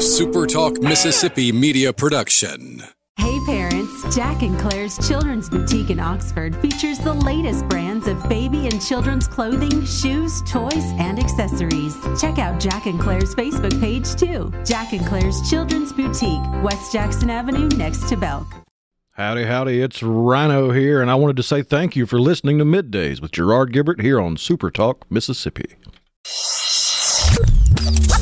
A Super Talk Mississippi media production. Hey parents, Jack and Claire's Children's Boutique in Oxford features the latest brands of baby and children's clothing, shoes, toys, and accessories. Check out Jack and Claire's Facebook page too. Jack and Claire's Children's Boutique, West Jackson Avenue next to Belk. Howdy, howdy, it's Rhino here, and I wanted to say thank you for listening to Middays with Gerard Gibert here on Super Talk, Mississippi.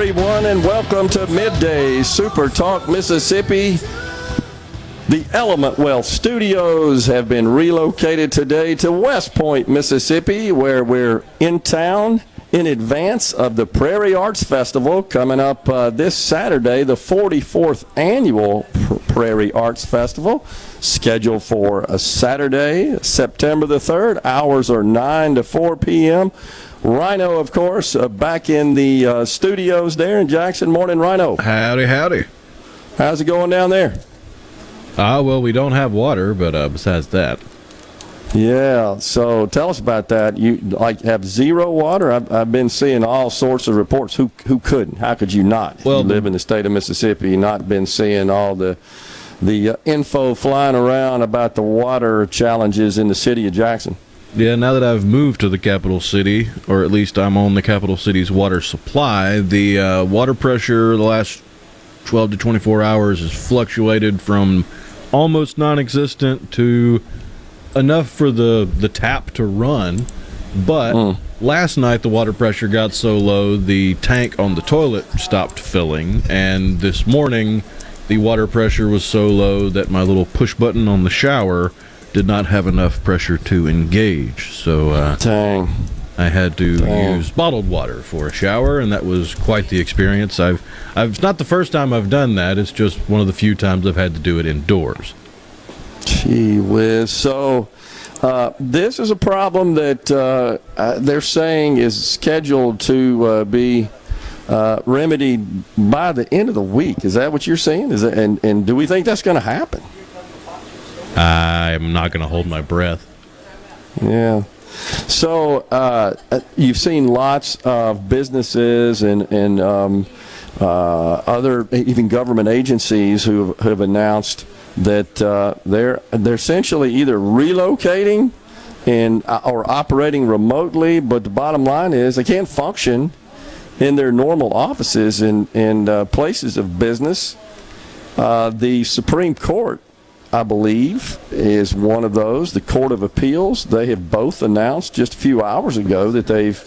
Everyone, and welcome to Midday Super Talk Mississippi. The Element Wealth Studios have been relocated today to West Point, Mississippi, where we're in town in advance of the Prairie Arts Festival coming up uh, this Saturday, the 44th annual Prairie Arts Festival, scheduled for a Saturday, September the 3rd. Hours are 9 to 4 p.m. Rhino, of course, uh, back in the uh, studios there in Jackson. Morning, Rhino. Howdy, howdy. How's it going down there? Ah, uh, well, we don't have water, but uh, besides that. Yeah, so tell us about that. You like have zero water? I've, I've been seeing all sorts of reports. Who who couldn't? How could you not? Well, you live in the state of Mississippi, not been seeing all the the uh, info flying around about the water challenges in the city of Jackson. Yeah, now that I've moved to the capital city, or at least I'm on the capital city's water supply, the uh, water pressure the last 12 to 24 hours has fluctuated from almost non-existent to enough for the the tap to run. But mm. last night the water pressure got so low the tank on the toilet stopped filling, and this morning the water pressure was so low that my little push button on the shower did not have enough pressure to engage. So uh, Dang. I had to Dang. use bottled water for a shower, and that was quite the experience. I've, I've, it's not the first time I've done that. It's just one of the few times I've had to do it indoors. Gee whiz! So. Uh, this is a problem that uh, uh they're saying is scheduled to uh, be uh, remedied by the end of the week. Is that what you're saying? Is that, and, and do we think that's going to happen? I'm not going to hold my breath. Yeah. So uh, you've seen lots of businesses and and um, uh, other even government agencies who have announced that uh, they're they're essentially either relocating and uh, or operating remotely. But the bottom line is they can't function in their normal offices and in uh, places of business. Uh, the Supreme Court I believe, is one of those. The Court of Appeals, they have both announced just a few hours ago that they've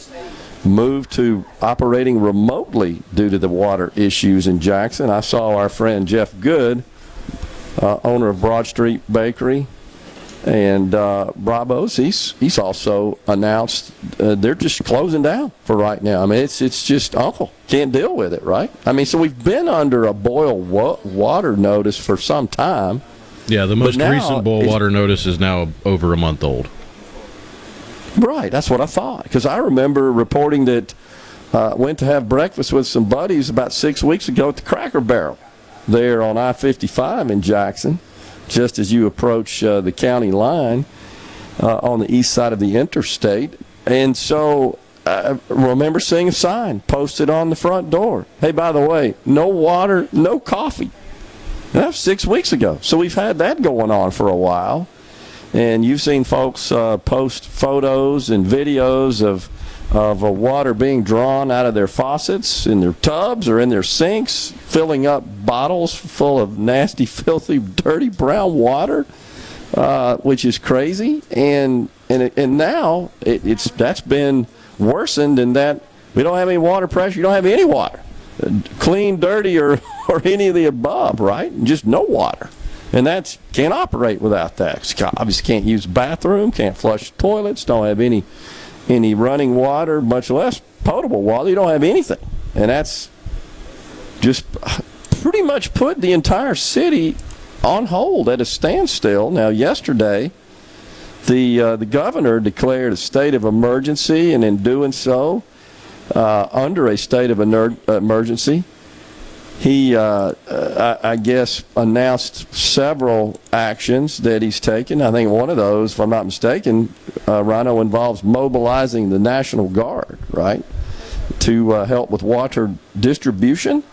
moved to operating remotely due to the water issues in Jackson. I saw our friend Jeff Good, uh, owner of Broad Street Bakery and uh, Bravo's. He's he's also announced uh, they're just closing down for right now. I mean, it's it's just awful. Can't deal with it, right? I mean, so we've been under a boil wa- water notice for some time yeah, the most recent boil water notice is now over a month old. Right, that's what I thought. Because I remember reporting that uh, went to have breakfast with some buddies about six weeks ago at the Cracker Barrel there on I 55 in Jackson, just as you approach uh, the county line uh, on the east side of the interstate. And so I remember seeing a sign posted on the front door hey, by the way, no water, no coffee. That six weeks ago. So we've had that going on for a while. And you've seen folks uh, post photos and videos of of uh, water being drawn out of their faucets in their tubs or in their sinks, filling up bottles full of nasty, filthy, dirty brown water, uh, which is crazy. And and and now it, it's that's been worsened in that we don't have any water pressure. You don't have any water, clean, dirty, or or any of the above, right? Just no water. And that can't operate without that. Obviously, can't use bathroom, can't flush toilets, don't have any any running water, much less potable water. You don't have anything, and that's just pretty much put the entire city on hold at a standstill. Now, yesterday, the uh, the governor declared a state of emergency, and in doing so, uh, under a state of emergency, he, uh, I, I, guess, announced several actions that he's taken. I think one of those, if I'm not mistaken, uh, Rhino involves mobilizing the National Guard, right, to uh, help with water distribution.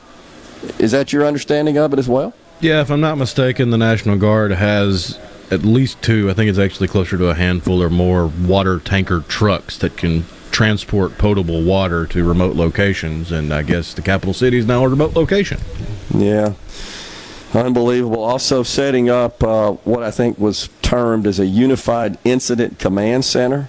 Is that your understanding of it as well? Yeah, if I'm not mistaken, the National Guard has at least two, I think it's actually closer to a handful or more water tanker trucks that can transport potable water to remote locations, and I guess the capital city is now a remote location. Yeah. Unbelievable. Also, setting up uh, what I think was termed as a unified incident command center,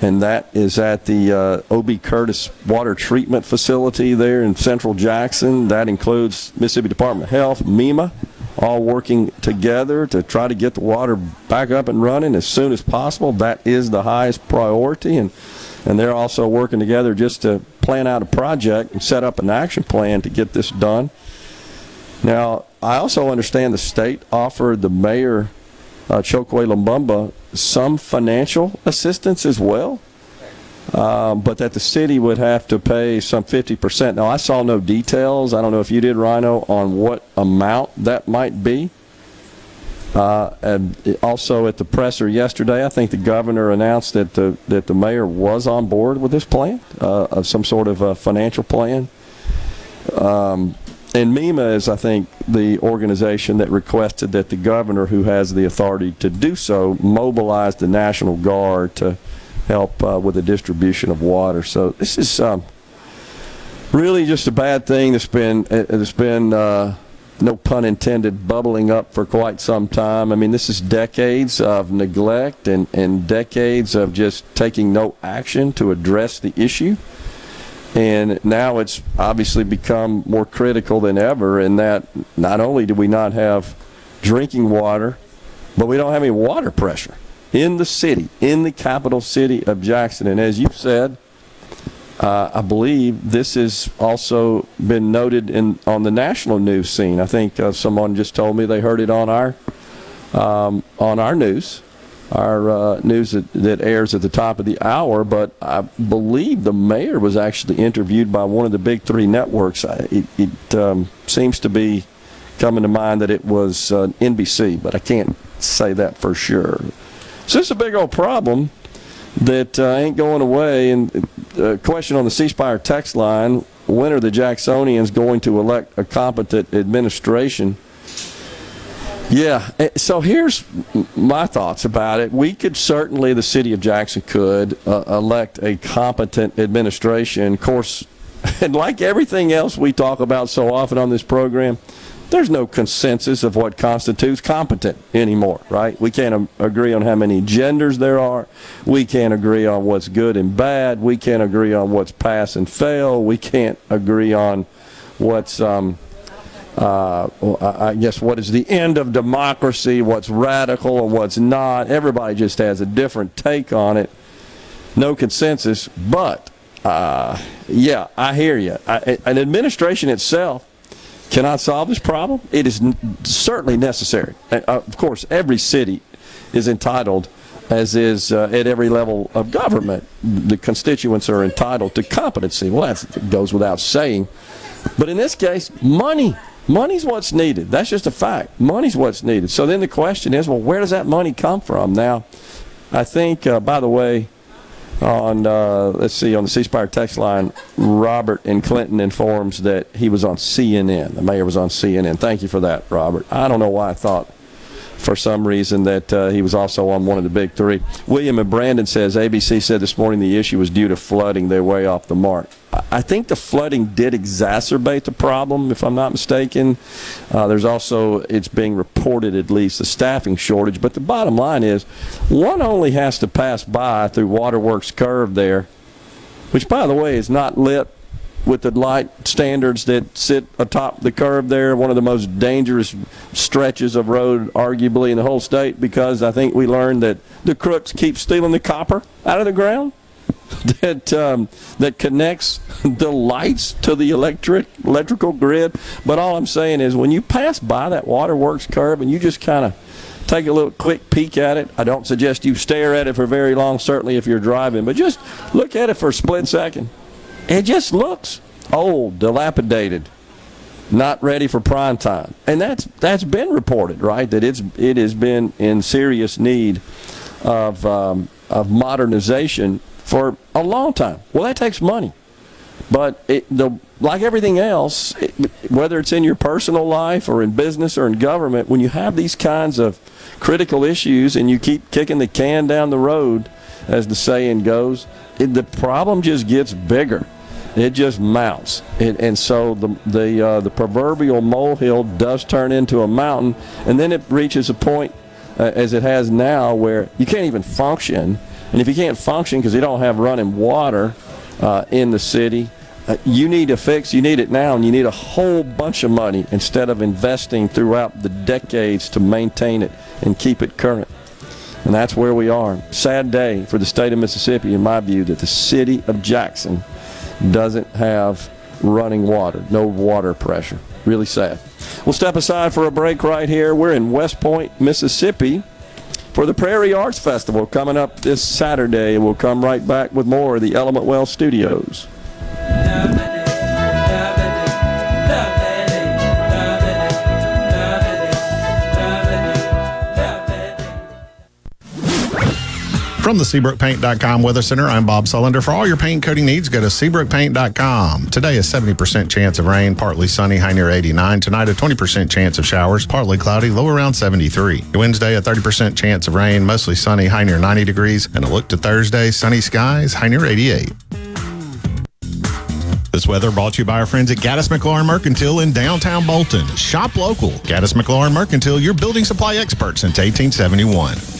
and that is at the uh, O.B. Curtis Water Treatment Facility there in Central Jackson. That includes Mississippi Department of Health, MEMA, all working together to try to get the water back up and running as soon as possible. That is the highest priority, and and they're also working together just to plan out a project and set up an action plan to get this done. Now, I also understand the state offered the mayor, uh, Chokwe Lumumba, some financial assistance as well, uh, but that the city would have to pay some 50%. Now, I saw no details. I don't know if you did, Rhino, on what amount that might be. Uh, also at the presser yesterday, I think the governor announced that the that the mayor was on board with this plan uh, of some sort of a financial plan. Um, and MEMA is, I think, the organization that requested that the governor, who has the authority to do so, mobilize the National Guard to help uh, with the distribution of water. So this is um, really just a bad thing that's been that's been uh, no pun intended, bubbling up for quite some time. I mean, this is decades of neglect and, and decades of just taking no action to address the issue. And now it's obviously become more critical than ever in that not only do we not have drinking water, but we don't have any water pressure in the city, in the capital city of Jackson. And as you said, uh, I believe this has also been noted in on the national news scene. I think uh, someone just told me they heard it on our um, on our news, our uh, news that, that, airs at the top of the hour. But I believe the mayor was actually interviewed by one of the big three networks. It, it um, seems to be coming to mind that it was uh, NBC, but I can't say that for sure. So it's a big old problem that uh, ain't going away. And uh, question on the C Spire text line when are the Jacksonians going to elect a competent administration? Yeah, eh, so here's my thoughts about it. We could certainly, the city of Jackson could uh, elect a competent administration. Of course, and like everything else we talk about so often on this program, there's no consensus of what constitutes competent anymore, right? We can't agree on how many genders there are. We can't agree on what's good and bad. We can't agree on what's pass and fail. We can't agree on what's, um, uh, I guess, what is the end of democracy, what's radical and what's not. Everybody just has a different take on it. No consensus, but uh, yeah, I hear you. I, an administration itself cannot solve this problem. It is certainly necessary. Uh, of course, every city is entitled, as is uh, at every level of government, the constituents are entitled to competency. Well, that goes without saying. But in this case, money. Money's what's needed. That's just a fact. Money's what's needed. So then the question is, well, where does that money come from? Now, I think, uh, by the way, on uh, let's see on the C Spire text line, Robert in Clinton informs that he was on CNN. The mayor was on CNN. Thank you for that, Robert. I don't know why I thought for some reason that uh, he was also on one of the big three. William and Brandon says ABC said this morning the issue was due to flooding. They're way off the mark. I think the flooding did exacerbate the problem, if I'm not mistaken. Uh, there's also, it's being reported at least, a staffing shortage. But the bottom line is, one only has to pass by through Waterworks Curve there, which, by the way, is not lit with the light standards that sit atop the curve there, one of the most dangerous stretches of road, arguably, in the whole state, because I think we learned that the crooks keep stealing the copper out of the ground that um, that connects the lights to the electric electrical grid. But all I'm saying is, when you pass by that waterworks curve and you just kind of take a little quick peek at it. I don't suggest you stare at it for very long, certainly if you're driving, but just look at it for a split second. It just looks old, dilapidated, not ready for prime time. And that's that's been reported, right? That it's it has been in serious need of um, of modernization for a long time. Well, that takes money. But it, the, like everything else, it, whether it's in your personal life or in business or in government, when you have these kinds of critical issues and you keep kicking the can down the road, as the saying goes, it, the problem just gets bigger. It just mounts, and so the the uh, the proverbial molehill does turn into a mountain, and then it reaches a point, uh, as it has now, where you can't even function. And if you can't function because you don't have running water uh, in the city, uh, you need a fix. You need it now, and you need a whole bunch of money instead of investing throughout the decades to maintain it and keep it current. And that's where we are. Sad day for the state of Mississippi, in my view, that the city of Jackson doesn't have running water, no water pressure. Really sad. We'll step aside for a break right here. We're in West Point, Mississippi for the Prairie Arts Festival coming up this Saturday. We'll come right back with more of the Element Wealth Studios. From the SeabrookPaint.com Weather Center, I'm Bob Sullender. For all your paint coating needs, go to SeabrookPaint.com. Today, a 70% chance of rain, partly sunny, high near 89. Tonight, a 20% chance of showers, partly cloudy, low around 73. Wednesday, a 30% chance of rain, mostly sunny, high near 90 degrees. And a look to Thursday, sunny skies, high near 88. This weather brought to you by our friends at Gaddis McLaurin Mercantile in downtown Bolton. Shop local. Gaddis McLaurin Mercantile, your building supply expert since 1871.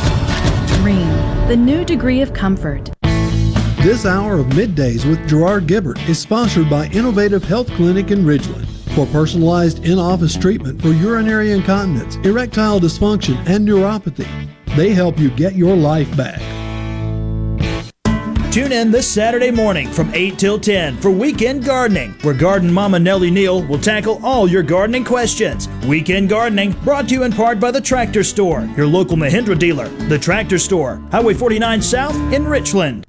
The new degree of comfort. This hour of middays with Gerard Gibert is sponsored by Innovative Health Clinic in Ridgeland. For personalized in office treatment for urinary incontinence, erectile dysfunction, and neuropathy, they help you get your life back. Tune in this Saturday morning from 8 till 10 for Weekend Gardening, where Garden Mama Nellie Neal will tackle all your gardening questions. Weekend Gardening brought to you in part by the Tractor Store, your local Mahindra dealer. The Tractor Store, Highway 49 South in Richland.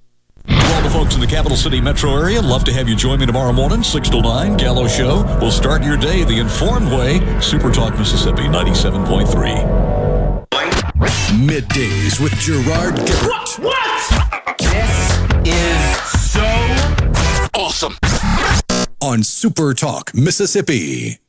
all the folks in the capital city metro area, love to have you join me tomorrow morning, 6 to 9, Gallo Show. We'll start your day the informed way. Super Talk Mississippi 97.3. Middays with Gerard Gibert. What? what? Is so awesome. On Super Talk Mississippi.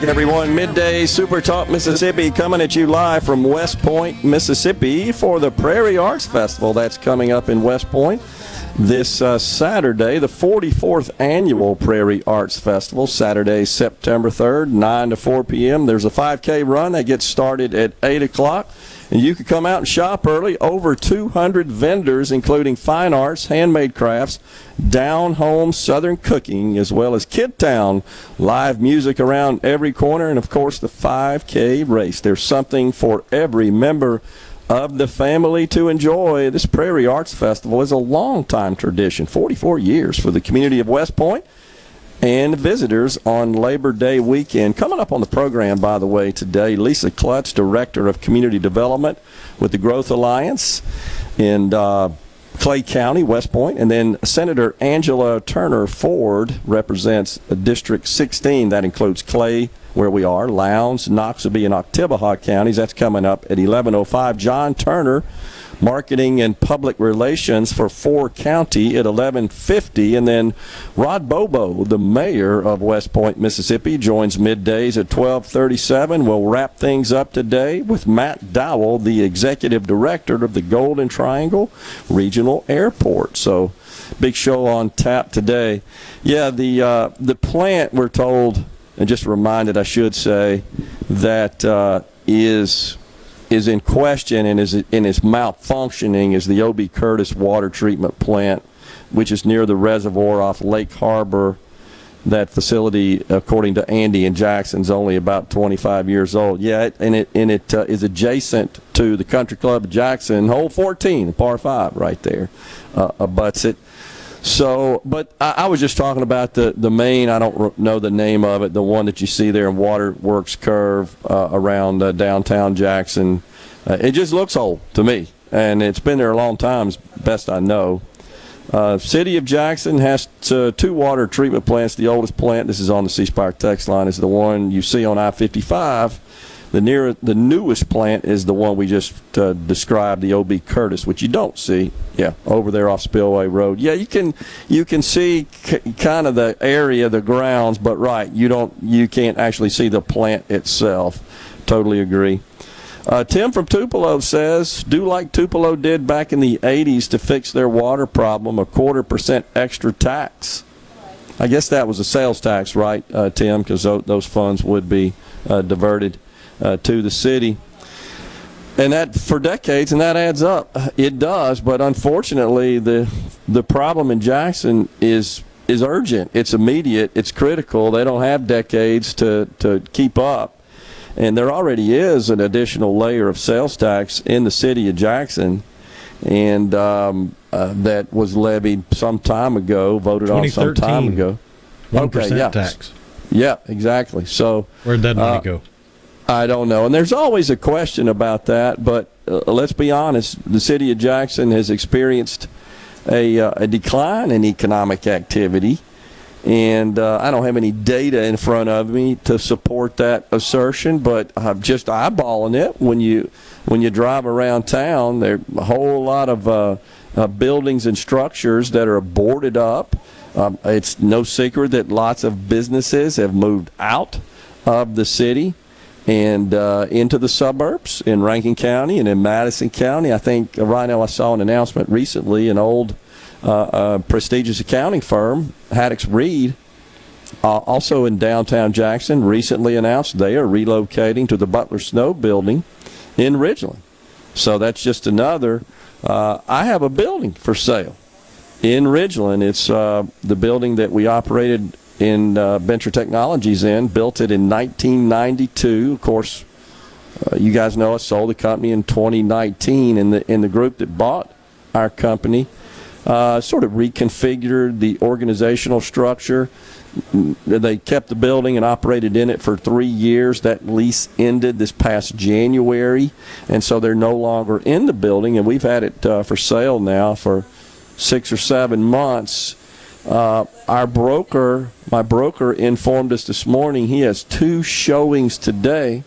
Back, everyone. Midday Super Talk Mississippi coming at you live from West Point, Mississippi for the Prairie Arts Festival that's coming up in West Point this uh, Saturday, the 44th annual Prairie Arts Festival, Saturday, September 3rd, 9 to 4 p.m. There's a 5K run that gets started at 8 o'clock. And you can come out and shop early. Over 200 vendors, including fine arts, handmade crafts, down home southern cooking, as well as Kid Town, live music around every corner, and of course the 5K race. There's something for every member of the family to enjoy. This Prairie Arts Festival is a long time tradition, 44 years for the community of West Point and visitors on Labor Day weekend. Coming up on the program, by the way, today, Lisa Klutz, Director of Community Development with the Growth Alliance in uh, Clay County, West Point, and then Senator Angela Turner Ford represents District 16. That includes Clay, where we are, Lowndes, Noxubee, and Oktibbeha counties. That's coming up at 11:05. John Turner marketing and public relations for Four County at 11:50, and then Rod Bobo, the mayor of West Point, Mississippi, joins middays at 12:37. We'll wrap things up today with Matt Dowell, the executive director of the Golden Triangle Regional Airport. So, big show on tap today. Yeah, the uh, the plant we're told, and just reminded, I should say, that uh, is is in question and is and is malfunctioning is the O.B. Curtis water treatment plant, which is near the reservoir off Lake Harbor. That facility, according to Andy and Jackson, is only about 25 years old. Yeah, it, and it and it uh, is adjacent to the Country Club Jackson, hole 14, par five, right there, uh, abuts it. So, but I, I, was just talking about the, the main, I don't know the name of it, the one that you see there in Waterworks Curve uh, around uh, downtown Jackson. Uh, it just looks old to me, and it's been there a long time, as best I know. Uh, City of Jackson has two water treatment plants. The oldest plant, this is on the C Spire text line, is the one you see on I 55 the near, the newest plant is the one we just uh, described, the OB Curtis, which you don't see. Yeah, over there off Spillway Road. Yeah, you can you can see c- kind of the area, the grounds, but right, you don't you can't actually see the plant itself. Totally agree. Uh, Tim from Tupelo says, do like Tupelo did back in the 80s to fix their water problem, a quarter percent extra tax. I guess that was a sales tax, right, uh, Tim? Because those funds would be uh, diverted uh, to the city. And that for decades, and that adds up. It does, but unfortunately, the the problem in Jackson is is urgent. It's immediate. It's critical. They don't have decades to to keep up, and there already is an additional layer of sales tax in the city of Jackson, and um, uh, that was levied some time ago, voted on some time ago. One okay, yeah. tax. Yeah, exactly. So where'd that money uh, go? I don't know. And there's always a question about that, but uh, let's be honest, the city of Jackson has experienced a, uh, a decline in economic activity. And uh, I don't have any data in front of me to support that assertion, but I'm just eyeballing it. When you when you drive around town, there are a whole lot of uh, buildings and structures that are boarded up. Um, it's no secret that lots of businesses have moved out of the city and uh, into the suburbs in Rankin County and in Madison County. I think, right now I saw an announcement recently, an old uh, uh, prestigious accounting firm, Haddox Reid, uh, also in downtown Jackson, recently announced they are relocating to the Butler Snow Building in Ridgeland. So that's just another. Uh, I have a building for sale in Ridgeland. It's uh, the building that we operated in uh, Venture Technologies in, built it in 1992. Of course, uh, you guys know I sold the company in 2019, and the in the group that bought our company uh, sort of reconfigured the organizational structure. They kept the building and operated in it for three years. That lease ended this past January, and so they're no longer in the building. And we've had it uh, for sale now for six or seven months. Uh, our broker, my broker, informed us this morning he has two showings today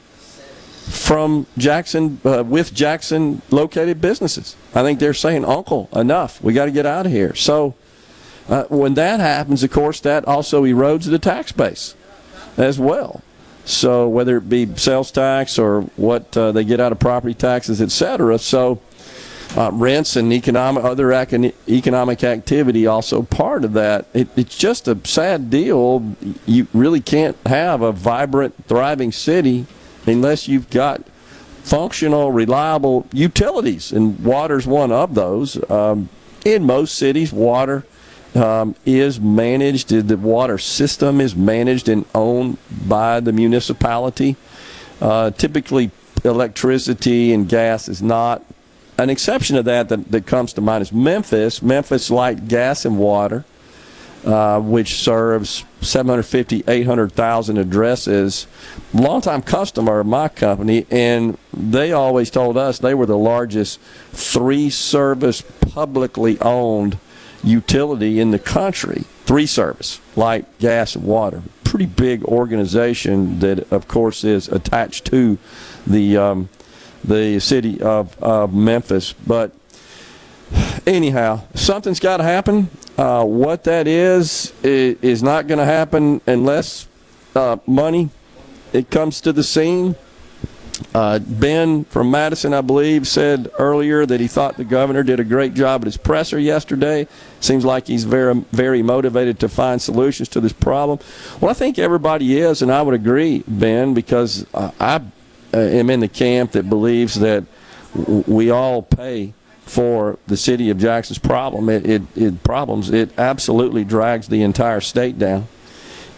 from Jackson, uh, with Jackson located businesses. I think they're saying, Uncle, enough. We got to get out of here. So uh, when that happens, of course, that also erodes the tax base as well. So whether it be sales tax or what uh, they get out of property taxes, et cetera. So uh, rents and economic other economic activity also part of that. It, it's just a sad deal. You really can't have a vibrant, thriving city unless you've got functional, reliable utilities, and water's one of those. Um, in most cities, water um, is managed. The water system is managed and owned by the municipality. Uh, typically, electricity and gas is not an exception to that, that that comes to mind is Memphis. Memphis Light Gas and Water, uh, which serves 750, 800,000 addresses. Longtime customer of my company, and they always told us they were the largest three service publicly owned utility in the country. Three service, light, gas, and water. Pretty big organization that, of course, is attached to the um, the city of, of Memphis. But anyhow, something's got to happen. Uh, what that is is not going to happen unless uh, money it comes to the scene. Uh, ben from Madison, I believe, said earlier that he thought the governor did a great job at his presser yesterday. Seems like he's very, very motivated to find solutions to this problem. Well, I think everybody is, and I would agree, Ben, because I am in the camp that believes that we all pay for the city of Jackson's problem. It, it, it, problems. It absolutely drags the entire state down.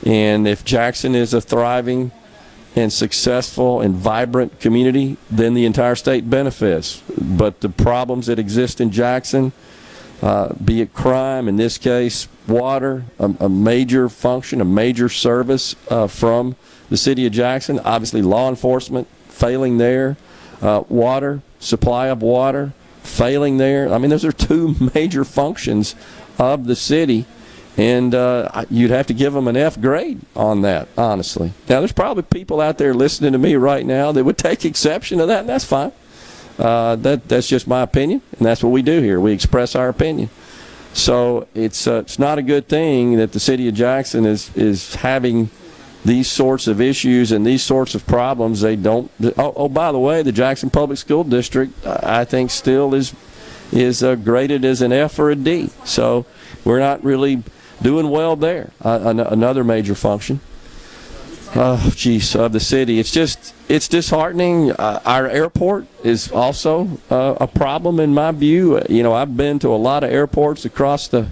And if Jackson is a thriving and successful and vibrant community, then the entire state benefits. But the problems that exist in Jackson, uh, be it crime, in this case, water, a, a major function, a major service uh, from the city of Jackson, obviously law enforcement, failing there. Uh, water, supply of water, failing there. I mean, those are two major functions of the city, and uh, you'd have to give them an F grade on that, honestly. Now, there's probably people out there listening to me right now that would take exception to that, and that's fine. Uh, that that's just my opinion, and that's what we do here. We express our opinion. So it's uh, it's not a good thing that the city of Jackson is is having these sorts of issues and these sorts of problems, they don't. Oh, oh by the way, the Jackson Public School District, I think, still is is uh, graded as an F or a D. So we're not really doing well there. Uh, another major function. Oh, geez, of the city. It's just it's disheartening. Uh, our airport is also uh, a problem in my view. You know, I've been to a lot of airports across the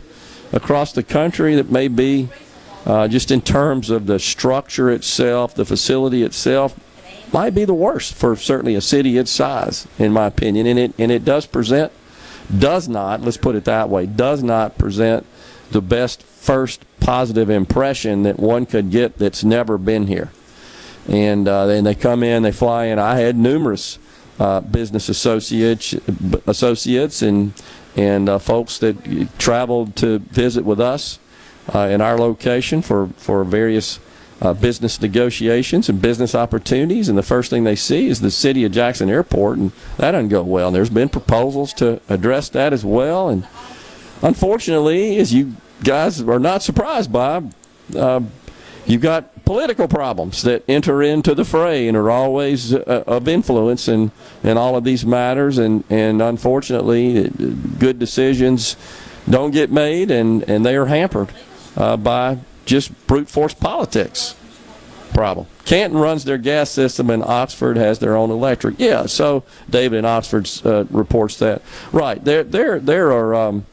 across the country that may be uh, just in terms of the structure itself, the facility itself, might be the worst for certainly a city its size, in my opinion. And it and it does present, does not, let's put it that way, does not present the best first positive impression that one could get that's never been here. And uh, then they come in, they fly in. I had numerous uh, business associates, associates, and and uh, folks that traveled to visit with us uh, in our location for, for various uh, business negotiations and business opportunities. And the first thing they see is the city of Jackson Airport, and that doesn't go well. And there's been proposals to address that as well. And unfortunately, as you guys are not surprised by, uh, you've got political problems that enter into the fray and are always uh, of influence in, in all of these matters. And, and unfortunately, good decisions don't get made, and, and they are hampered uh, by just brute force politics problem. Canton runs their gas system, and Oxford has their own electric. Yeah, so David in Oxford uh, reports that. Right, there, there, there are um,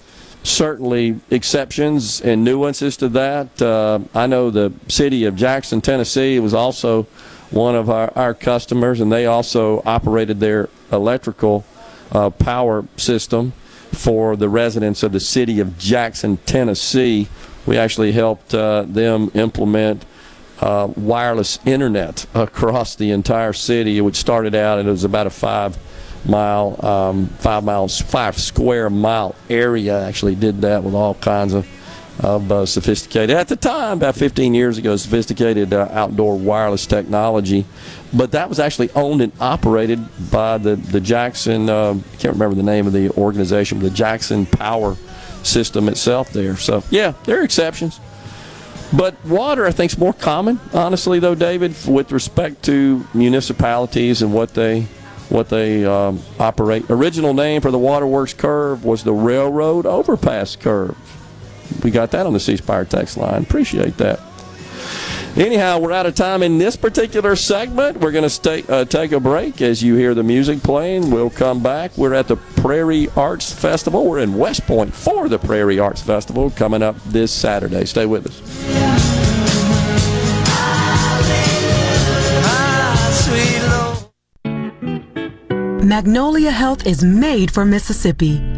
certainly exceptions and nuances to that. Uh, I know the city of Jackson, Tennessee, was also one of our, our customers, and they also operated their electrical uh, power system for the residents of the city of Jackson, Tennessee. We actually helped uh, them implement uh, wireless internet across the entire city. It started out, and it was about a five mile, um, five miles, five square mile area. Actually, did that with all kinds of of uh, sophisticated, at the time, about 15 years ago, sophisticated uh, outdoor wireless technology. But that was actually owned and operated by the, the Jackson, uh, I can't remember the name of the organization, but the Jackson Power System itself there. So, yeah, there are exceptions. But water, I think, is more common, honestly, though, David, with respect to municipalities and what they what they um, operate. Original name for the waterworks curve was the railroad overpass curve. We got that on the C Spire text line. Appreciate that. Anyhow, we're out of time in this particular segment. We're going to uh, take a break as you hear the music playing. We'll come back. We're at the Prairie Arts Festival. We're in West Point for the Prairie Arts Festival coming up this Saturday. Stay with us. Magnolia Health is made for Mississippi.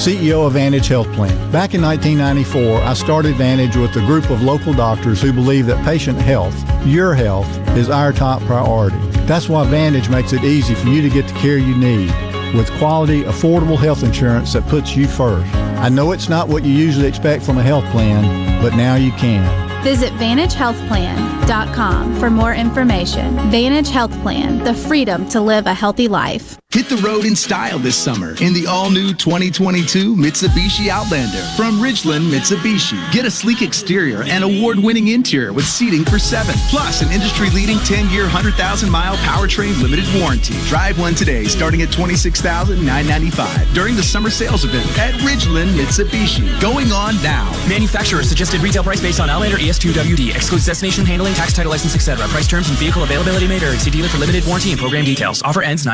CEO of Vantage Health Plan. Back in 1994, I started Vantage with a group of local doctors who believe that patient health, your health, is our top priority. That's why Vantage makes it easy for you to get the care you need with quality, affordable health insurance that puts you first. I know it's not what you usually expect from a health plan, but now you can. Visit VantageHealthPlan.com for more information. Vantage Health Plan, the freedom to live a healthy life. Hit the road in style this summer in the all-new 2022 Mitsubishi Outlander from Ridgeland Mitsubishi. Get a sleek exterior and award-winning interior with seating for seven, plus an industry-leading 10-year, 100,000-mile powertrain limited warranty. Drive one today, starting at $26,995 during the summer sales event at Ridgeland Mitsubishi. Going on now. Manufacturer suggested retail price based on Outlander ES2WD. Excludes destination handling, tax title license, etc. Price terms and vehicle availability may vary. See dealer for limited warranty and program details. Offer ends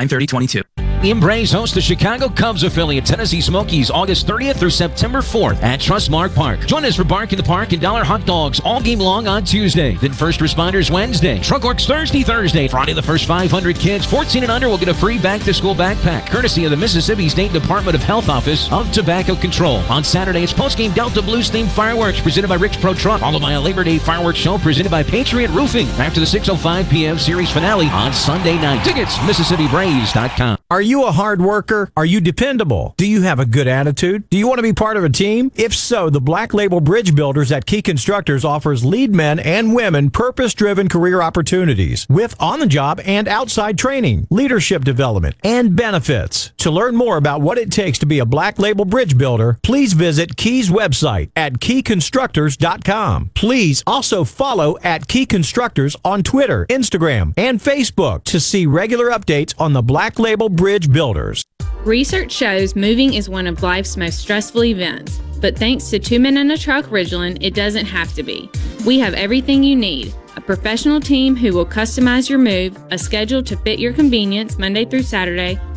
93022. M-Braves hosts the Chicago Cubs affiliate Tennessee Smokies August 30th through September 4th at Trustmark Park. Join us for Bark in the Park and Dollar Hot Dogs all game long on Tuesday. Then First Responders Wednesday. Truck Works Thursday, Thursday. Friday, the first 500 kids 14 and under will get a free back to school backpack courtesy of the Mississippi State Department of Health Office of Tobacco Control. On Saturday, it's post game Delta Blues themed fireworks presented by Rick's Pro Truck, followed by a Labor Day fireworks show presented by Patriot Roofing after the 6.05 p.m. series finale on Sunday night. Tickets, MississippiBraves.com. Are you a hard worker? Are you dependable? Do you have a good attitude? Do you want to be part of a team? If so, the Black Label Bridge Builders at Key Constructors offers lead men and women purpose driven career opportunities with on the job and outside training, leadership development, and benefits. To learn more about what it takes to be a Black Label Bridge Builder, please visit Key's website at keyconstructors.com. Please also follow at Key Constructors on Twitter, Instagram, and Facebook to see regular updates on the Black Label Bridge Builders. Research shows moving is one of life's most stressful events, but thanks to Two Men in a Truck Ridgeland, it doesn't have to be. We have everything you need a professional team who will customize your move, a schedule to fit your convenience Monday through Saturday,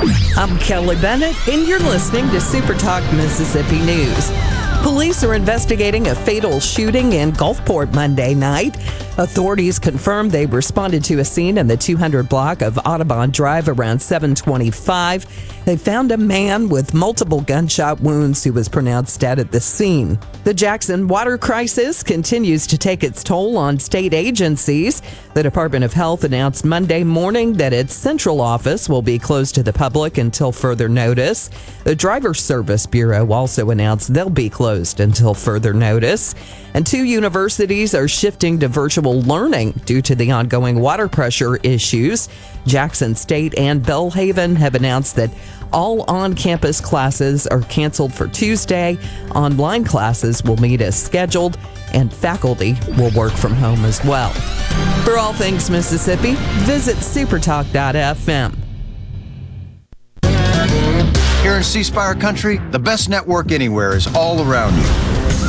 I'm Kelly Bennett, and you're listening to Super Talk Mississippi News. Police are investigating a fatal shooting in Gulfport Monday night. Authorities confirmed they responded to a scene in the 200 block of Audubon Drive around 725. They found a man with multiple gunshot wounds who was pronounced dead at the scene. The Jackson water crisis continues to take its toll on state agencies. The Department of Health announced Monday morning that its central office will be closed to the public until further notice. The Driver Service Bureau also announced they'll be closed until further notice. And two universities are shifting to virtual learning due to the ongoing water pressure issues. Jackson State and Belhaven have announced that all on campus classes are canceled for Tuesday. Online classes will meet as scheduled, and faculty will work from home as well. For all things Mississippi, visit supertalk.fm. Here in C Spire country, the best network anywhere is all around you.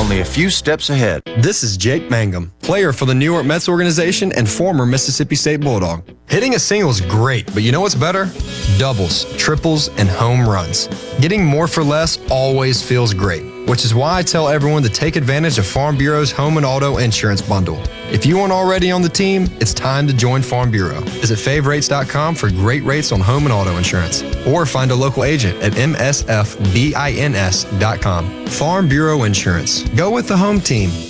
only a few steps ahead. This is Jake Mangum, player for the New York Mets organization and former Mississippi State Bulldog. Hitting a single is great, but you know what's better? Doubles, triples, and home runs. Getting more for less always feels great, which is why I tell everyone to take advantage of Farm Bureau's home and auto insurance bundle. If you aren't already on the team, it's time to join Farm Bureau. Visit favrates.com for great rates on home and auto insurance, or find a local agent at msfbins.com. Farm Bureau Insurance. Go with the home team.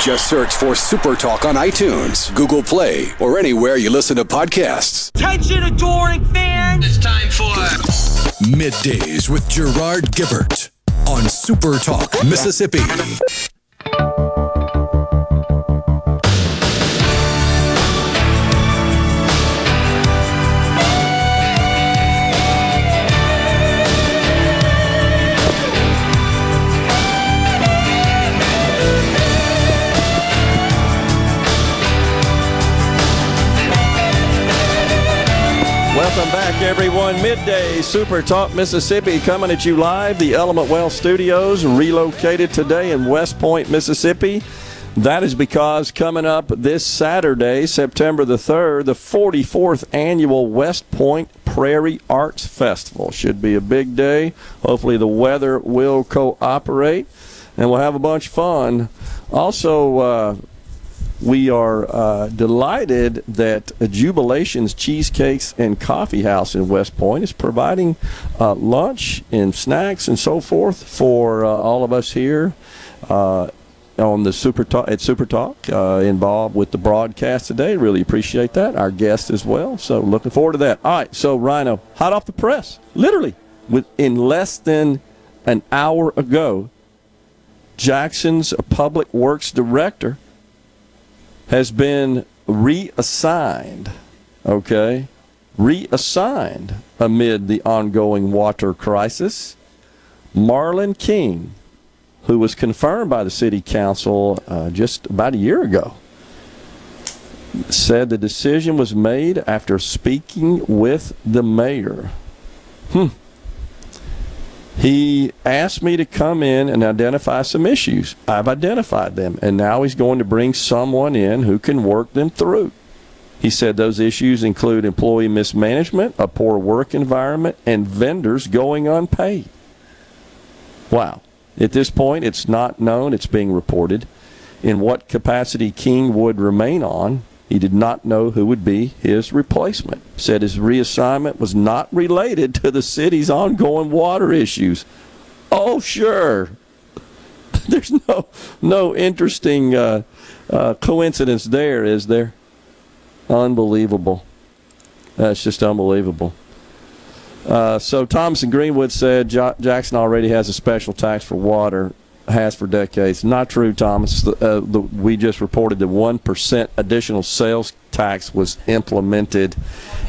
Just search for Super Talk on iTunes, Google Play, or anywhere you listen to podcasts. Attention, adoring fans! It's time for Middays with Gerard Gibert on Super Talk Mississippi. Welcome back, everyone. Midday Super Talk Mississippi coming at you live. The Element Wealth Studios relocated today in West Point, Mississippi. That is because coming up this Saturday, September the 3rd, the 44th annual West Point Prairie Arts Festival. Should be a big day. Hopefully, the weather will cooperate and we'll have a bunch of fun. Also, uh, we are uh, delighted that Jubilations Cheesecakes and Coffee House in West Point is providing uh, lunch and snacks and so forth for uh, all of us here uh, on the Super Talk at Super Talk uh, involved with the broadcast today. Really appreciate that. Our guests as well. So looking forward to that. All right, so Rhino, hot off the press, literally within less than an hour ago, Jackson's Public Works Director has been reassigned, okay? Reassigned amid the ongoing water crisis. Marlon King, who was confirmed by the city council uh, just about a year ago, said the decision was made after speaking with the mayor. Hmm. He asked me to come in and identify some issues. I've identified them, and now he's going to bring someone in who can work them through. He said those issues include employee mismanagement, a poor work environment, and vendors going unpaid. Wow. At this point, it's not known, it's being reported, in what capacity King would remain on. He did not know who would be his replacement. Said his reassignment was not related to the city's ongoing water issues. Oh, sure. There's no no interesting uh, uh, coincidence there, is there? Unbelievable. That's just unbelievable. Uh, so Thomas and Greenwood said Jackson already has a special tax for water, has for decades. Not true, Thomas. Uh, the, we just reported that one percent additional sales tax was implemented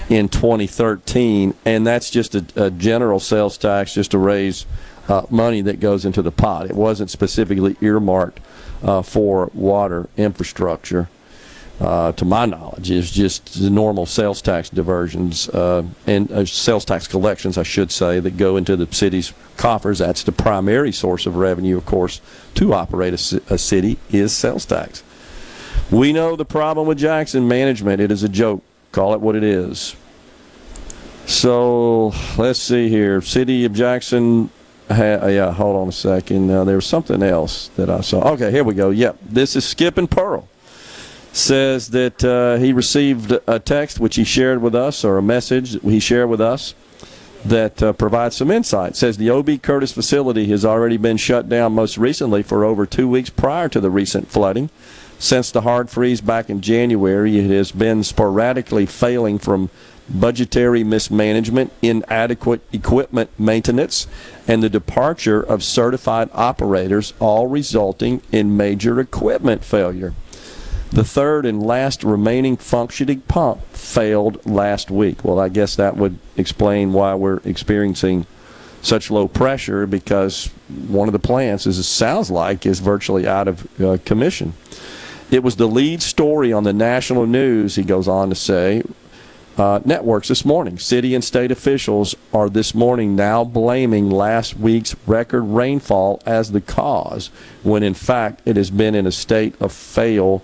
in 2013, and that's just a, a general sales tax just to raise uh, money that goes into the pot. It wasn't specifically earmarked uh, for water infrastructure uh, to my knowledge, is just the normal sales tax diversions uh, and uh, sales tax collections, I should say, that go into the city's coffers. That's the primary source of revenue, of course, to operate a, city is sales tax. We know the problem with Jackson management. It is a joke. Call it what it is. So let's see here. City of Jackson. Yeah, hold on a second. Uh, there was something else that I saw. Okay, here we go. Yep, this is Skip and Pearl says that uh, he received a text which he shared with us, or a message that he shared with us, that uh, provides some insight. It says the OB Curtis facility has already been shut down most recently for over two weeks prior to the recent flooding. Since the hard freeze back in January, it has been sporadically failing from budgetary mismanagement, inadequate equipment maintenance, and the departure of certified operators, all resulting in major equipment failure. The third and last remaining functioning pump failed last week. Well, I guess that would explain why we're experiencing such low pressure because one of the plants, as it sounds like, is virtually out of uh, commission. It was the lead story on the national news, he goes on to say, uh, networks this morning. City and state officials are this morning now blaming last week's record rainfall as the cause, when in fact it has been in a state of fail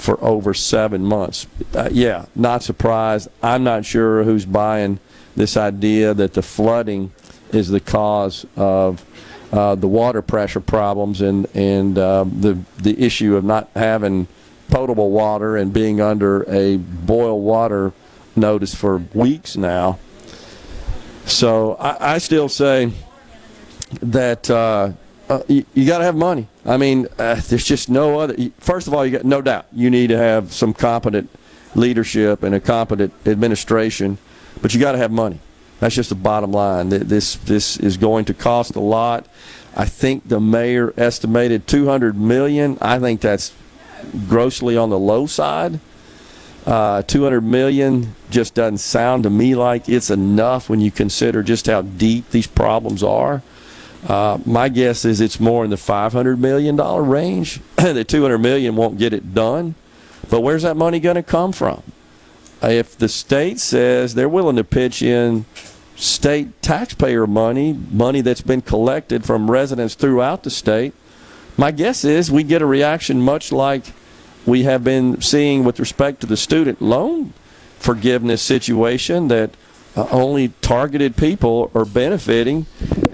for over seven months. Uh, yeah, not surprised. I'm not sure who's buying this idea that the flooding is the cause of uh, the water pressure problems and and uh, the the issue of not having potable water and being under a boil water notice for weeks now. So I, I still say that uh, you, you got to have money. I mean, uh, there's just no other. First of all, you got no doubt you need to have some competent leadership and a competent administration, but you got to have money. That's just the bottom line. This this is going to cost a lot. I think the mayor estimated 200 million. I think that's grossly on the low side. Uh, 200 million just doesn't sound to me like it's enough when you consider just how deep these problems are. Uh, my guess is it's more in the 500 million dollar range. the 200 million won't get it done, but where's that money going to come from? If the state says they're willing to pitch in state taxpayer money, money that's been collected from residents throughout the state, my guess is we get a reaction much like we have been seeing with respect to the student loan forgiveness situation that uh, only targeted people are benefiting,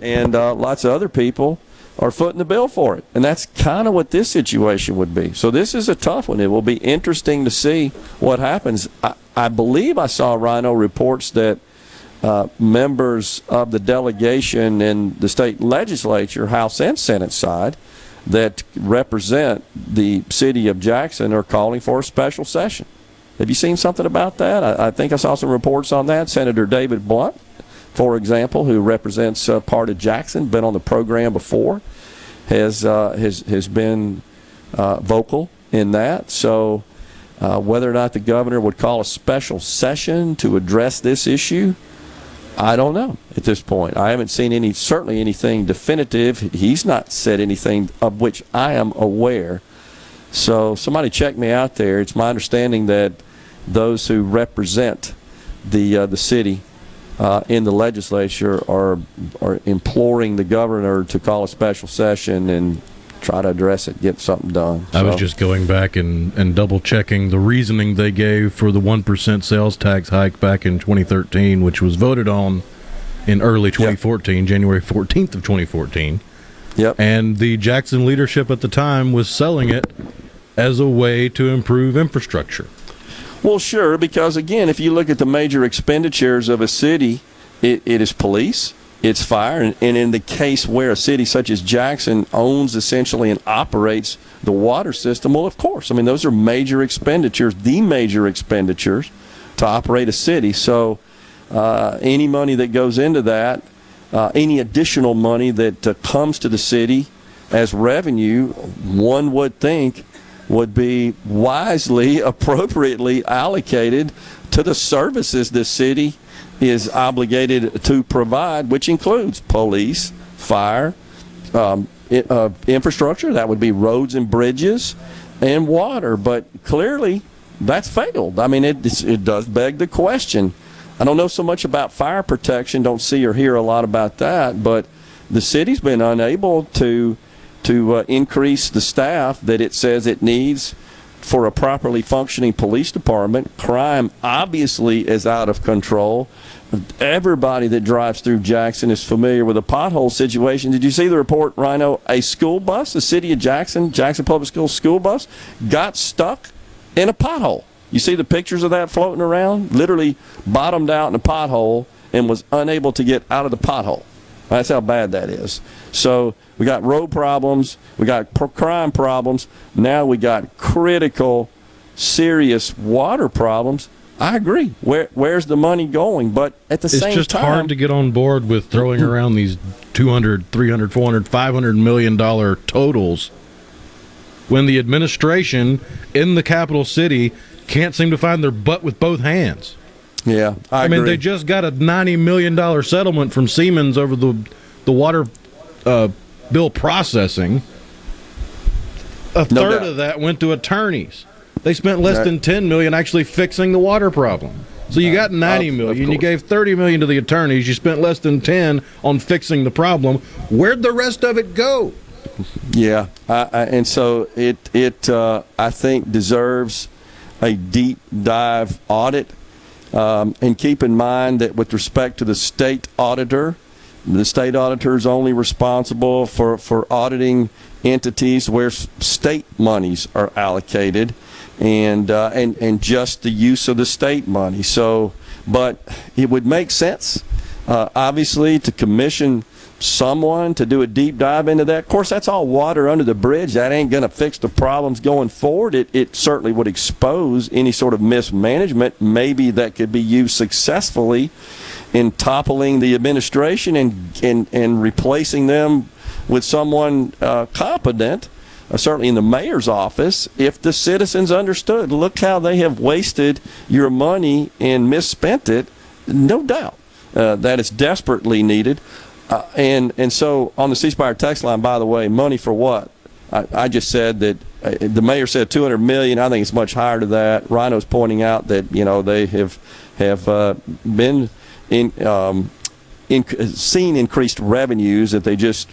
and uh, lots of other people are footing the bill for it. And that's kind of what this situation would be. So this is a tough one. It will be interesting to see what happens. I, I believe I saw Rhino reports that uh, members of the delegation in the state legislature, House and Senate side, that represent the city of Jackson are calling for a special session. Have you seen something about that? I, I think I saw some reports on that. Senator David Blount, for example, who represents uh, part of Jackson, been on the program before, has uh, has has been uh, vocal in that. So, uh, whether or not the governor would call a special session to address this issue, I don't know at this point. I haven't seen any certainly anything definitive. He's not said anything of which I am aware. So somebody check me out there. It's my understanding that those who represent the uh, the city uh, in the legislature are are imploring the governor to call a special session and try to address it, get something done. I was just going back and, and double checking the reasoning they gave for the 1% sales tax hike back in 2013, which was voted on in early 2014, yep. January 14th of 2014. Yep. And the Jackson leadership at the time was selling it as a way to improve infrastructure. Well, sure, because again, if you look at the major expenditures of a city, it, it is police, it's fire, and, and in the case where a city such as Jackson owns essentially and operates the water system, well, of course, I mean those are major expenditures, the major expenditures to operate a city. So uh, any money that goes into that, uh, any additional money that uh, comes to the city as revenue, one would think would be wisely, appropriately allocated to the services the city is obligated to provide, which includes police, fire, um, uh, infrastructure, that would be roads and bridges, and water. But clearly, that's failed. I mean, it, it does beg the question. I don't know so much about fire protection, don't see or hear a lot about that, but the city's been unable to to uh, increase the staff that it says it needs for a properly functioning police department. Crime obviously is out of control. Everybody that drives through Jackson is familiar with a pothole situation. Did you see the report, Rhino? A school bus, the city of Jackson, Jackson Public Schools school bus, got stuck in a pothole. You see the pictures of that floating around? Literally bottomed out in a pothole and was unable to get out of the pothole. That's how bad that is. So we got road problems, we got crime problems, now we got critical, serious water problems. I agree. Where where's the money going? But at the it's same time, it's just hard to get on board with throwing around these 200, 300, 400, 500 million dollar totals when the administration in the capital city can't seem to find their butt with both hands. Yeah, I, I mean they just got a 90 million dollar settlement from Siemens over the the water uh, bill processing. A No third doubt. of that went to attorneys. They spent less That- than 10 million actually fixing the water problem. So you got 90 of million. You gave 30 million to the attorneys. You spent less than 10 on fixing the problem. Where'd the rest of it go? Yeah, I, I, and so it it uh, I think deserves a deep dive audit. Um, and keep in mind that with respect to the state auditor, the state auditor is only responsible for, for auditing entities where state monies are allocated, and uh, and and just the use of the state money. So, but it would make sense, uh, obviously, to commission someone to do a deep dive into that. Of course, that's all water under the bridge. That ain't going to fix the problems going forward. It, it certainly would expose any sort of mismanagement, maybe that could be used successfully in toppling the administration and, and, and replacing them with someone uh, competent. Uh, certainly in the mayor's office, if the citizens understood, look how they have wasted your money and misspent it, no doubt uh, that is desperately needed. Uh, and and so on the C Spire text line, by the way, money for what? I, I just said that uh, the mayor said 200 million. I think it's much higher to that. Rhino's pointing out that you know they have have uh, been in, um, in seen increased revenues that they just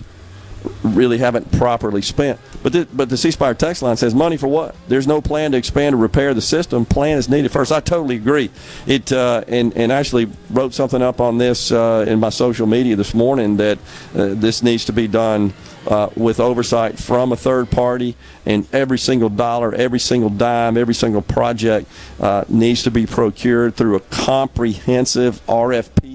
really haven't properly spent. But the, but the C Spire text line says money for what? There's no plan to expand or repair the system. Plan is needed first. I totally agree. It uh, and and actually wrote something up on this uh, in my social media this morning that uh, this needs to be done. Uh, with oversight from a third party, and every single dollar, every single dime, every single project uh, needs to be procured through a comprehensive RFP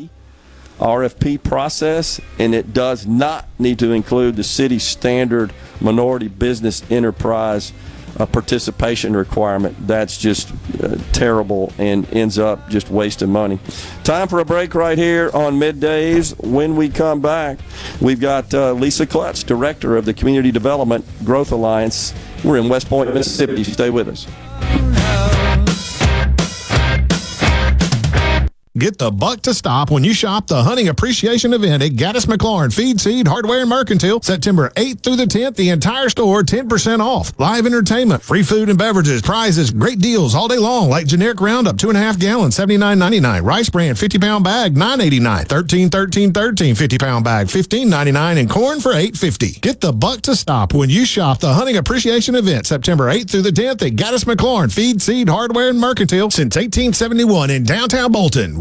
RFP process, and it does not need to include the city's standard minority business enterprise uh, participation requirement. That's just uh, terrible and ends up just wasting money. Time for a break right here on middays. When we come back, we've got uh, Lisa Klutz, director of the Community Development Growth Alliance. We're in West Point, Mississippi. Stay with us. Get the buck to stop when you shop the hunting appreciation event at Gaddis McLaurin Feed Seed Hardware and Mercantile September 8th through the 10th. The entire store 10% off. Live entertainment, free food and beverages, prizes, great deals all day long like generic Roundup two and a half gallons 79.99, rice bran 50 pound bag 9.89, 13 13 13 50 pound bag 15.99, and corn for 8.50. Get the buck to stop when you shop the hunting appreciation event September 8th through the 10th at Gaddis McLaurin Feed Seed Hardware and Mercantile since 1871 in downtown Bolton.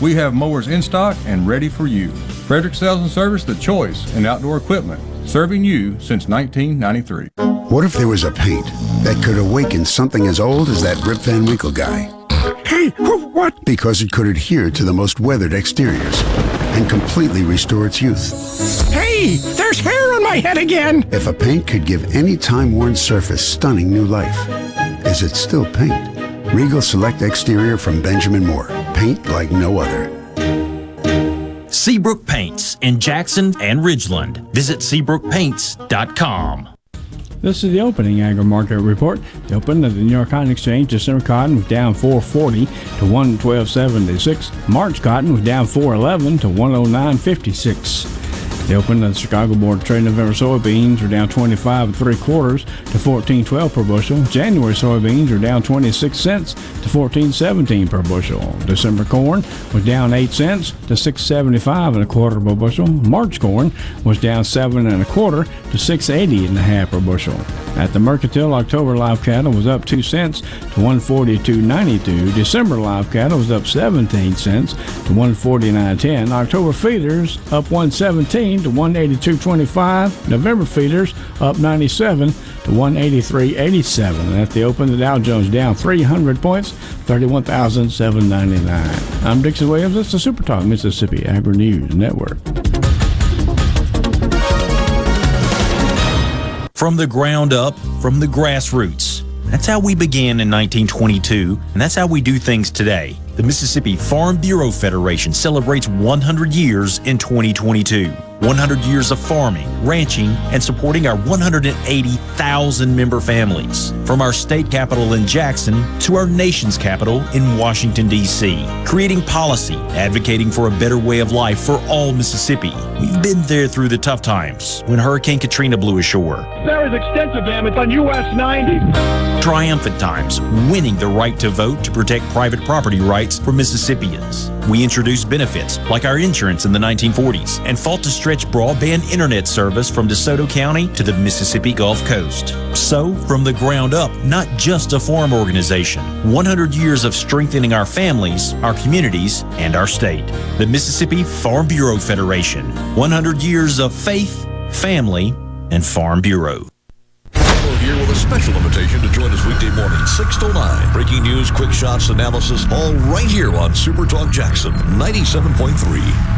we have mowers in stock and ready for you. Frederick Sales and Service, the choice in outdoor equipment, serving you since 1993. What if there was a paint that could awaken something as old as that Rip Van Winkle guy? Hey, what? Because it could adhere to the most weathered exteriors and completely restore its youth. Hey, there's hair on my head again. If a paint could give any time-worn surface stunning new life, is it still paint? Regal Select Exterior from Benjamin Moore. Paint like no other. Seabrook Paints in Jackson and Ridgeland. Visit SeabrookPaints.com. This is the opening agri market report. The open of the New York Cotton Exchange, December cotton was down 440 to 112.76. March cotton was down 411 to 109.56. The open of the Chicago Board of Trade November soybeans are down 25 and three quarters to 14.12 per bushel. January soybeans are down 26 cents to 14.17 per bushel. December corn was down 8 cents to 6.75 and a quarter per bushel. March corn was down 7 and a quarter to 6.80 and a half per bushel. At the Mercantile, October live cattle was up 2 cents to 142.92. December live cattle was up 17 cents to 149.10. October feeders up 117 to 182.25. November feeders up 97 to 183.87. At the open, the Dow Jones down 300 points, 31,799. I'm Dixon Williams. It's the Super Talk Mississippi Agri News Network. From the ground up, from the grassroots. That's how we began in 1922, and that's how we do things today. The Mississippi Farm Bureau Federation celebrates 100 years in 2022. 100 years of farming, ranching, and supporting our 180,000 member families. From our state capital in Jackson to our nation's capital in Washington, D.C. Creating policy, advocating for a better way of life for all Mississippi. We've been there through the tough times when Hurricane Katrina blew ashore. There is extensive damage on US 90. Triumphant times, winning the right to vote to protect private property rights for Mississippians. We introduced benefits like our insurance in the 1940s and fought to stretch broadband internet service from DeSoto County to the Mississippi Gulf Coast. So, from the ground up, not just a farm organization, 100 years of strengthening our families, our communities, and our state. The Mississippi Farm Bureau Federation. 100 years of faith, family, and Farm Bureau here with a special invitation to join us weekday morning, 6 to 9. Breaking news, quick shots, analysis, all right here on Super Talk Jackson 97.3.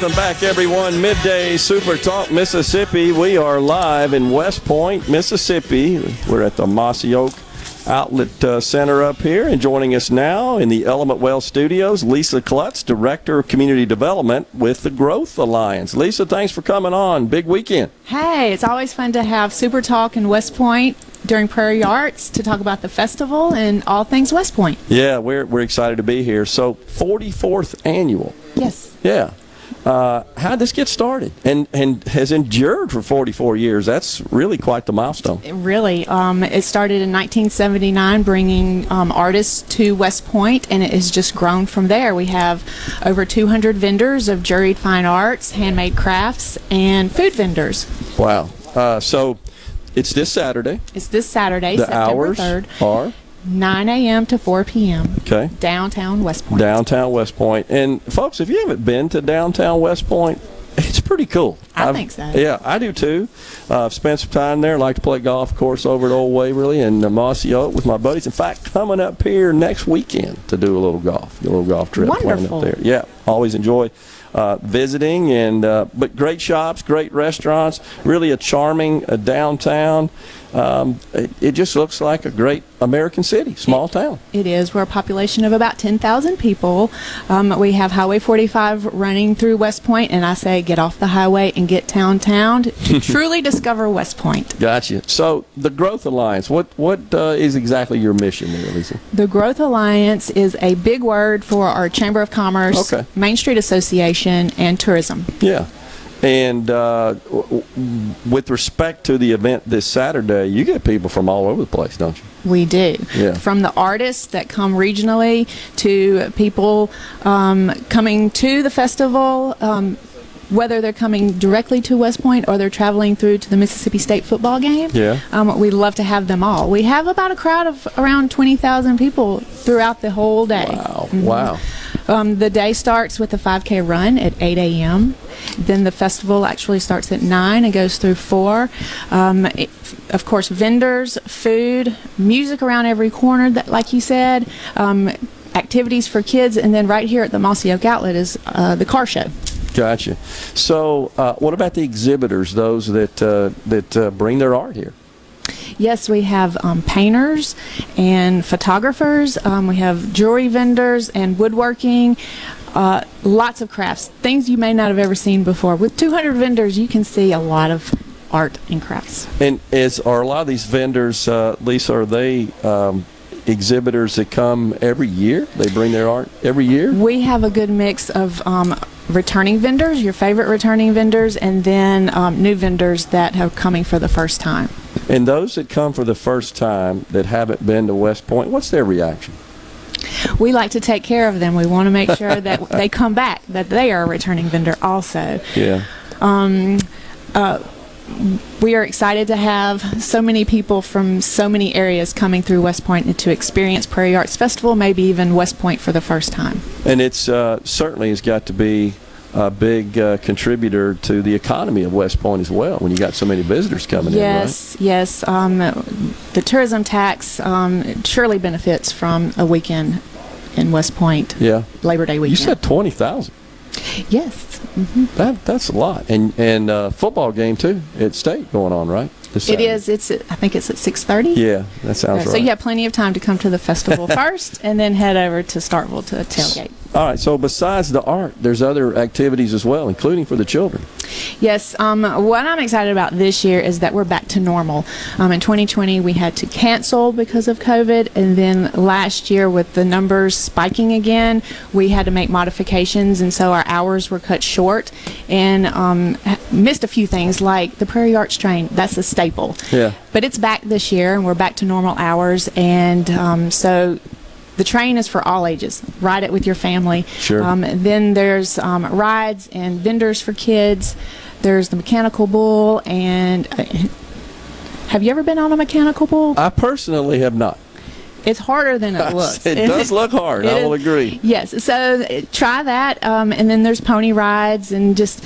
Welcome back, everyone. Midday Super Talk Mississippi. We are live in West Point, Mississippi. We're at the Mossy Oak Outlet uh, Center up here. And joining us now in the Element Wealth Studios, Lisa Klutz, Director of Community Development with the Growth Alliance. Lisa, thanks for coming on. Big weekend. Hey, it's always fun to have Super Talk in West Point during Prairie Arts to talk about the festival and all things West Point. Yeah, we're, we're excited to be here. So, 44th annual. Yes. Yeah. Uh, how did this get started and, and has endured for 44 years? That's really quite the milestone. It really. Um, it started in 1979, bringing um, artists to West Point, and it has just grown from there. We have over 200 vendors of juried fine arts, handmade crafts, and food vendors. Wow. Uh, so it's this Saturday. It's this Saturday, the September hours 3rd. are 9 a.m. to 4 p.m. Okay. Downtown West Point. Downtown West Point. And folks, if you haven't been to downtown West Point, it's pretty cool. I I've- think so. Yeah, I do too. Uh, I've spent some time there. I Like to play golf, of course, over at Old Waverly and uh, Mossy Oak with my buddies. In fact, coming up here next weekend to do a little golf, a little golf trip Wonderful. up there. Yeah, always enjoy uh, visiting and uh, but great shops, great restaurants, really a charming uh, downtown. Um, it, it just looks like a great American city, small town. It is. We're a population of about 10,000 people. Um, we have Highway 45 running through West Point, and I say get off the highway and get downtown to truly discover West Point. Gotcha. So the Growth Alliance, what what uh, is exactly your mission there, Lisa? The Growth Alliance is a big word for our Chamber of Commerce, Okay. Main Street Association, and tourism. Yeah. And uh, w- w- with respect to the event this Saturday, you get people from all over the place, don't you? We do. Yeah. From the artists that come regionally to people um, coming to the festival, um, whether they're coming directly to West Point or they're traveling through to the Mississippi State football game. Yeah. Um, we'd love to have them all. We have about a crowd of around 20,000 people throughout the whole day. Wow. Wow. Um, the day starts with a 5K run at 8 a.m. Then the festival actually starts at 9 and goes through 4. Um, it, of course, vendors, food, music around every corner, that, like you said, um, activities for kids, and then right here at the Mossy Oak Outlet is uh, the car show. Gotcha. So, uh, what about the exhibitors, those that uh, that uh, bring their art here? Yes, we have um, painters and photographers. Um, we have jewelry vendors and woodworking. Uh, lots of crafts, things you may not have ever seen before. With 200 vendors, you can see a lot of art and crafts. And is are a lot of these vendors, uh, Lisa, are they um, exhibitors that come every year? They bring their art every year. We have a good mix of um, returning vendors, your favorite returning vendors, and then um, new vendors that are coming for the first time. And those that come for the first time that haven't been to West Point, what's their reaction? We like to take care of them. We want to make sure that they come back, that they are a returning vendor also. Yeah. Um, uh, we are excited to have so many people from so many areas coming through West Point to experience Prairie Arts Festival, maybe even West Point for the first time. And it's uh, certainly has got to be a big uh, contributor to the economy of West Point as well. When you got so many visitors coming in. yes, yes. Um, the tourism tax um, surely benefits from a weekend in West Point. Yeah. Labor Day weekend. You said twenty thousand. Yes. That that's a lot. And and uh, football game too at state going on right. It is. It's. I think it's at six thirty. Yeah, that sounds So right. you have plenty of time to come to the festival first, and then head over to Starkville to tailgate. All right. So besides the art, there's other activities as well, including for the children. Yes, um, what I'm excited about this year is that we're back to normal. Um, in 2020, we had to cancel because of COVID, and then last year, with the numbers spiking again, we had to make modifications, and so our hours were cut short and um, missed a few things like the Prairie Arts Train. That's a staple. Yeah. But it's back this year, and we're back to normal hours, and um, so the train is for all ages. Ride it with your family. Sure. Um, then there's um, rides and vendors for kids. There's the mechanical bull, and uh, have you ever been on a mechanical bull? I personally have not. It's harder than it looks. It does look hard, I will agree. Yes, so try that, um, and then there's pony rides, and just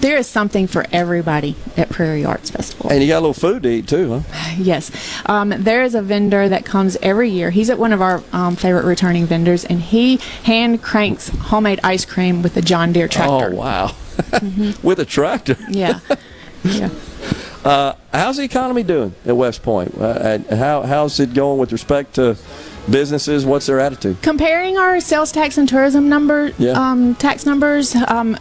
there is something for everybody at Prairie Arts Festival. And you got a little food to eat too, huh? Yes. Um, there is a vendor that comes every year. He's at one of our um, favorite returning vendors, and he hand cranks homemade ice cream with a John Deere tractor. Oh wow. With a tractor. Yeah. yeah. Uh, how's the economy doing at West Point? Uh, how how's it going with respect to businesses? What's their attitude? Comparing our sales tax and tourism number, Yeah. um, tax numbers, um,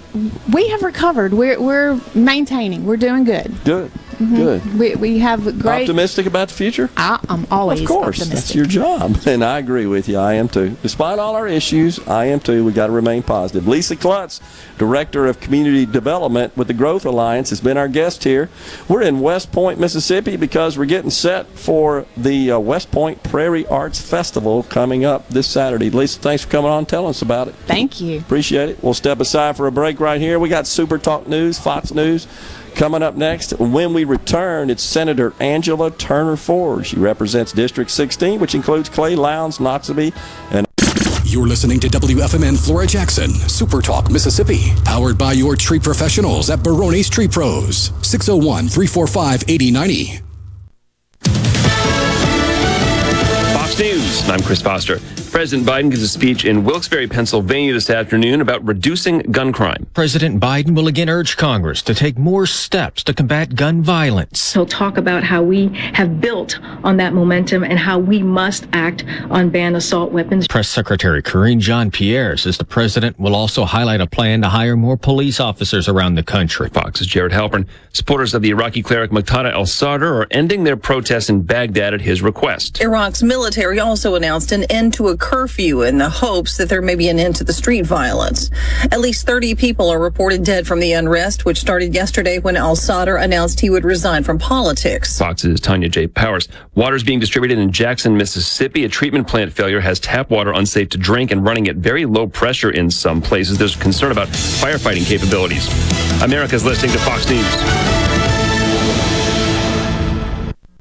we have recovered. We're, we're maintaining. We're doing good. Good. Mhm. Good. We, we have great. Optimistic about the future? I, I'm always Of course, optimistic. that's your job, and I agree with you. I am too. Despite all our issues, I am too. We got to remain positive. Lisa Klutz, Director of Community Development with the Growth Alliance, has been our guest here. We're in West Point, Mississippi, because we're getting set for the uh, West Point Prairie Arts Festival coming up this Saturday. Lisa, thanks for coming on, and telling us about it. Thank you. Appreciate it. We'll step aside for a break right here. We got Super Talk News, Fox News coming up next. When we return, it's Senator Angela Turner Ford. She represents District 16, which includes Clay Lowndes, Noxubee, and You're listening to WFMN Flora Jackson, Super Talk, Mississippi, powered by your tree professionals at Barone's Tree Pros, 601 345 8090. Fox News. I'm Chris Foster. President Biden gives a speech in Wilkes-Barre, Pennsylvania this afternoon about reducing gun crime. President Biden will again urge Congress to take more steps to combat gun violence. He'll talk about how we have built on that momentum and how we must act on ban assault weapons. Press Secretary Karine Jean-Pierre says the president will also highlight a plan to hire more police officers around the country. Fox's Jared Halpern. Supporters of the Iraqi cleric Muqtada al-Sadr are ending their protests in Baghdad at his request. Iraq's military also announced an end to a curfew in the hopes that there may be an end to the street violence. At least 30 people are reported dead from the unrest, which started yesterday when al Sadr announced he would resign from politics. Fox's Tonya J. Powers. Water is being distributed in Jackson, Mississippi. A treatment plant failure has tap water unsafe to drink and running at very low pressure in some places. There's concern about firefighting capabilities. America's listening to Fox News.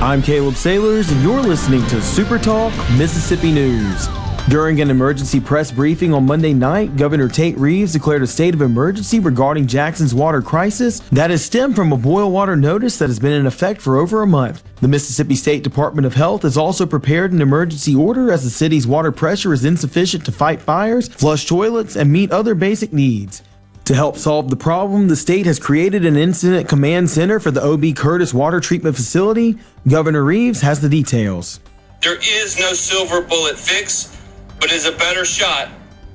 I'm Caleb Sailors, and you're listening to Super Talk Mississippi News. During an emergency press briefing on Monday night, Governor Tate Reeves declared a state of emergency regarding Jackson's water crisis that has stemmed from a boil water notice that has been in effect for over a month. The Mississippi State Department of Health has also prepared an emergency order as the city's water pressure is insufficient to fight fires, flush toilets, and meet other basic needs. To help solve the problem, the state has created an incident command center for the OB Curtis Water Treatment Facility. Governor Reeves has the details. There is no silver bullet fix, but is a better shot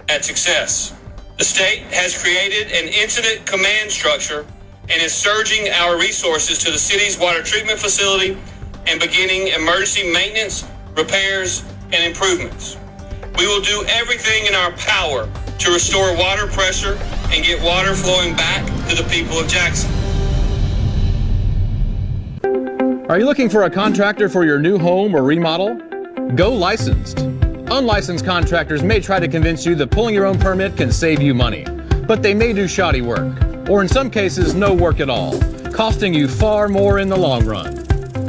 at success. The state has created an incident command structure and is surging our resources to the city's water treatment facility and beginning emergency maintenance, repairs, and improvements. We will do everything in our power to restore water pressure and get water flowing back to the people of Jackson. Are you looking for a contractor for your new home or remodel? Go licensed. Unlicensed contractors may try to convince you that pulling your own permit can save you money, but they may do shoddy work, or in some cases, no work at all, costing you far more in the long run.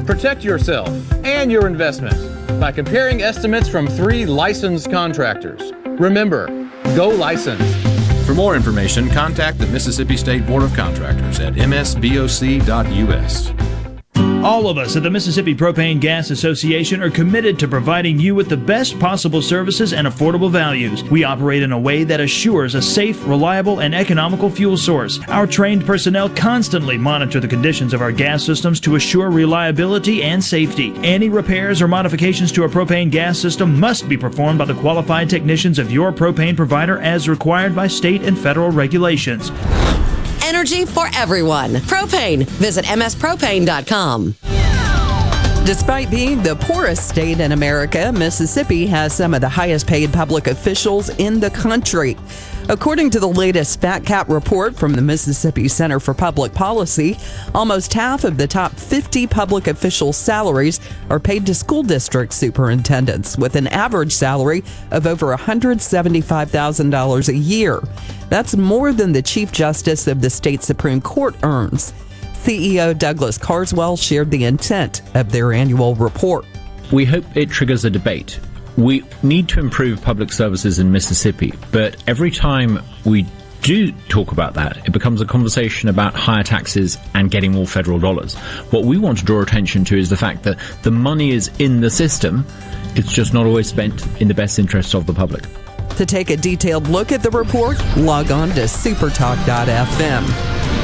Protect yourself and your investment by comparing estimates from three licensed contractors. Remember, go License. For more information, contact the Mississippi State Board of Contractors at msboc.us. All of us at the Mississippi Propane Gas Association are committed to providing you with the best possible services and affordable values. We operate in a way that assures a safe, reliable, and economical fuel source. Our trained personnel constantly monitor the conditions of our gas systems to assure reliability and safety. Any repairs or modifications to a propane gas system must be performed by the qualified technicians of your propane provider as required by state and federal regulations. Energy for everyone. Propane. Visit mspropane.com. Despite being the poorest state in America, Mississippi has some of the highest paid public officials in the country. According to the latest Fat Cat report from the Mississippi Center for Public Policy, almost half of the top 50 public officials' salaries are paid to school district superintendents, with an average salary of over $175,000 a year. That's more than the Chief Justice of the state Supreme Court earns. CEO Douglas Carswell shared the intent of their annual report. We hope it triggers a debate. We need to improve public services in Mississippi, but every time we do talk about that, it becomes a conversation about higher taxes and getting more federal dollars. What we want to draw attention to is the fact that the money is in the system, it's just not always spent in the best interests of the public. To take a detailed look at the report, log on to supertalk.fm.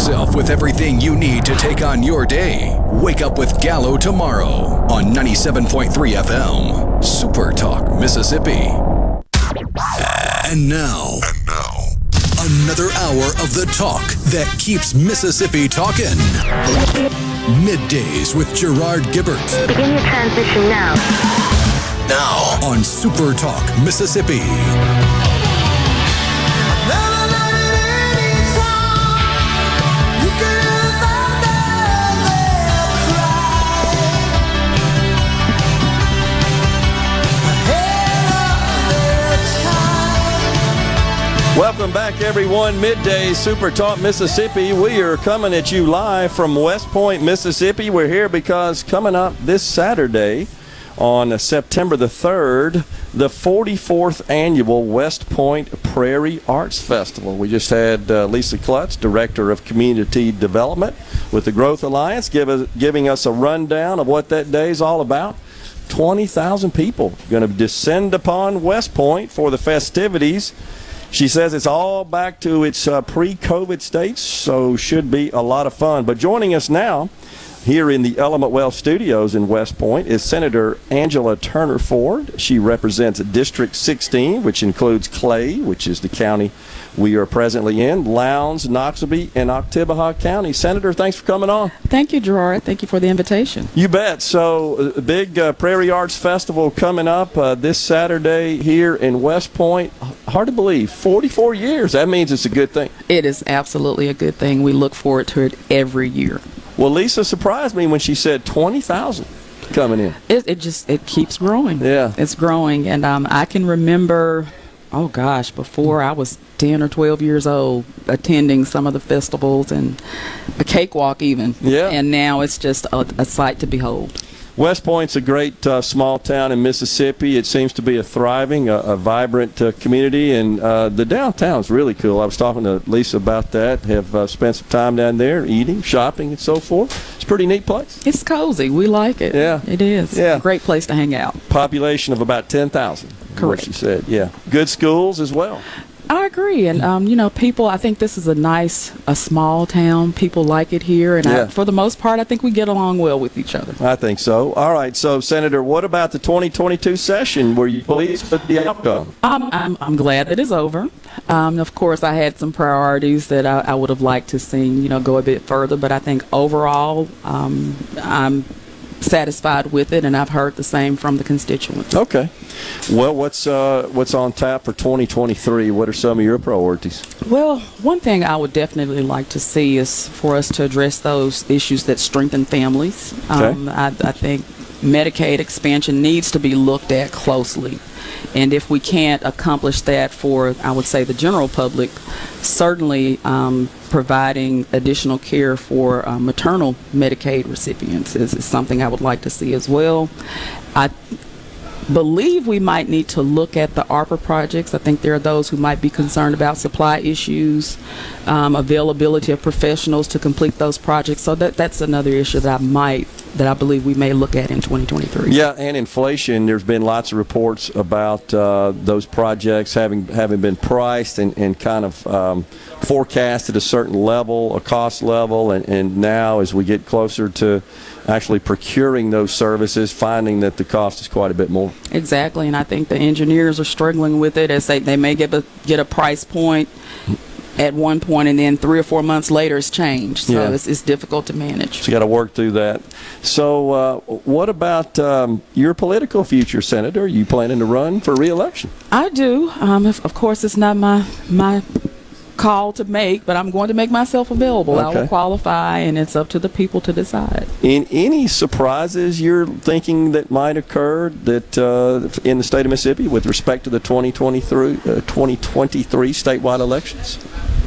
Arm yourself with everything you need to take on your day. Wake up with Gallo tomorrow on 97.3 FM. Super Talk, Mississippi. And now. And now. Another hour of the talk that keeps Mississippi talking. Middays with Gerard Gibert. Begin your transition now. Now on Super Talk, Mississippi. Welcome back, everyone. Midday Super Talk Mississippi. We are coming at you live from West Point, Mississippi. We're here because coming up this Saturday on September the 3rd, the 44th annual West Point Prairie Arts Festival. We just had uh, Lisa Klutz, Director of Community Development with the Growth Alliance, give us, giving us a rundown of what that day is all about. 20,000 people going to descend upon West Point for the festivities. She says it's all back to its uh, pre COVID states, so should be a lot of fun. But joining us now here in the Element Wealth studios in West Point is Senator Angela Turner Ford. She represents District 16, which includes Clay, which is the county we are presently in, Lowndes, Noxubee, and Oktibbeha County. Senator, thanks for coming on. Thank you, Gerard. Thank you for the invitation. You bet. So, uh, big uh, Prairie Arts Festival coming up uh, this Saturday here in West Point. Hard to believe, 44 years. That means it's a good thing. It is absolutely a good thing. We look forward to it every year. Well, Lisa surprised me when she said 20,000 coming in. It, it, just it keeps growing. Yeah, it's growing, and um, I can remember. Oh gosh, before I was 10 or 12 years old, attending some of the festivals and a cakewalk even. Yeah. And now it's just a, a sight to behold. West Point's a great uh, small town in Mississippi. It seems to be a thriving, a, a vibrant uh, community, and uh, the downtown's really cool. I was talking to Lisa about that. Have uh, spent some time down there, eating, shopping, and so forth. It's a pretty neat place. It's cozy. We like it. Yeah, it is. Yeah, great place to hang out. Population of about ten thousand. Correct. She said, yeah, good schools as well. I agree, and um, you know, people. I think this is a nice, a small town. People like it here, and Yeah. I, for the most part, I think we get along well with each other. I think so. All right, so Senator, what about the 2022 session? Were you pleased with the outcome? I'm, I'm, I'm glad it is over. Um, of course, I had some priorities that I, I would have liked to see, you know, go a bit further. But I think overall, um, I'm satisfied with it, and I've heard the same from the constituents. Okay. Well, what's uh, what's on tap for 2023? What are some of your priorities? Well, one thing I would definitely like to see is for us to address those issues that strengthen families. Um, I, I think Medicaid expansion needs to be looked at closely. And if we can't accomplish that for, I would say, the general public, certainly um, providing additional care for uh, maternal Medicaid recipients is, is something I would like to see as well. I believe we might need to look at the ARPA projects. I think there are those who might be concerned about supply issues, um, availability of professionals to complete those projects. So that that's another issue that I might that I believe we may look at in 2023. Yeah, and inflation. There's been lots of reports about uh, those projects having having been priced and, and kind of um, forecast at a certain level, a cost level, and, and now as we get closer to actually procuring those services, finding that the cost is quite a bit more. Exactly, and I think the engineers are struggling with it as they, they may get a get a price point at one point and then three or four months later it's changed. So Yeah. it's, it's difficult to manage. So you got to work through that. So, uh, what about um, your political future, Senator? Are you planning to run for reelection? I do. Um, of, of course, it's not my my call to make, but I'm going to make myself available. I will qualify, and it's up to the people to decide. In any surprises you're thinking that might occur that uh, in the state of Mississippi with respect to the 2023 uh, 2023 statewide elections?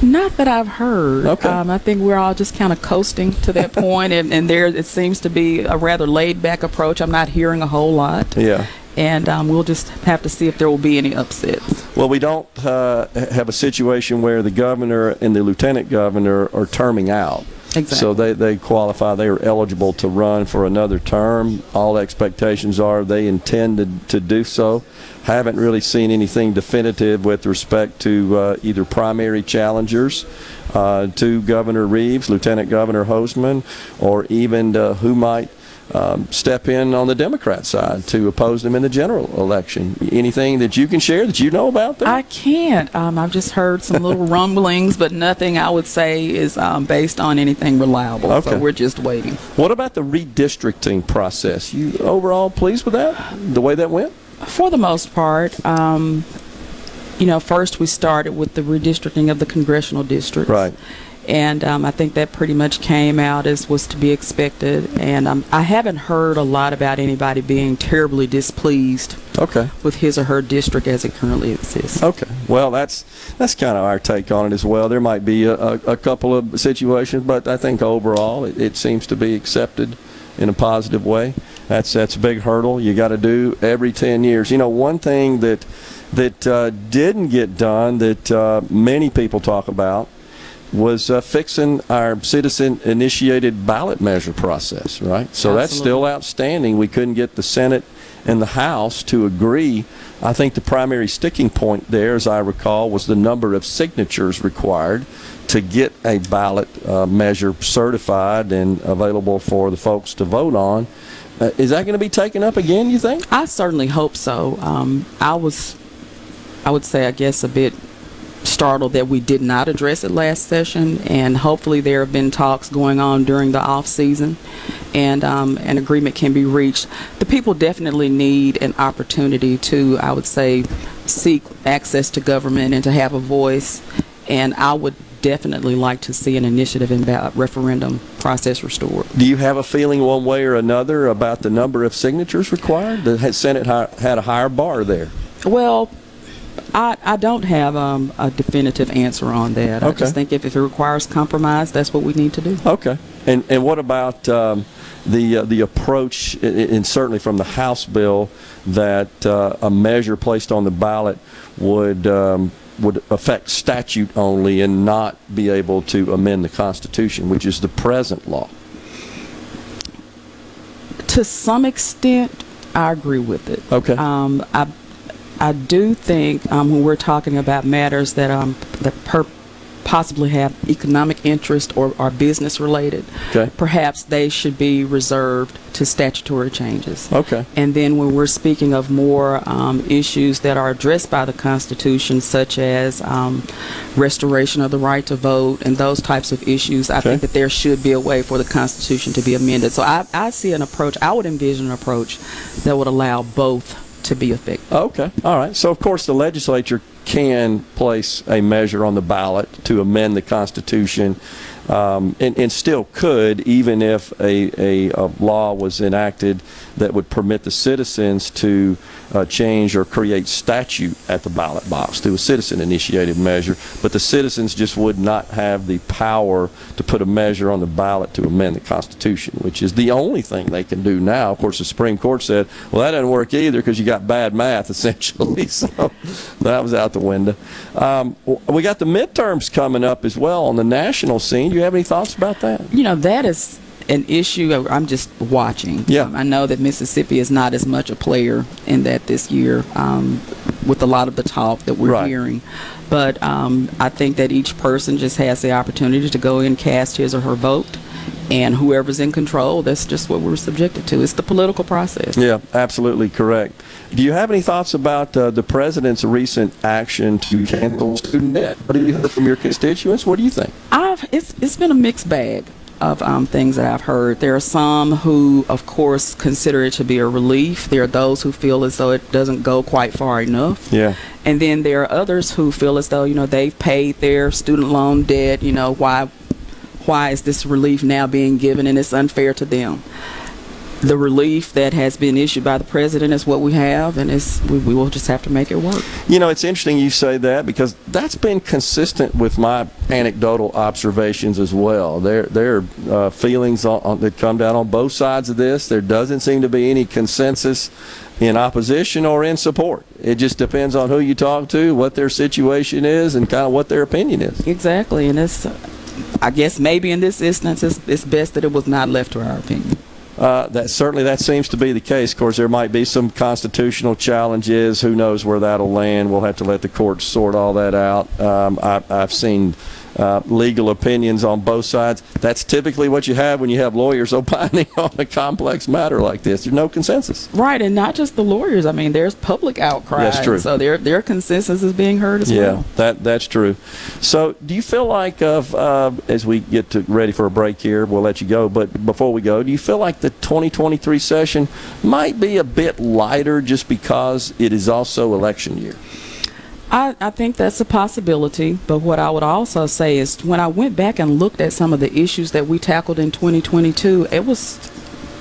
Not that I've heard. Okay. Um, I think we're all just kind of coasting to that point, and, and there it seems to be a rather laid back approach. I'm not hearing a whole lot. Yeah. And um, we'll just have to see if there will be any upsets. Well, we don't uh, have a situation where the governor and the lieutenant governor are terming out. Exactly. So they, they qualify, they are eligible to run for another term. All expectations are they intended to do so. Haven't really seen anything definitive with respect to uh, either primary challengers uh, to Governor Reeves, Lieutenant Governor Hoseman, or even uh, who might um, step in on the Democrat side to oppose them in the general election. Anything that you can share that you know about there? I can't. Um, I've just heard some little rumblings, but nothing I would say is um, based on anything reliable. Okay. So we're just waiting. What about the redistricting process? You overall pleased with that? The way that went? For the most part, um, you know, first we started with the redistricting of the congressional districts. Right. And um, I think that pretty much came out as was to be expected. And um, I haven't heard a lot about anybody being terribly displeased Okay. with his or her district as it currently exists. Okay. Well, that's that's kind of our take on it as well. There might be a, a, a couple of situations, but I think overall it, it seems to be accepted in a positive way. That's that's a big hurdle you got to do every 10 years. You know, one thing that that uh, didn't get done that uh, many people talk about was uh, fixing our citizen-initiated ballot measure process, right? So that's still outstanding. We couldn't get the Senate and the House to agree. I think the primary sticking point there, as I recall, was the number of signatures required to get a ballot uh, measure certified and available for the folks to vote on. Uh, is that going to be taken up again, you think? I certainly hope so. Um, I was, I would say, I guess, a bit startled that we did not address it last session, and hopefully there have been talks going on during the off season, and um, an agreement can be reached. The people definitely need an opportunity to, I would say, seek access to government and to have a voice, and I would definitely like to see an initiative and referendum process restored. Do you have a feeling one way or another about the number of signatures required? The Senate had a higher bar there. Well, I, I don't have um, a definitive answer on that. I just think if, if it requires compromise, that's what we need to do. Okay. And and what about um, the uh, the approach, and certainly from the House bill, that uh, a measure placed on the ballot would um, would affect statute only and not be able to amend the Constitution, which is the present law. To some extent, I agree with it. Okay. Um, I, I do think um, when we're talking about matters that um, that per- possibly have economic interest or are business related, Okay. perhaps they should be reserved to statutory changes. Okay. And then when we're speaking of more um, issues that are addressed by the Constitution, such as um, restoration of the right to vote and those types of issues, I Okay. think that there should be a way for the Constitution to be amended. So I, I see an approach, I would envision an approach that would allow both to be effective. Okay. All right. So, of course, the legislature can place a measure on the ballot to amend the Constitution, um, and, and still could, even if a, a, a law was enacted that would permit the citizens to uh, change or create statute at the ballot box through a citizen-initiated measure. But the citizens just would not have the power to put a measure on the ballot to amend the Constitution, which is the only thing they can do now. Of course, the Supreme Court said, well, that doesn't work either because you got bad math, essentially. So that was out the window. Um, we got the midterms coming up as well on the national scene. Do you have any thoughts about that? You know, that is an issue I'm just watching. Yeah. I know that Mississippi is not as much a player in that this year um, with a lot of the talk that we're Right. hearing. But um, I think that each person just has the opportunity to go and cast his or her vote. And whoever's in control, that's just what we're subjected to. It's the political process. Yeah, absolutely correct. Do you have any thoughts about uh, the president's recent action to cancel student debt? What have you heard from your constituents? What do you think? I've it's it's been a mixed bag of um, things that I've heard. There are some who, of course, consider it to be a relief. There are those who feel as though it doesn't go quite far enough. Yeah. And then there are others who feel as though you know they've paid their student loan debt. You know why why is this relief now being given and it's unfair to them? The relief that has been issued by the president is what we have, and it's we, we will just have to make it work. You know, it's interesting you say that because that's been consistent with my anecdotal observations as well. There, there are uh, feelings on, on, that come down on both sides of this. There doesn't seem to be any consensus in opposition or in support. It just depends on who you talk to, what their situation is, and kind of what their opinion is. Exactly, and it's, uh, I guess maybe in this instance, it's, it's best that it was not left to our opinion. Uh, that certainly that seems to be the case. Of course, there might be some constitutional challenges. Who knows where that'll land? We'll have to let the courts sort all that out. Um, I, I've seen uh, legal opinions on both sides. That's typically what you have when you have lawyers opining on a complex matter like this. There's no consensus. Right, and not just the lawyers. I mean, there's public outcry. That's true. So their their consensus is being heard as yeah, well. Yeah, that that's true. So, do you feel like, of uh, as we get to ready for a break here, we'll let you go. But before we go, do you feel like the 2023 session might be a bit lighter just because it is also election year? I, I think that's a possibility, but what I would also say is when I went back and looked at some of the issues that we tackled in 2022, it was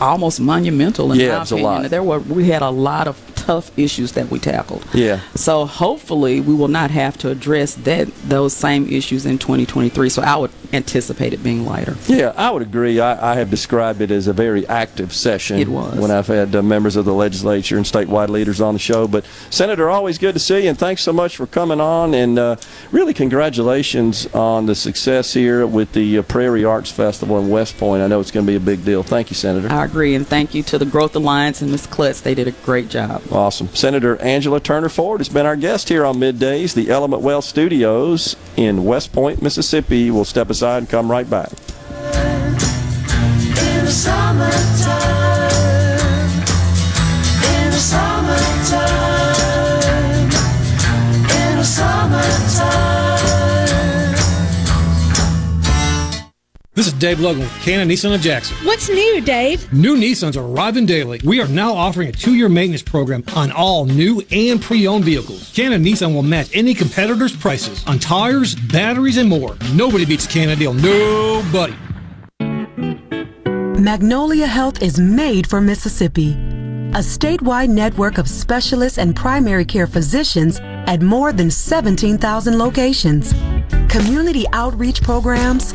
almost monumental in Yeah, my it was a opinion. lot. There were we had a lot of tough issues that we tackled. Yeah. So hopefully we will not have to address that those same issues in 2023. So I would anticipate it being lighter. Yeah, I would agree. I, I have described it as a very active session. It was. When I've had uh, members of the legislature and statewide leaders on the show. But, Senator, always good to see you, and thanks so much for coming on. And uh, really, congratulations on the success here with the uh, Prairie Arts Festival in West Point. I know it's going to be a big deal. Thank you, Senator. I agree, and thank you to the Growth Alliance and Ms. Klutz. They did a great job. Awesome. Senator Angela Turner Ford has been our guest here on Middays. The Element Wealth Studios in West Point, Mississippi. We'll step aside and come right back. This is Dave Logan with Cannon Nissan of Jackson. What's new, Dave? New Nissans are arriving daily. We are now offering a two-year maintenance program on all new and pre-owned vehicles. Cannon Nissan will match any competitor's prices on tires, batteries, and more. Nobody beats a Cannon deal. Nobody. Magnolia Health is made for Mississippi. A statewide network of specialists and primary care physicians at more than 17,000 locations. Community outreach programs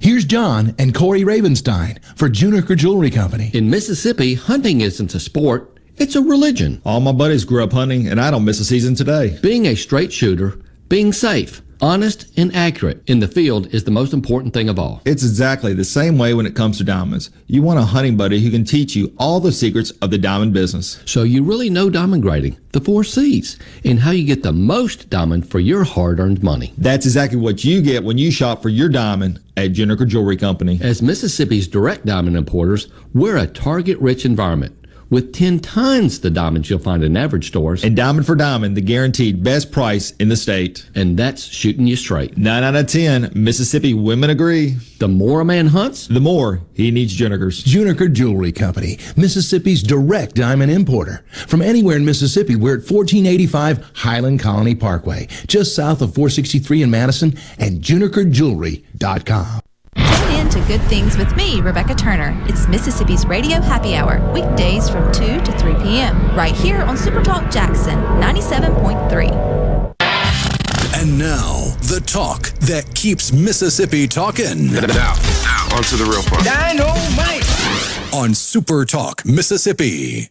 Here's John and Corey Ravenstein for Juniker Jewelry Company. In Mississippi, hunting isn't a sport, it's a religion. All my buddies grew up hunting, and I don't miss a season today. Being a straight shooter, being safe, honest, and accurate in the field is the most important thing of all. It's exactly the same way when it comes to diamonds. You want a hunting buddy who can teach you all the secrets of the diamond business. So you really know diamond grading, the four C's, and how you get the most diamond for your hard earned money. That's exactly what you get when you shop for your diamond at Juniker Jewelry Company. As Mississippi's direct diamond importers, we're a target rich environment with 10 times the diamonds you'll find in average stores. And diamond for diamond, the guaranteed best price in the state. And that's shooting you straight. 9 out of 10, Mississippi women agree. The more a man hunts, the more he needs Junikers. Juniker Jewelry Company, Mississippi's direct diamond importer. From anywhere in Mississippi, we're at 1485 Highland Colony Parkway, just south of 463 in Madison, and junikerjewelry.com. Tune in to Good Things with me, Rebecca Turner. It's Mississippi's Radio Happy Hour, weekdays from 2 to 3 p.m., right here on Supertalk Jackson 97.3. And now, the talk that keeps Mississippi talking. Now, now, on to the real part. Dynamite! On Super Talk, Mississippi.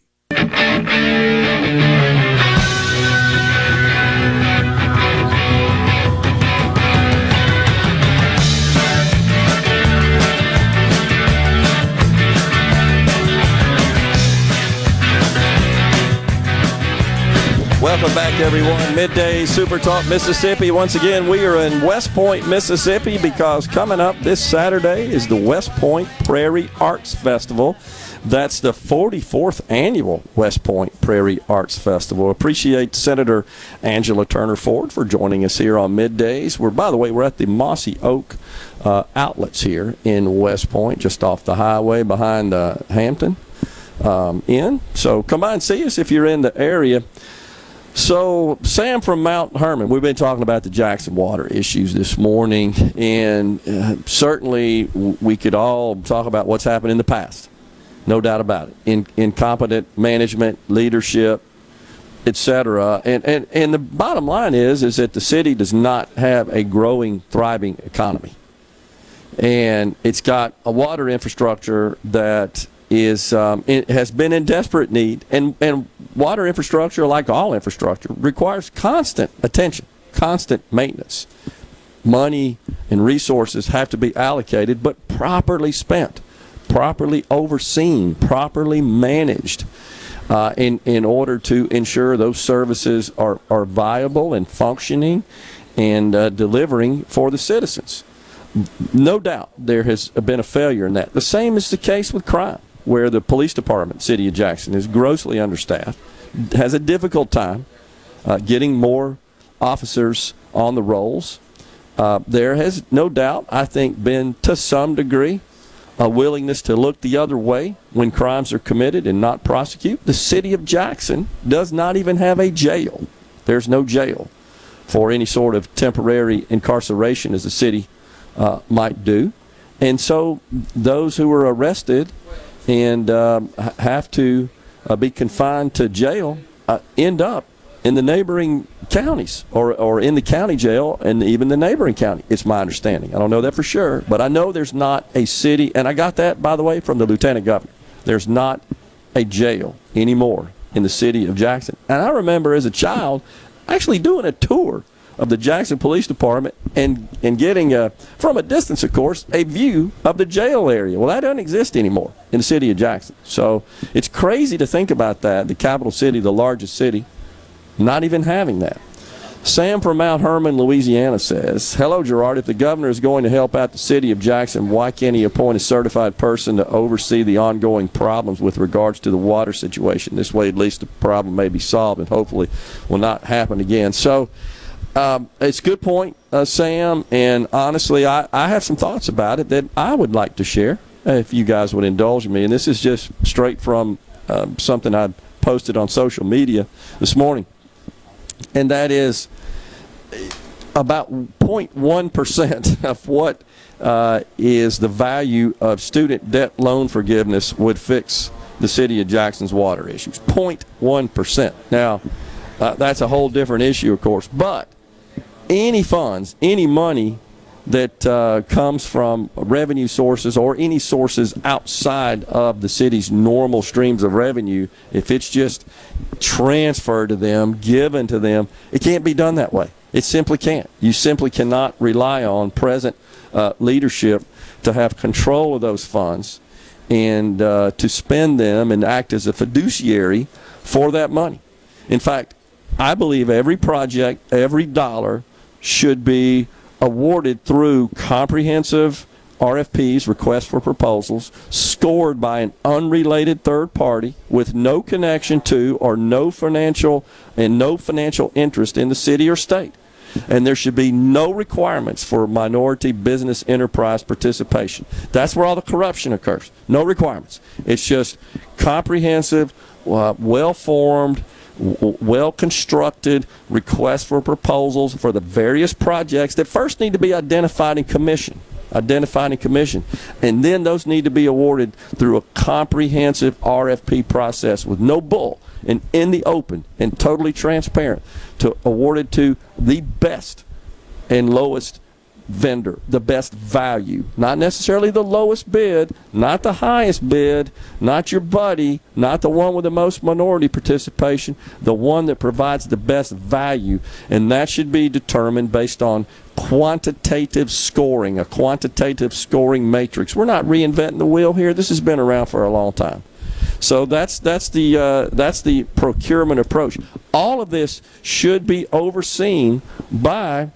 Welcome back, everyone. Midday Super Talk Mississippi. Once again, we are in West Point, Mississippi, because coming up this Saturday is the West Point Prairie Arts Festival. That's the 44th annual West Point Prairie Arts Festival. Appreciate Senator Angela Turner Ford for joining us here on middays. We're, by the way, we're at the Mossy Oak uh, outlets here in West Point, just off the highway behind uh, Hampton um, Inn. So come by and see us if you're in the area. So, Sam from Mount Hermon, we've been talking about the Jackson water issues this morning, and uh, certainly we could all talk about what's happened in the past. No doubt about it. In, incompetent management, leadership, etc. And, and, and the bottom line is, is that the city does not have a growing, thriving economy. And it's got a water infrastructure that is um, has been in desperate need, and and water infrastructure, like all infrastructure, requires constant attention, constant maintenance. Money and resources have to be allocated, but properly spent, properly overseen, properly managed. Uh, in, in order to ensure those services are, are viable and functioning and uh, delivering for the citizens. No doubt there has been a failure in that. The same is the case with crime where the police department, City of Jackson, is grossly understaffed, has a difficult time uh, getting more officers on the rolls. Uh, there has no doubt, I think, been to some degree a willingness to look the other way when crimes are committed and not prosecute. The City of Jackson does not even have a jail. There's no jail for any sort of temporary incarceration as the city uh, might do. And so those who are arrested and um, have to uh, be confined to jail uh, end up in the neighboring counties or, or in the county jail and even the neighboring county. It's my understanding. I don't know that for sure, but I know there's not a city, and I got that, by the way, from the lieutenant governor. There's not a jail anymore in the city of Jackson. And I remember as a child actually doing a tour of the Jackson Police Department and, and getting, a, from a distance, of course, a view of the jail area. Well, that doesn't exist anymore in the city of Jackson. So it's crazy to think about that, the capital city, the largest city, not even having that. Sam from Mount Hermon, Louisiana says, Hello, Gerard. If the governor is going to help out the city of Jackson, why can't he appoint a certified person to oversee the ongoing problems with regards to the water situation? This way, at least the problem may be solved and hopefully will not happen again. So, um, it's a good point, uh, Sam. And honestly, I, I have some thoughts about it that I would like to share if you guys would indulge me. And this is just straight from uh, something I posted on social media this morning. And that is about 0.1% of what uh, is the value of student debt loan forgiveness would fix the city of Jackson's water issues. 0.1%. Now, uh, that's a whole different issue, of course. But any funds, any money that uh, comes from revenue sources or any sources outside of the city's normal streams of revenue, if it's just transferred to them, given to them, it can't be done that way. It simply can't. You simply cannot rely on present uh, leadership to have control of those funds and uh, to spend them and act as a fiduciary for that money. In fact, I believe every project, every dollar should be awarded through comprehensive RFPs, requests for proposals, scored by an unrelated third party with no connection to or no financial and no financial interest in the city or state. And there should be no requirements for minority business enterprise participation. That's where all the corruption occurs. No requirements. It's just comprehensive, uh, well formed, well constructed requests for proposals for the various projects that first need to be identified and commissioned identified and commissioned. And then those need to be awarded through a comprehensive RFP process with no bull and in the open and totally transparent to awarded to the best and lowest vendor, the best value. Not necessarily the lowest bid, not the highest bid, not your buddy, not the one with the most minority participation, the one that provides the best value. And that should be determined based on quantitative scoring, a quantitative scoring matrix. We're not reinventing the wheel here. This has been around for a long time. So that's that's the uh, that's the procurement approach. All of this should be overseen by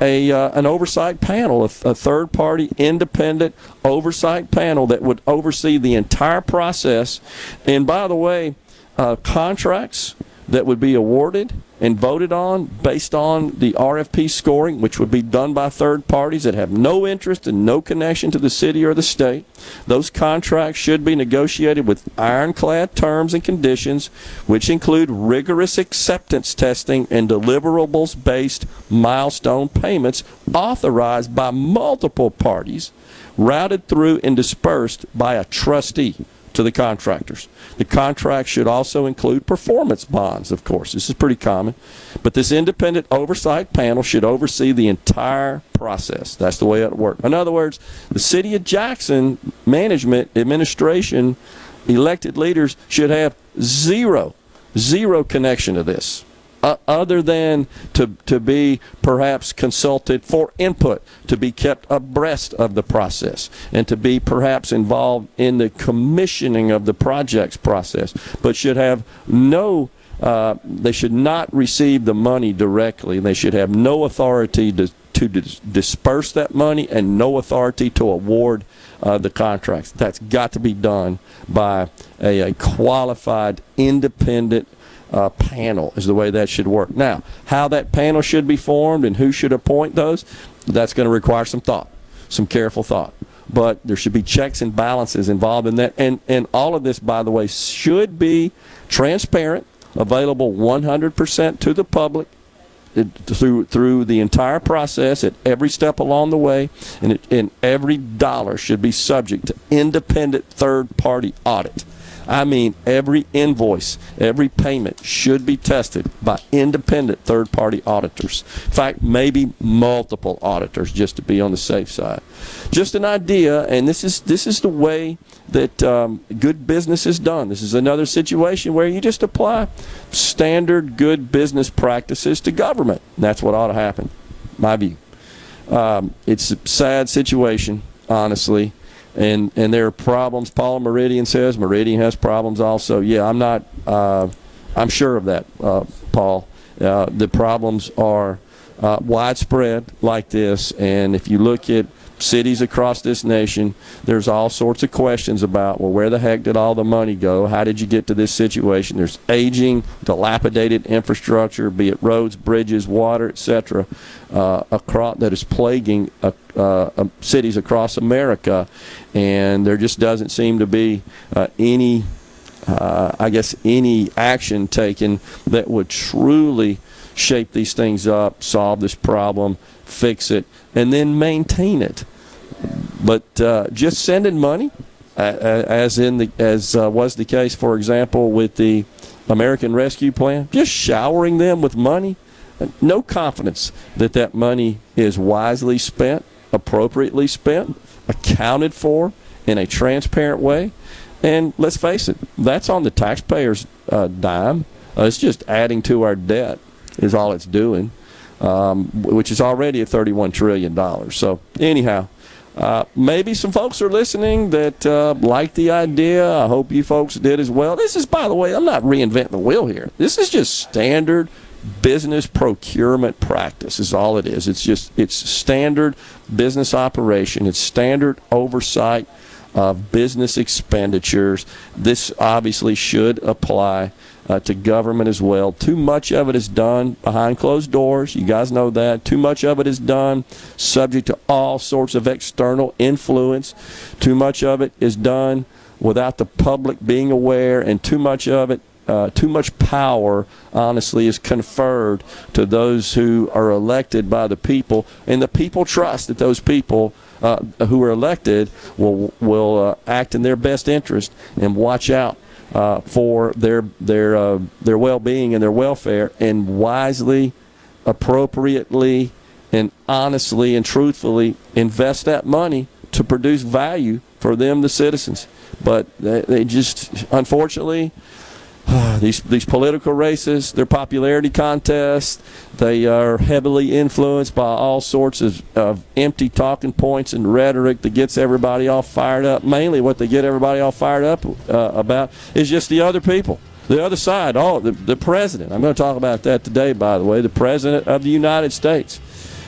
a uh, an oversight panel, a, a third party independent oversight panel that would oversee the entire process. And by the way, uh, contracts that would be awarded and voted on based on the RFP scoring, which would be done by third parties that have no interest and no connection to the city or the state. Those contracts should be negotiated with ironclad terms and conditions, which include rigorous acceptance testing and deliverables based milestone payments authorized by multiple parties, routed through and dispersed by a trustee to the contractors. The contract should also include performance bonds, of course. This is pretty common. But this independent oversight panel should oversee the entire process. That's the way it works. In other words, the city of Jackson management, administration, elected leaders should have zero, zero connection to this uh, other than to, to be perhaps consulted for input, to be kept abreast of the process, and to be perhaps involved in the commissioning of the project's process, but should have no. Uh, they should not receive the money directly. They should have no authority to, to dis- disperse that money and no authority to award uh, the contracts. That's got to be done by a, a qualified, independent uh, panel is the way that should work. Now, how that panel should be formed and who should appoint those, that's going to require some thought, some careful thought. But there should be checks and balances involved in that. And, and all of this, by the way, should be transparent, available 100% to the public through through the entire process at every step along the way, and, it, and every dollar should be subject to independent third party audit. I mean, every invoice, every payment should be tested by independent third party auditors. In fact, maybe multiple auditors just to be on the safe side. Just an idea, and this is, this is the way that um, good business is done. This is another situation where you just apply standard good business practices to government. That's what ought to happen, my view. Um, it's a sad situation, honestly and and there are problems. Paul Meridian says Meridian has problems also. Yeah, I'm not. Uh, I'm sure of that, uh, Paul. Uh, the problems are uh, widespread like this, and if you look at cities across this nation, there's all sorts of questions about, well, where the heck did all the money go? How did you get to this situation? There's aging, dilapidated infrastructure, be it roads, bridges, water, etc., uh, across, that is plaguing uh, uh, cities across America, and there just doesn't seem to be uh, any, uh, I guess, any action taken that would truly shape these things up, solve this problem, fix it, and then maintain it. But uh, just sending money, uh, as in the as uh, was the case, for example, with the American Rescue Plan, just showering them with money, no confidence that that money is wisely spent appropriately spent, accounted for in a transparent way. And let's face it, that's on the taxpayer's uh, dime. Uh, it's just adding to our debt, is all it's doing, um, which is already at $31 trillion. So, anyhow, uh, maybe some folks are listening that uh, like the idea. I hope you folks did as well. This is, by the way, I'm not reinventing the wheel here. This is just standard business procurement practice is all it is it's just it's standard business operation it's standard oversight of business expenditures this obviously should apply uh, to government as well. Too much of it is done behind closed doors. You guys know that. Too much of it is done subject to all sorts of external influence. Too much of it is done without the public being aware and too much of it uh, too much power, honestly, is conferred to those who are elected by the people, and the people trust that those people uh, who are elected will will uh, act in their best interest and watch out uh, for their their uh, their well being and their welfare, and wisely, appropriately, and honestly and truthfully invest that money to produce value for them, the citizens. But they, they just, unfortunately, these these political races, their popularity contests, they are heavily influenced by all sorts of, of empty talking points and rhetoric that gets everybody all fired up. Mainly, what they get everybody all fired up uh, about is just the other people, the other side. Oh, the, the president. I'm going to talk about that today. By the way, the president of the United States.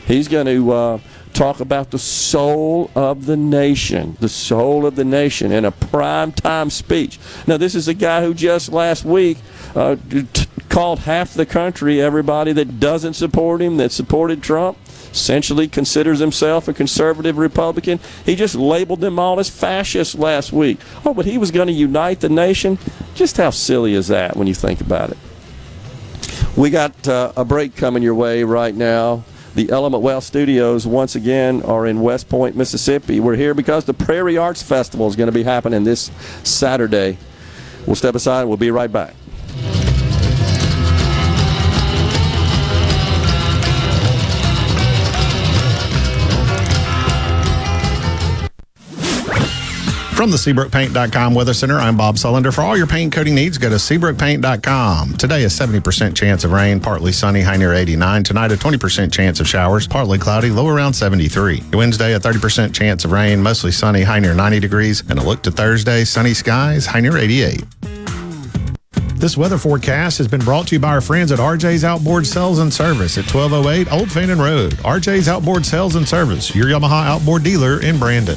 He's going to. Uh, talk about the soul of the nation, the soul of the nation in a prime time speech. Now, this is a guy who just last week uh, t- called half the country, everybody that doesn't support him, that supported Trump, essentially considers himself a conservative Republican. He just labeled them all as fascists last week. Oh, but he was going to unite the nation? Just how silly is that when you think about it? We got uh, a break coming your way right now. The Element Wealth Studios, once again, are in West Point, Mississippi. We're here because the Prairie Arts Festival is going to be happening this Saturday. We'll step aside and we'll be right back. From the SeabrookPaint.com Weather Center, I'm Bob Sullender. For all your paint coating needs, go to SeabrookPaint.com. Today, a 70% chance of rain, partly sunny, high near 89. Tonight, a 20% chance of showers, partly cloudy, low around 73. Wednesday, a 30% chance of rain, mostly sunny, high near 90 degrees. And a look to Thursday, sunny skies, high near 88. This weather forecast has been brought to you by our friends at RJ's Outboard Sales and Service at 1208 Old Fannin Road. RJ's Outboard Sales and Service, your Yamaha outboard dealer in Brandon.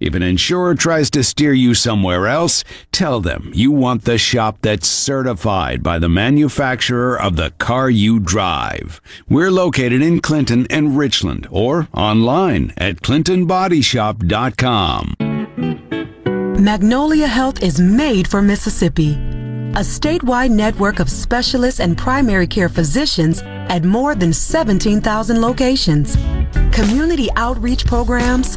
If an insurer tries to steer you somewhere else, tell them you want the shop that's certified by the manufacturer of the car you drive. We're located in Clinton and Richland or online at clintonbodyshop.com. Magnolia Health is made for Mississippi. A statewide network of specialists and primary care physicians at more than 17,000 locations. Community outreach programs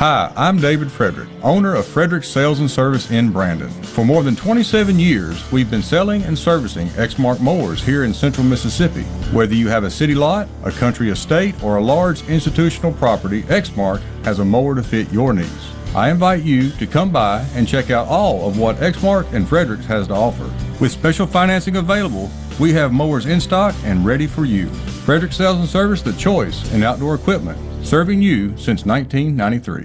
Hi, I'm David Frederick, owner of Frederick Sales and Service in Brandon. For more than 27 years, we've been selling and servicing Exmark mowers here in central Mississippi. Whether you have a city lot, a country estate, or a large institutional property, Exmark has a mower to fit your needs. I invite you to come by and check out all of what Exmark and Fredericks has to offer. With special financing available, we have mowers in stock and ready for you. Frederick Sales and Service, the choice in outdoor equipment serving you since 1993.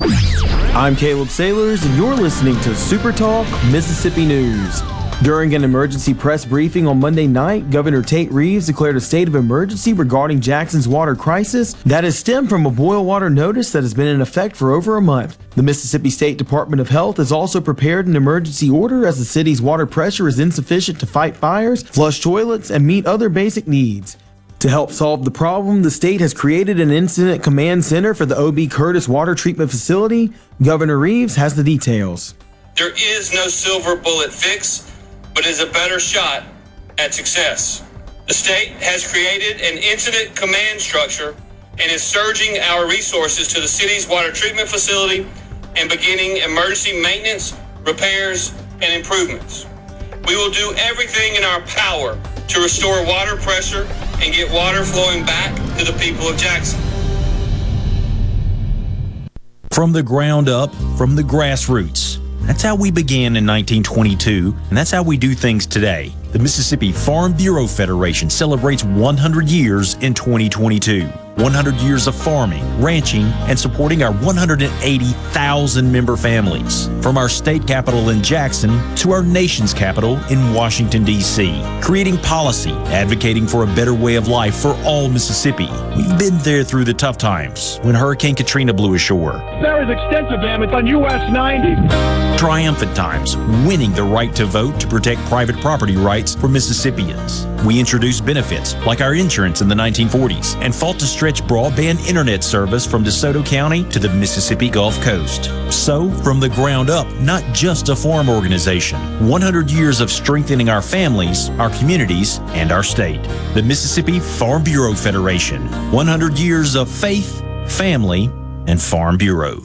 I'm Caleb Sailors, and you're listening to Super Talk Mississippi News. During an emergency press briefing on Monday night, Governor Tate Reeves declared a state of emergency regarding Jackson's water crisis that has stemmed from a boil water notice that has been in effect for over a month. The Mississippi State Department of Health has also prepared an emergency order as the city's water pressure is insufficient to fight fires, flush toilets, and meet other basic needs. To help solve the problem, the state has created an incident command center for the OB Curtis Water Treatment Facility. Governor Reeves has the details. There is no silver bullet fix, but is a better shot at success. The state has created an incident command structure and is surging our resources to the city's water treatment facility and beginning emergency maintenance, repairs, and improvements. We will do everything in our power to restore water pressure and get water flowing back to the people of Jackson. From the ground up, from the grassroots. That's how we began in 1922, and that's how we do things today. The Mississippi Farm Bureau Federation celebrates 100 years in 2022. 100 years of farming, ranching, and supporting our 180,000 member families. From our state capital in Jackson to our nation's capital in Washington, D.C. Creating policy, advocating for a better way of life for all Mississippi. We've been there through the tough times when Hurricane Katrina blew ashore. There is extensive damage on US 90. Triumphant times, winning the right to vote to protect private property rights for Mississippians. We introduced benefits like our insurance in the 1940s and fought to stretch broadband internet service from DeSoto County to the Mississippi Gulf Coast. So, from the ground up, not just a farm organization, 100 years of strengthening our families, our communities, and our state. The Mississippi Farm Bureau Federation. 100 years of faith, family, and Farm Bureau.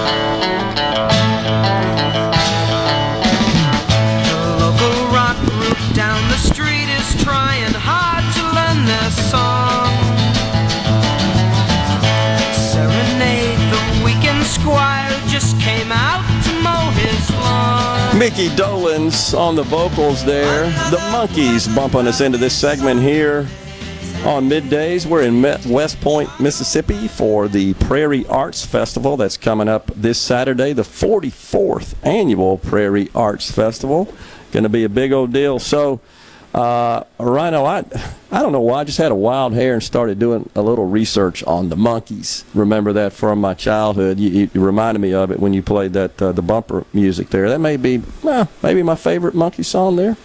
Mickey Dolenz on the vocals there. The Monkees bumping us into this segment here on middays. We're in West Point, Mississippi for the Prairie Arts Festival that's coming up this Saturday, the 44th annual Prairie Arts Festival. Going to be a big old deal. So, uh, Rhino, I, I don't know why. I just had a wild hair and started doing a little research on the Monkees. Remember that from my childhood. You, you, reminded me of it when you played that uh, the bumper music there. That may be, well, maybe my favorite Monkey song there.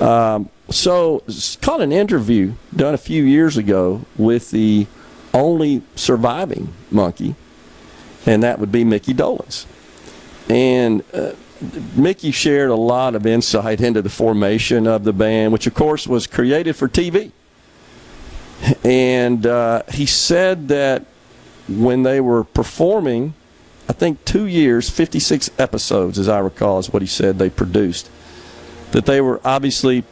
Um, so, caught an interview done a few years ago with the only surviving monkey, and that would be Mickey Dolenz. And uh, Mickey shared a lot of insight into the formation of the band, which of course was created for TV. And uh, he said that when they were performing, I think two years, 56 episodes, as I recall, is what he said they produced, that they were obviously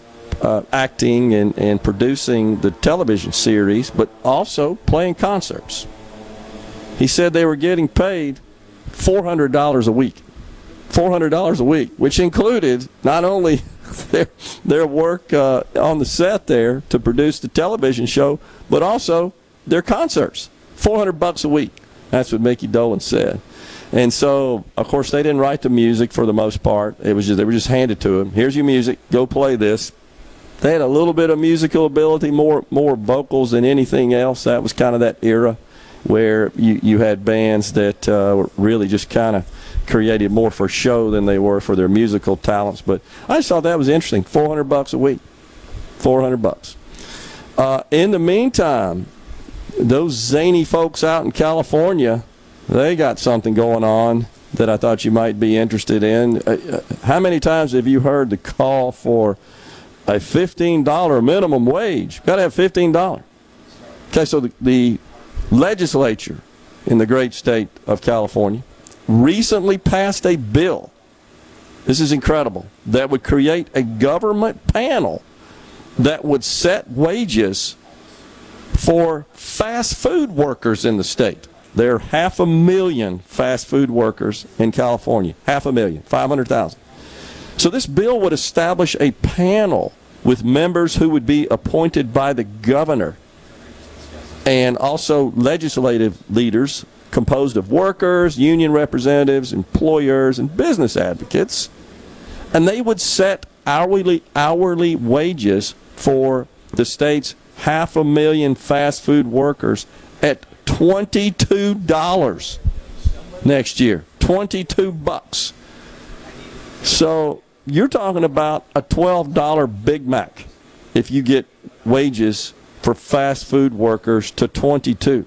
uh, acting and, and producing the television series, but also playing concerts. He said they were getting paid $400 a week. $400 a week, which included not only their, their work uh, on the set there to produce the television show, but also their concerts. 400 bucks a week. That's what Mickey Dolenz said. And so, of course, they didn't write the music for the most part. It was just they were just handed to them. Here's your music. Go play this. They had a little bit of musical ability, more more vocals than anything else. That was kind of that era where you, you had bands that uh, really just kind of created more for show than they were for their musical talents. But I just thought that was interesting. 400 bucks a week. 400 bucks. Uh, in the meantime, those zany folks out in California, they got something going on that I thought you might be interested in. Uh, uh, how many times have you heard the call for a $15 minimum wage? Got to have $15. Okay, so the, the legislature in the great state of California recently passed a bill. This is incredible. That would create a government panel that would set wages for fast food workers in the state. There are half a million fast food workers in California. Half a million, 500,000. So this bill would establish a panel with members who would be appointed by the governor and also legislative leaders composed of workers, union representatives, employers, and business advocates. And they would set hourly hourly wages for the state's half a million fast food workers at $22 next year. 22 bucks. So you're talking about a $12 Big Mac if you get wages for fast food workers to 22.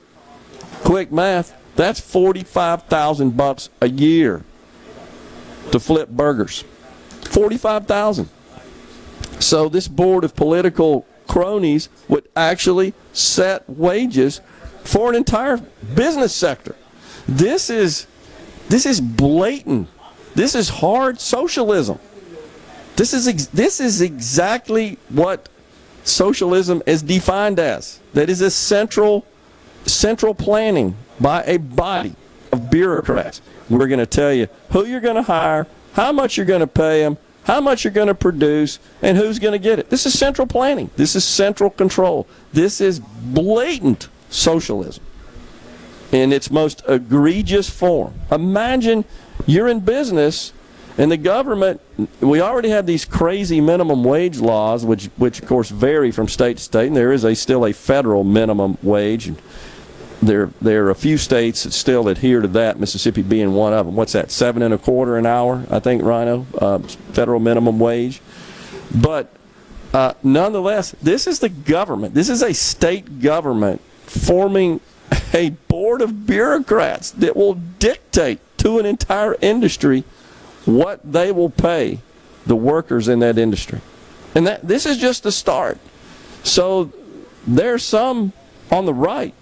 Quick math, that's 45,000 bucks a year to flip burgers. 45,000. So this board of political cronies would actually set wages for an entire business sector. This is this is blatant. This is hard socialism. This is this is exactly what socialism is defined as. That is a central central planning by a body of bureaucrats. We're going to tell you who you're going to hire, how much you're going to pay them, how much you're going to produce, and who's going to get it. This is central planning. This is central control. This is blatant socialism in its most egregious form. Imagine you're in business and the government we already have these crazy minimum wage laws which which of course vary from state to state and there is a still a federal minimum wage there there are a few states that still adhere to that Mississippi being one of them what's that seven and a quarter an hour I think Rhino uh, federal minimum wage but uh, nonetheless this is the government this is a state government forming a board of bureaucrats that will dictate to an entire industry what they will pay the workers in that industry. And that this is just the start. So there's some on the right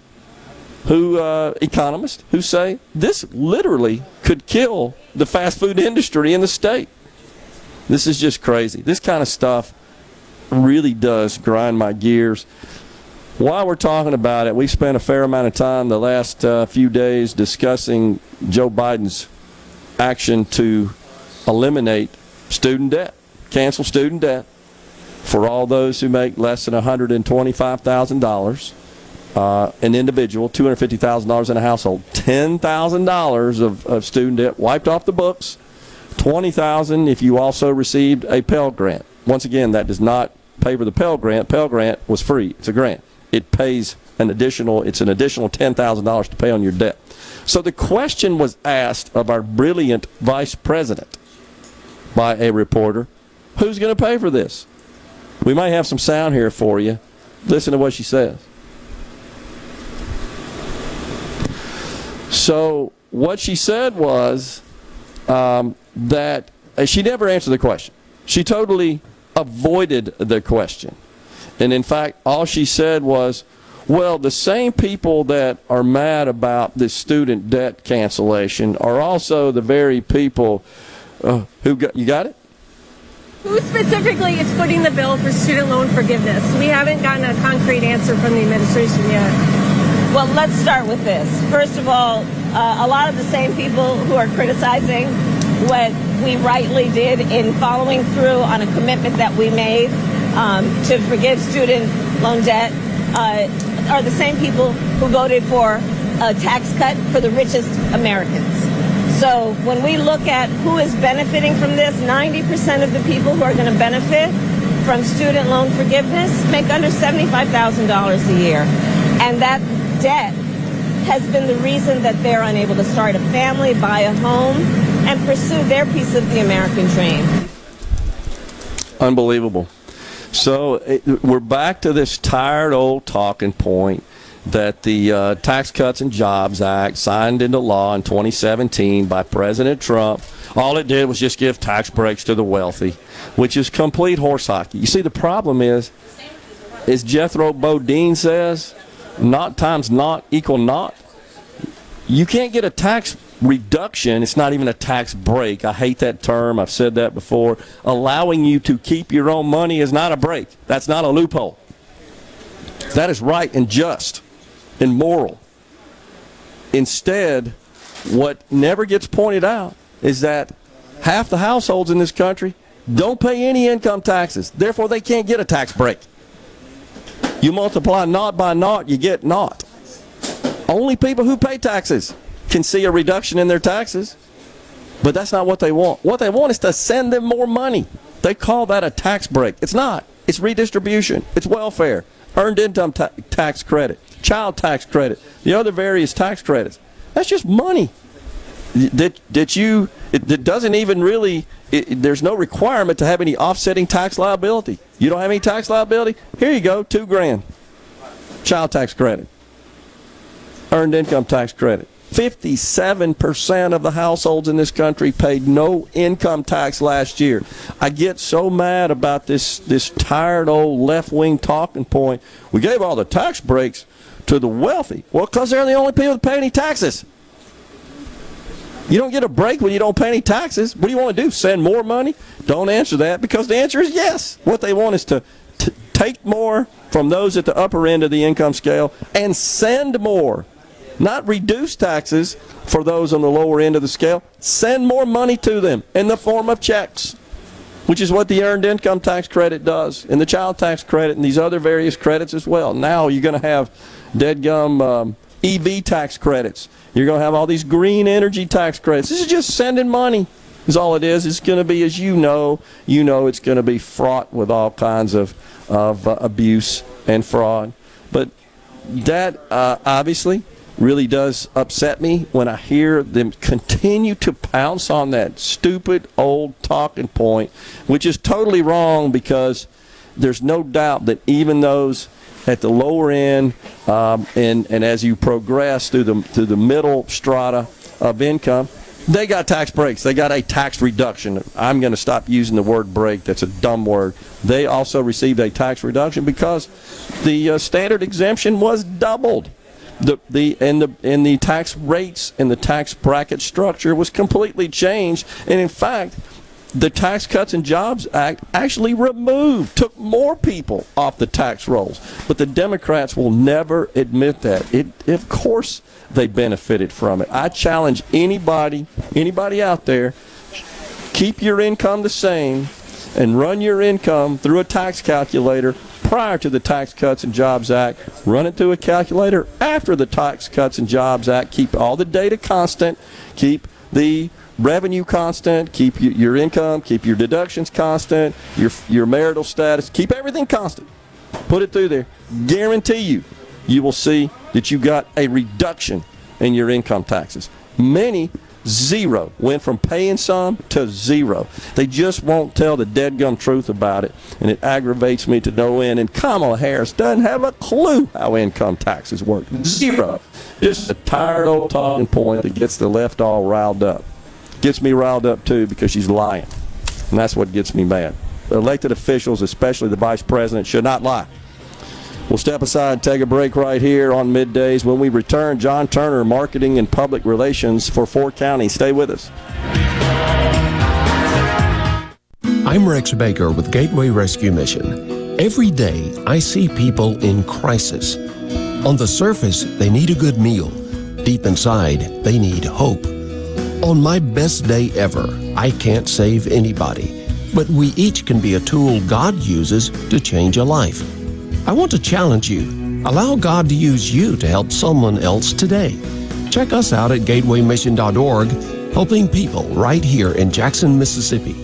who uh, economists who say this literally could kill the fast food industry in the state. This is just crazy. This kind of stuff really does grind my gears. While we're talking about it, we spent a fair amount of time the last uh, few days discussing Joe Biden's action to eliminate student debt, cancel student debt for all those who make less than $125,000. Uh, an individual, $250,000 in a household, $10,000 of, of student debt wiped off the books, 20000 if you also received a Pell Grant. Once again, that does not pay for the Pell Grant. Pell Grant was free. It's a grant. It pays an additional, it's an additional $10,000 to pay on your debt. So the question was asked of our brilliant vice president by a reporter. Who's going to pay for this? We may have some sound here for you. Listen to what she says. So, what she said was um, that uh, she never answered the question. She totally avoided the question. And in fact, all she said was, well, the same people that are mad about this student debt cancellation are also the very people uh, who got you got it? Who specifically is footing the bill for student loan forgiveness? We haven't gotten a concrete answer from the administration yet. Well, let's start with this. First of all, uh, a lot of the same people who are criticizing what we rightly did in following through on a commitment that we made um, to forgive student loan debt uh, are the same people who voted for a tax cut for the richest Americans. So when we look at who is benefiting from this, 90% of the people who are going to benefit from student loan forgiveness make under $75,000 a year. And that debt has been the reason that they're unable to start a family, buy a home, and pursue their piece of the American dream. Unbelievable. So it, we're back to this tired old talking point that the uh, Tax Cuts and Jobs Act, signed into law in 2017 by President Trump, all it did was just give tax breaks to the wealthy, which is complete horse hockey. You see, the problem is, as Jethro Bodine says, not times not equal not. You can't get a tax reduction. It's not even a tax break. I hate that term. I've said that before. Allowing you to keep your own money is not a break. That's not a loophole. That is right and just and moral. Instead, what never gets pointed out is that half the households in this country don't pay any income taxes. Therefore, they can't get a tax break. You multiply naught by naught, you get naught. Only people who pay taxes can see a reduction in their taxes. But that's not what they want. What they want is to send them more money. They call that a tax break. It's not. It's redistribution. It's welfare, earned income ta- tax credit, child tax credit, the other various tax credits. That's just money that that you it, doesn't even really it, there's no requirement to have any offsetting tax liability. You don't have any tax liability? Here you go, 2 grand. Child tax credit. Earned income tax credit. 57% of the households in this country paid no income tax last year. I get so mad about this, this tired old left wing talking point. We gave all the tax breaks to the wealthy. Well, because they're the only people that pay any taxes. You don't get a break when you don't pay any taxes. What do you want to do? Send more money? Don't answer that because the answer is yes. What they want is to take more from those at the upper end of the income scale and send more not reduce taxes for those on the lower end of the scale. Send more money to them in the form of checks, which is what the earned income tax credit does, and the child tax credit, and these other various credits as well. Now you're going to have dead gum um, EV tax credits. You're going to have all these green energy tax credits. This is just sending money. Is all it is. It's going to be, as you know, you know, it's going to be fraught with all kinds of of uh, abuse and fraud. But that uh, obviously really does upset me when I hear them continue to pounce on that stupid old talking point, which is totally wrong because there's no doubt that even those at the lower end um, and, and as you progress through the, through the middle strata of income, they got tax breaks. They got a tax reduction. I'm going to stop using the word break. That's a dumb word. They also received a tax reduction because the uh, standard exemption was doubled the the and the and the tax rates and the tax bracket structure was completely changed. And in fact, the Tax Cuts and Jobs Act actually removed, took more people off the tax rolls. But the Democrats will never admit that. It, of course, they benefited from it. I challenge anybody, anybody out there, keep your income the same and run your income through a tax calculator prior to the Tax Cuts and Jobs Act. Run it through a calculator after the Tax Cuts and Jobs Act. Keep all the data constant. Keep the revenue constant. Keep your income. Keep your deductions constant. Your your marital status. Keep everything constant. Put it through there. Guarantee you, you will see that you got a reduction in your income taxes. Many Zero. Went from paying some to zero. They just won't tell the dead gum truth about it, and it aggravates me to no end. And Kamala Harris doesn't have a clue how income taxes work. Zero. Just a tired old talking point that gets the left all riled up. Gets me riled up too because she's lying. And that's what gets me mad. Elected officials, especially the vice president, should not lie. We'll step aside take a break right here on middays. When we return, John Turner, Marketing and Public Relations for Four County. Stay with us. I'm Rex Baker with Gateway Rescue Mission. Every day, I see people in crisis. On the surface, they need a good meal. Deep inside, they need hope. On my best day ever, I can't save anybody, but we each can be a tool God uses to change a life. I want to challenge you. Allow God to use you to help someone else today. Check us out at gatewaymission.org helping people right here in Jackson, Mississippi.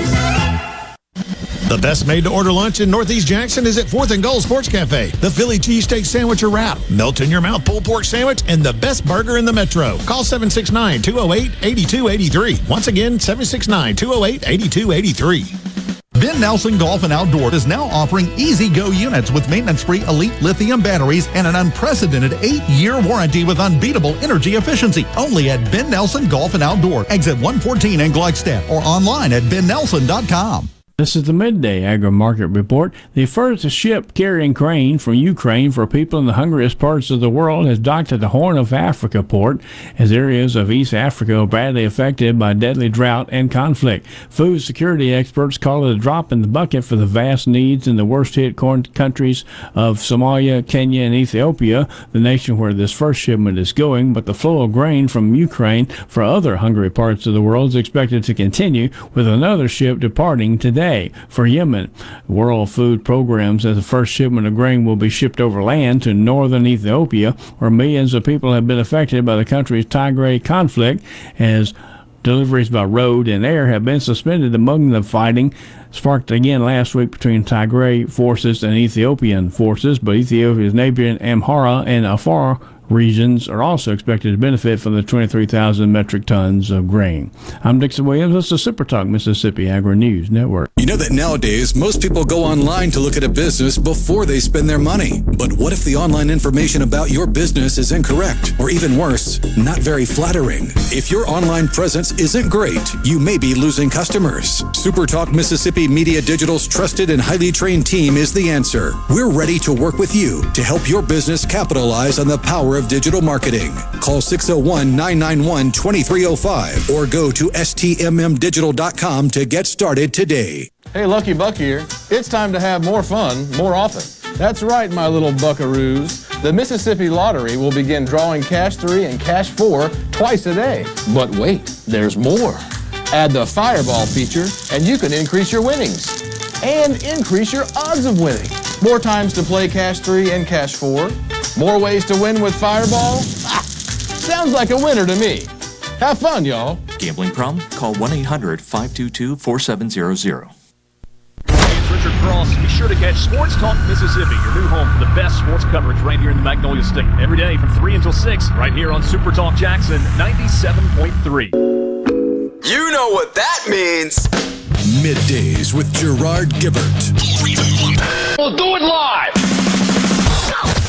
The best made to order lunch in Northeast Jackson is at 4th and Gold Sports Cafe. The Philly cheesesteak sandwich or wrap, melt in your mouth pulled pork sandwich, and the best burger in the metro. Call 769 208 8283. Once again, 769 208 8283. Ben Nelson Golf and Outdoor is now offering easy go units with maintenance free elite lithium batteries and an unprecedented eight year warranty with unbeatable energy efficiency. Only at Ben Nelson Golf and Outdoor, exit 114 in Gluckstadt, or online at bennelson.com. This is the midday agri market report. The first ship carrying grain from Ukraine for people in the hungriest parts of the world has docked at the Horn of Africa port as areas of East Africa are badly affected by deadly drought and conflict. Food security experts call it a drop in the bucket for the vast needs in the worst hit Horn countries of Somalia, Kenya, and Ethiopia, the nation where this first shipment is going. But the flow of grain from Ukraine for other hungry parts of the world is expected to continue with another ship departing today for Yemen. World Food Program says the first shipment of grain will be shipped over land to northern Ethiopia, where millions of people have been affected by the country's Tigray conflict, as deliveries by road and air have been suspended among the fighting sparked again last week between Tigray forces and Ethiopian forces, but Ethiopia's neighboring Amhara and Afar regions are also expected to benefit from the 23,000 metric tons of grain. I'm Dixon Williams. This is Super Talk Mississippi Agri News Network. You know that nowadays most people go online to look at a business before they spend their money. But what if the online information about your business is incorrect, or even worse, not very flattering? If your online presence isn't great, you may be losing customers. Super Talk Mississippi Media Digital's trusted and highly trained team is the answer. We're ready to work with you to help your business capitalize on the power digital marketing. Call 601 991 2305 or go to stmmdigital.com to get started today. Hey, Lucky Buck here. It's time to have more fun more often. That's right, my little buckaroos. The Mississippi Lottery will begin drawing Cash 3 and Cash 4 twice a day. But wait, there's more. Add the Fireball feature, and you can increase your winnings and increase your odds of winning. More times to play Cash 3 and Cash 4. More ways to win with Fireball? Ah, sounds like a winner to me. Have fun, y'all. Gambling problem? Call 1 800 522 4700. It's Richard Cross. Be sure to catch Sports Talk Mississippi, your new home for the best sports coverage right here in the Magnolia State. Every day from 3 until 6, right here on Super Talk Jackson 97.3. You know what that means. Middays with Gerard Gibert. We'll do it live.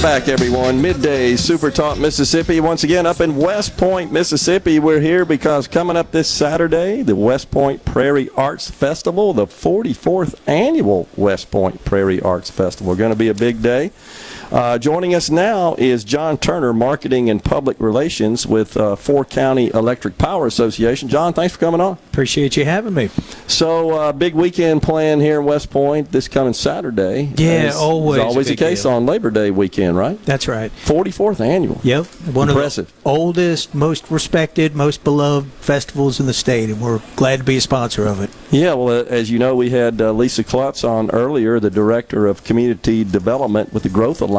Back, everyone. Midday Super Talk Mississippi. Once again, up in West Point, Mississippi. We're here because coming up this Saturday, the West Point Prairie Arts Festival, the 44th annual West Point Prairie Arts Festival. Going to be a big day. Uh, joining us now is John Turner, Marketing and Public Relations with uh, Four County Electric Power Association. John, thanks for coming on. Appreciate you having me. So, uh, big weekend plan here in West Point this coming Saturday. Yeah, always. Always the case deal. on Labor Day weekend. right? That's right. 44th annual. Yep. One Impressive. of the oldest, most respected, most beloved festivals in the state, and we're glad to be a sponsor of it. Yeah, well, as you know, we had uh, Lisa Klutz on earlier, the director of community development with the Growth Alliance,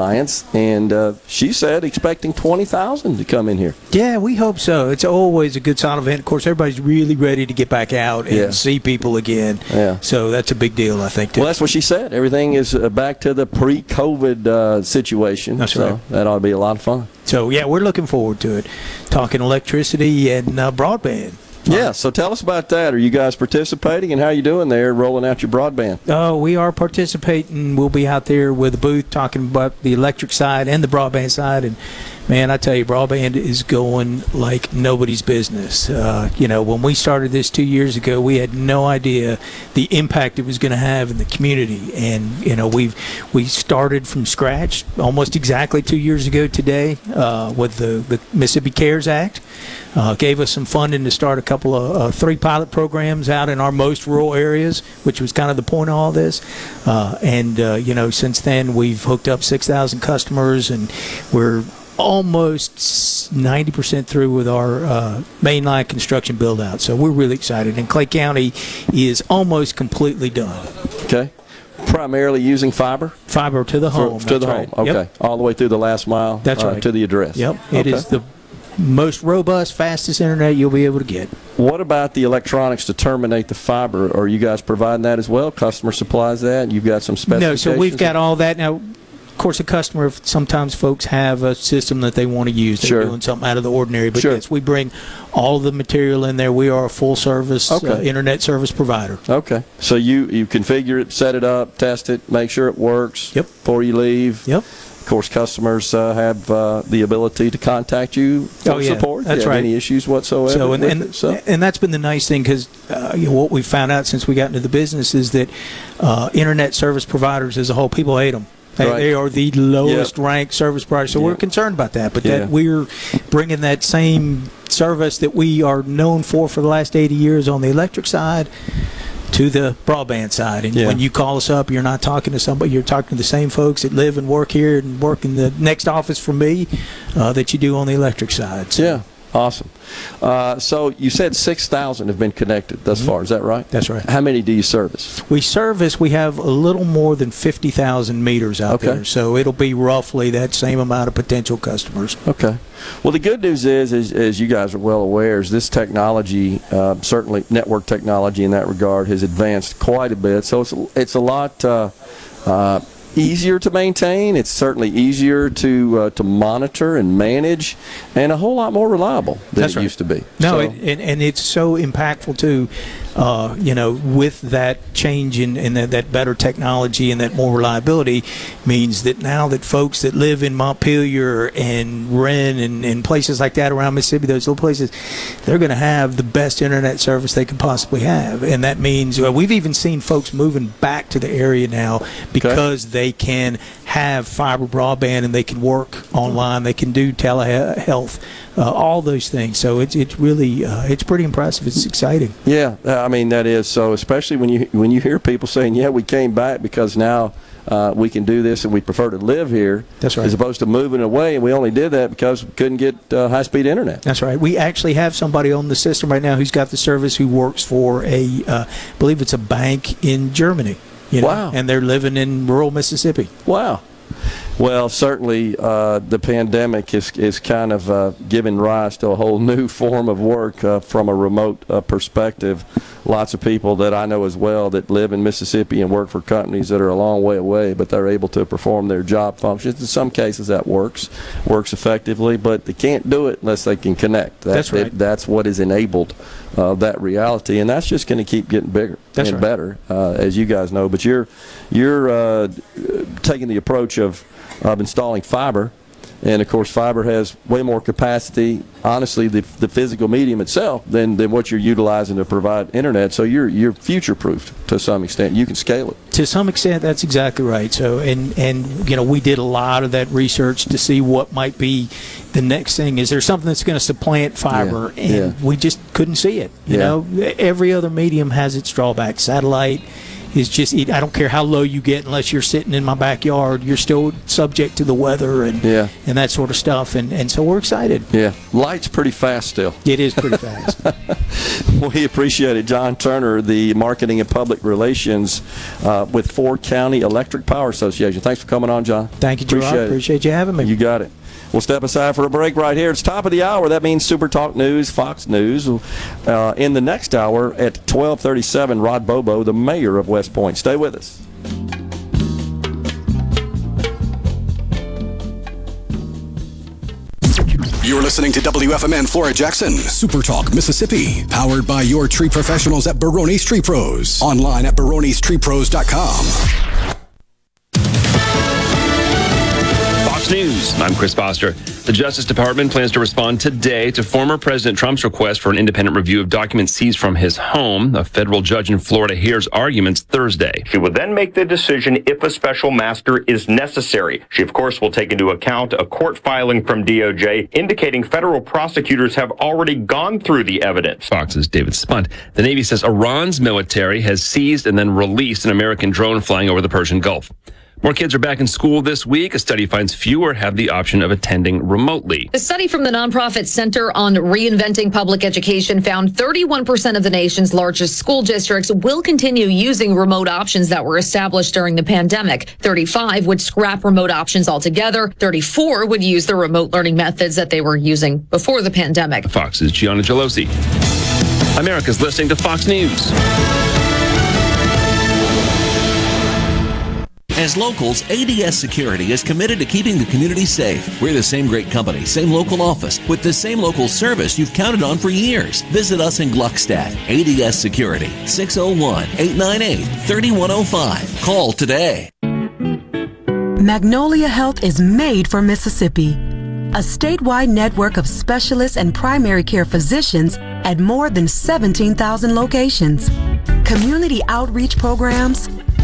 and uh, she said expecting 20,000 to come in here. Yeah, we hope so. It's always a good solid event. Of course, everybody's really ready to get back out and Yeah. see people again. Yeah. So that's a big deal, I think. Too. Well, that's what she said. Everything is uh, back to the pre-COVID uh, situation. That's so right. That ought to be a lot of fun. So yeah, we're looking forward to it. Talking electricity and uh, broadband. Yeah. So tell us about that. Are you guys participating, and how you doing there, rolling out your broadband? Oh, we are participating. We'll be out there with a booth talking about the electric side and the broadband side. And man, I tell you, broadband is going like nobody's business. Uh, you know, when we started this two years ago, we had no idea the impact it was going to have in the community. And you know, we've we started from scratch almost exactly two years ago today uh, with the the Mississippi CARES Act. Uh, gave us some funding to start a couple of uh, three pilot programs out in our most rural areas, which was kind of the point of all this. Uh, and uh, you know, since then we've hooked up 6,000 customers, and we're almost 90% through with our uh, mainline construction build out. So we're really excited. And Clay County is almost completely done. Okay. Primarily using fiber. Fiber to the For- home. to the that's home. Okay. Yep. All the way through the last mile. That's uh, right. To the address. Yep. It is Okay. the most robust, fastest internet you'll be able to get. What about the electronics to terminate the fiber? Are you guys providing that as well? Customer supplies that. You've got some specifications? No, so we've got all that now. Of course, a customer. Sometimes folks have a system that they want to use. They're Sure. doing something out of the ordinary. But Sure. yes, we bring all the material in there. We are a full service uh, internet service provider. Okay. So you you configure it, set it up, test it, make sure it works. Yep. Before you leave. Yep. Of course, customers uh, have uh, the ability to contact you for Oh, yeah. support. That's right. Any issues whatsoever? So and and, it, so. and that's been the nice thing because uh, you know, what we found out since we got into the business is that uh, internet service providers as a whole, people hate them. They, Right. they are the lowest ranked service provider, so we're concerned about that. But Yeah. that we're bringing that same service that we are known for for the last 80 years on the electric side to the broadband side. And Yeah. when you call us up, you're not talking to somebody, you're talking to the same folks that live and work here and work in the next office from me uh, that you do on the electric side. So Yeah, awesome. Uh, so you said six thousand have been connected thus far. Is that right? Mm-hmm. That's right. How many do you service? We service, we have a little more than 50,000 meters out Okay. there. So it'll be roughly that same amount of potential customers. Okay. Well, the good news is, as, as you guys are well aware, is this technology, uh, certainly network technology in that regard, has advanced quite a bit. So it's it's a lot uh, uh, easier to maintain. It's certainly easier to uh, to monitor and manage, and a whole lot more reliable than That's it right. used to be. No, So- it, and, and it's so impactful too. Uh, you know, with that change in, in that, that better technology and that more reliability means that now that folks that live in Montpelier and Wren and, and places like that around Mississippi, those little places, they're going to have the best internet service they can possibly have. And that means well, we've even seen folks moving back to the area now because they can have fiber broadband and they can work online, they can do telehealth, uh, all those things. So it's it's really uh, it's pretty impressive. It's exciting. Yeah, uh, I mean that is so. Especially when you when you hear people saying, "Yeah, we came back because now uh, we can do this and we prefer to live here," That's right. as opposed to moving away, and we only did that because we couldn't get uh, high speed internet. That's right. We actually have somebody on the system right now who's got the service who works for a, uh, I believe it's a bank in Germany. You know, Wow. And they're living in rural Mississippi. Wow. Well, certainly uh, the pandemic is, is kind of uh, giving rise to a whole new form of work uh, from a remote uh, perspective. Lots of people that I know as well that live in Mississippi and work for companies that are a long way away, but they're able to perform their job functions. In some cases, that works, works effectively, but they can't do it unless they can connect. That- That's right. that- that's what has enabled uh, that reality, and that's just going to keep getting bigger That's and right. better, uh, as you guys know. But you're you're uh, taking the approach of of installing fiber, and of course, fiber has way more capacity. Honestly, the, the physical medium itself than, than what you're utilizing to provide internet. So you're you're future proofed to some extent. You can scale it. To some extent, that's exactly right. So, and and you know, we did a lot of that research to see what might be the next thing. Is there something that's going to supplant fiber? Yeah, And yeah. we just couldn't see it. You Yeah. know, every other medium has its drawbacks. Satellite is just I don't care how low you get unless you're sitting in my backyard, you're still subject to the weather and Yeah. and that sort of stuff. And and so we're excited. Yeah, light's pretty fast still. It is pretty fast. we appreciate it. John Turner, the Marketing and Public Relations uh, with Four County Electric Power Association. Thanks for coming on, John. Thank you, Gerard. Appreciate. Appreciate you having me. You got it. We'll step aside for a break right here. It's top of the hour. That means Super Talk News, Fox News. Uh, in the next hour at 1237, Rod Bobo, the mayor of West Point. Stay with us. You're listening to WFMN Flora Jackson, Super Talk, Mississippi, powered by your tree professionals at Baroni's Tree Pros. Online at baronistreepros.com. I'm Chris Foster. The Justice Department plans to respond today to former President Trump's request for an independent review of documents seized from his home. A federal judge in Florida hears arguments Thursday. She will then make the decision if a special master is necessary. She, of course, will take into account a court filing from DOJ indicating federal prosecutors have already gone through the evidence. Fox's David Spunt. The Navy says Iran's military has seized and then released an American drone flying over the Persian Gulf. More kids are back in school this week. A study finds fewer have the option of attending remotely. The study from the nonprofit Center on Reinventing Public Education found 31% of the nation's largest school districts will continue using remote options that were established during the pandemic. 35 would scrap remote options altogether. 34 would use the remote learning methods that they were using before the pandemic. Fox's Gianna Gelosi. America's listening to Fox News. As locals, ADS Security is committed to keeping the community safe. We're the same great company, same local office, with the same local service you've counted on for years. Visit us in Gluckstadt. ADS Security, 601 898 3105. Call today. Magnolia Health is made for Mississippi. A statewide network of specialists and primary care physicians at more than 17,000 locations, community outreach programs,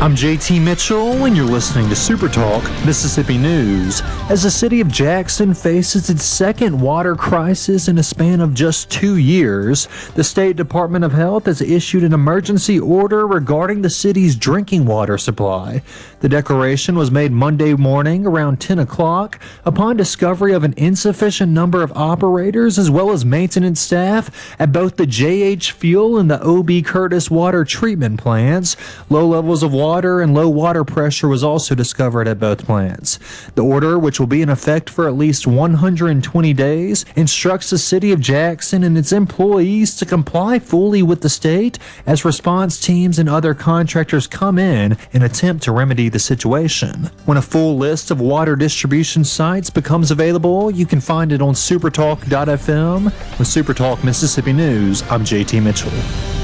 I'm JT Mitchell, and you're listening to Super Talk Mississippi News. As the city of Jackson faces its second water crisis in a span of just two years, the State Department of Health has issued an emergency order regarding the city's drinking water supply. The declaration was made Monday morning around 10 o'clock upon discovery of an insufficient number of operators as well as maintenance staff at both the JH Fewell and the OB Curtis water treatment plants. Low levels of water and low water pressure was also discovered at both plants. The order, which will be in effect for at least 120 days, instructs the city of Jackson and its employees to comply fully with the state as response teams and other contractors come in and attempt to remedy the situation. When a full list of water distribution sites becomes available, you can find it on supertalk.fm. With Supertalk Mississippi News, I'm JT Mitchell.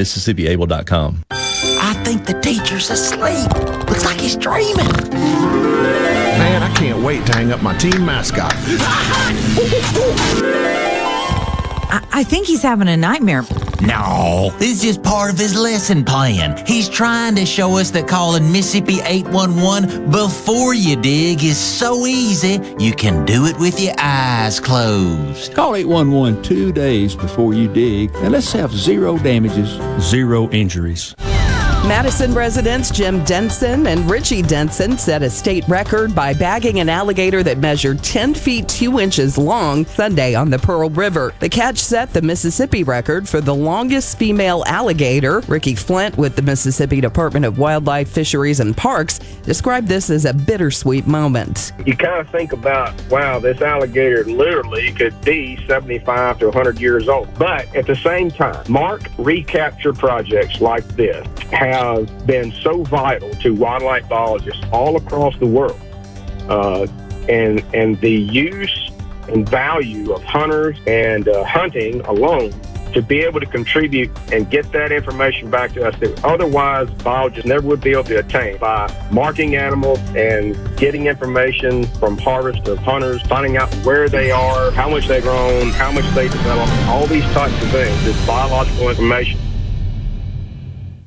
mississippiable.com. I think the teacher's asleep. Looks like he's dreaming. Man, I can't wait to hang up my team mascot. I, I think he's having a nightmare. No, this is just part of his lesson plan. He's trying to show us that calling Mississippi 811 before you dig is so easy, you can do it with your eyes closed. Call 811 two days before you dig, and let's have zero damages, zero injuries. Madison residents Jim Denson and Richie Denson set a state record by bagging an alligator that measured 10 feet 2 inches long Sunday on the Pearl River. The catch set the Mississippi record for the longest female alligator. Ricky Flynt with the Mississippi Department of Wildlife, Fisheries, and Parks described this as a bittersweet moment. You kind of think about, wow, this alligator literally could be 75 to 100 years old. But at the same time, mark recapture projects like this have been so vital to wildlife biologists all across the world. Uh, and, and the use and value of hunters and uh, hunting alone to be able to contribute and get that information back to us that otherwise biologists never would be able to attain by marking animals and getting information from harvest of hunters, finding out where they are, how much they've grown, how much they develop, all these types of things. This biological information.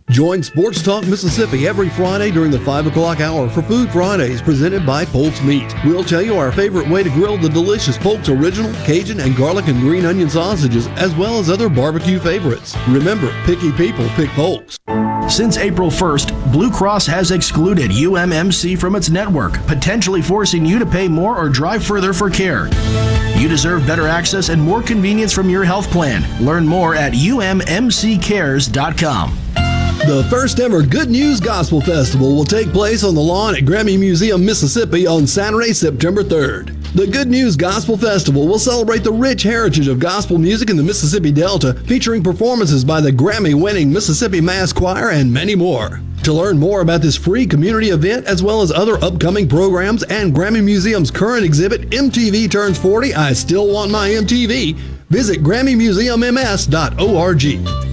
Join Sports Talk Mississippi every Friday during the 5 o'clock hour for Food Fridays presented by Polk's Meat. We'll tell you our favorite way to grill the delicious Polk's Original, Cajun, and garlic and green onion sausages, as well as other barbecue favorites. Remember, picky people pick Polk's. Since April 1st, Blue Cross has excluded UMMC from its network, potentially forcing you to pay more or drive further for care. You deserve better access and more convenience from your health plan. Learn more at ummccares.com. The first ever Good News Gospel Festival will take place on the lawn at Grammy Museum, Mississippi on Saturday, September 3rd. The Good News Gospel Festival will celebrate the rich heritage of gospel music in the Mississippi Delta, featuring performances by the Grammy winning Mississippi Mass Choir and many more. To learn more about this free community event, as well as other upcoming programs and Grammy Museum's current exhibit, MTV Turns 40, I Still Want My MTV, visit GrammyMuseumMS.org.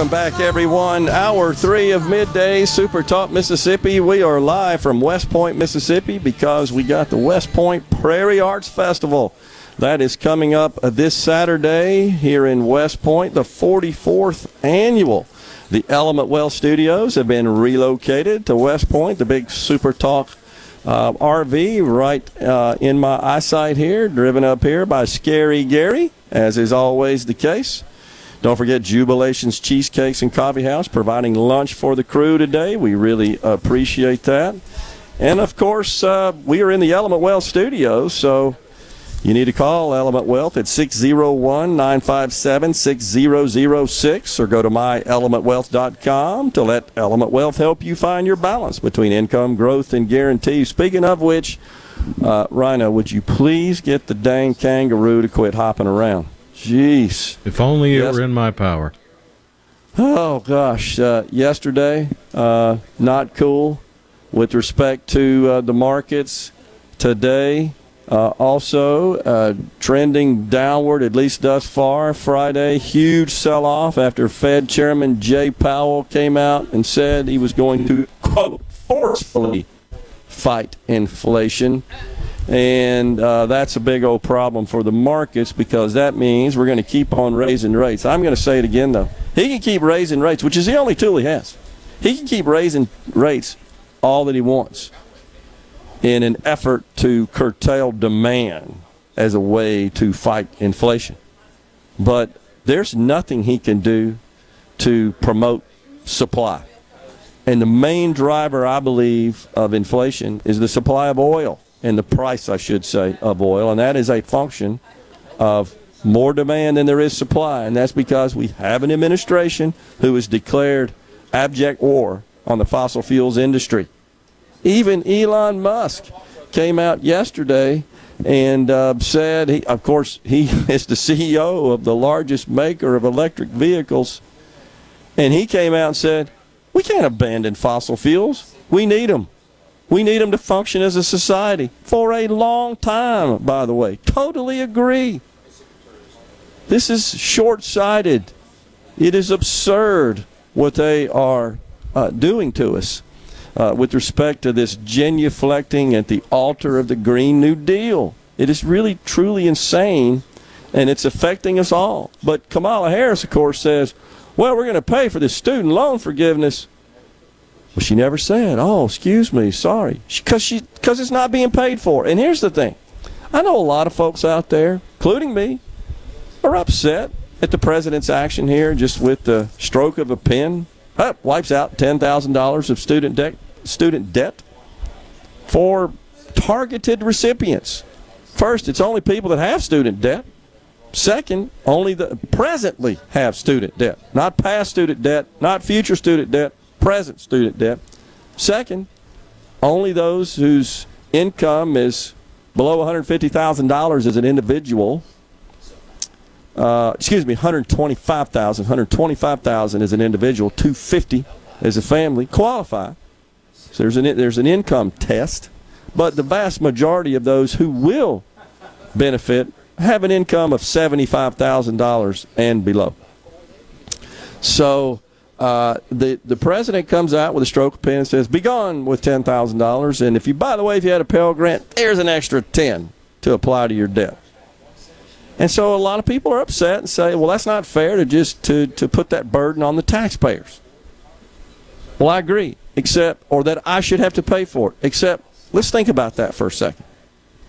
Welcome back, everyone. Hour three of midday Super Talk Mississippi. We are live from West Point, Mississippi, because we got the West Point Prairie Arts Festival. That is coming up this Saturday here in West Point, the 44th annual. The Element Wealth Studios have been relocated to West Point, the big Super Talk uh, RV right uh, in my eyesight here, driven up here by Scary Gary, as is always the case. Don't forget Jubilations Cheesecakes and Coffee House providing lunch for the crew today. We really appreciate that. And of course, uh, we are in the Element Wealth studios, so you need to call Element Wealth at 601 957 6006 or go to myelementwealth.com to let Element Wealth help you find your balance between income, growth, and guarantee. Speaking of which, uh, Rhino, would you please get the dang kangaroo to quit hopping around? Jeez. If only it Yes. were in my power. Oh gosh, uh, yesterday uh, not cool with respect to uh, the markets. Today uh, also uh, trending downward at least thus far. Friday huge sell-off after Fed Chairman Jay Powell came out and said he was going to quote forcefully fight inflation. And uh, that's a big old problem for the markets because that means we're going to keep on raising rates. I'm going to say it again, though. He can keep raising rates, which is the only tool he has. He can keep raising rates all that he wants in an effort to curtail demand as a way to fight inflation. But there's nothing he can do to promote supply. And the main driver, I believe, of inflation is the supply of oil and the price, I should say, of oil. And that is a function of more demand than there is supply. And that's because we have an administration who has declared abject war on the fossil fuels industry. Even Elon Musk came out yesterday and uh, said, he, of course, he is the CEO of the largest maker of electric vehicles. And he came out and said, We can't abandon fossil fuels. We need them. We need them to function as a society for a long time, by the way. Totally agree. This is short sighted. It is absurd what they are uh, doing to us uh, with respect to this genuflecting at the altar of the Green New Deal. It is really, truly insane, and it's affecting us all. But Kamala Harris, of course, says, well, we're going to pay for this student loan forgiveness. Well, she never said, oh, excuse me, sorry. Because she, because it's not being paid for. And here's the thing I know a lot of folks out there, including me, are upset at the president's action here just with the stroke of a pen. Oh, wipes out $10,000 of student debt, student debt for targeted recipients. First, it's only people that have student debt. Second, only the presently have student debt, not past student debt, not future student debt, present student debt. Second, only those whose income is below $150,000 as an individual. Uh, excuse me, 125,000. 125,000 as an individual, 250 as a family qualify. So there's an there's an income test, but the vast majority of those who will benefit have an income of $75,000 and below. So uh, the the president comes out with a stroke of pen and says, "Be gone with ten thousand dollars." And if you, by the way, if you had a Pell Grant, there's an extra ten to apply to your debt. And so a lot of people are upset and say, "Well, that's not fair to just to to put that burden on the taxpayers." Well, I agree, except or that I should have to pay for it. Except, let's think about that for a second.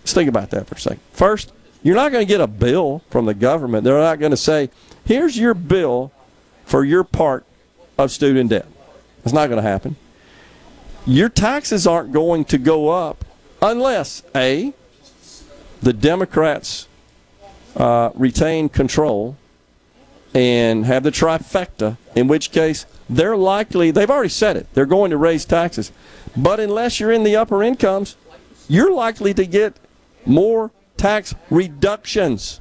Let's think about that for a second. First, you're not going to get a bill from the government. They're not going to say, "Here's your bill for your part of student debt. It's not going to happen. Your taxes aren't going to go up unless, A, the Democrats uh, retain control and have the trifecta, in which case they're likely, they've already said it, they're going to raise taxes. But unless you're in the upper incomes, you're likely to get more tax reductions.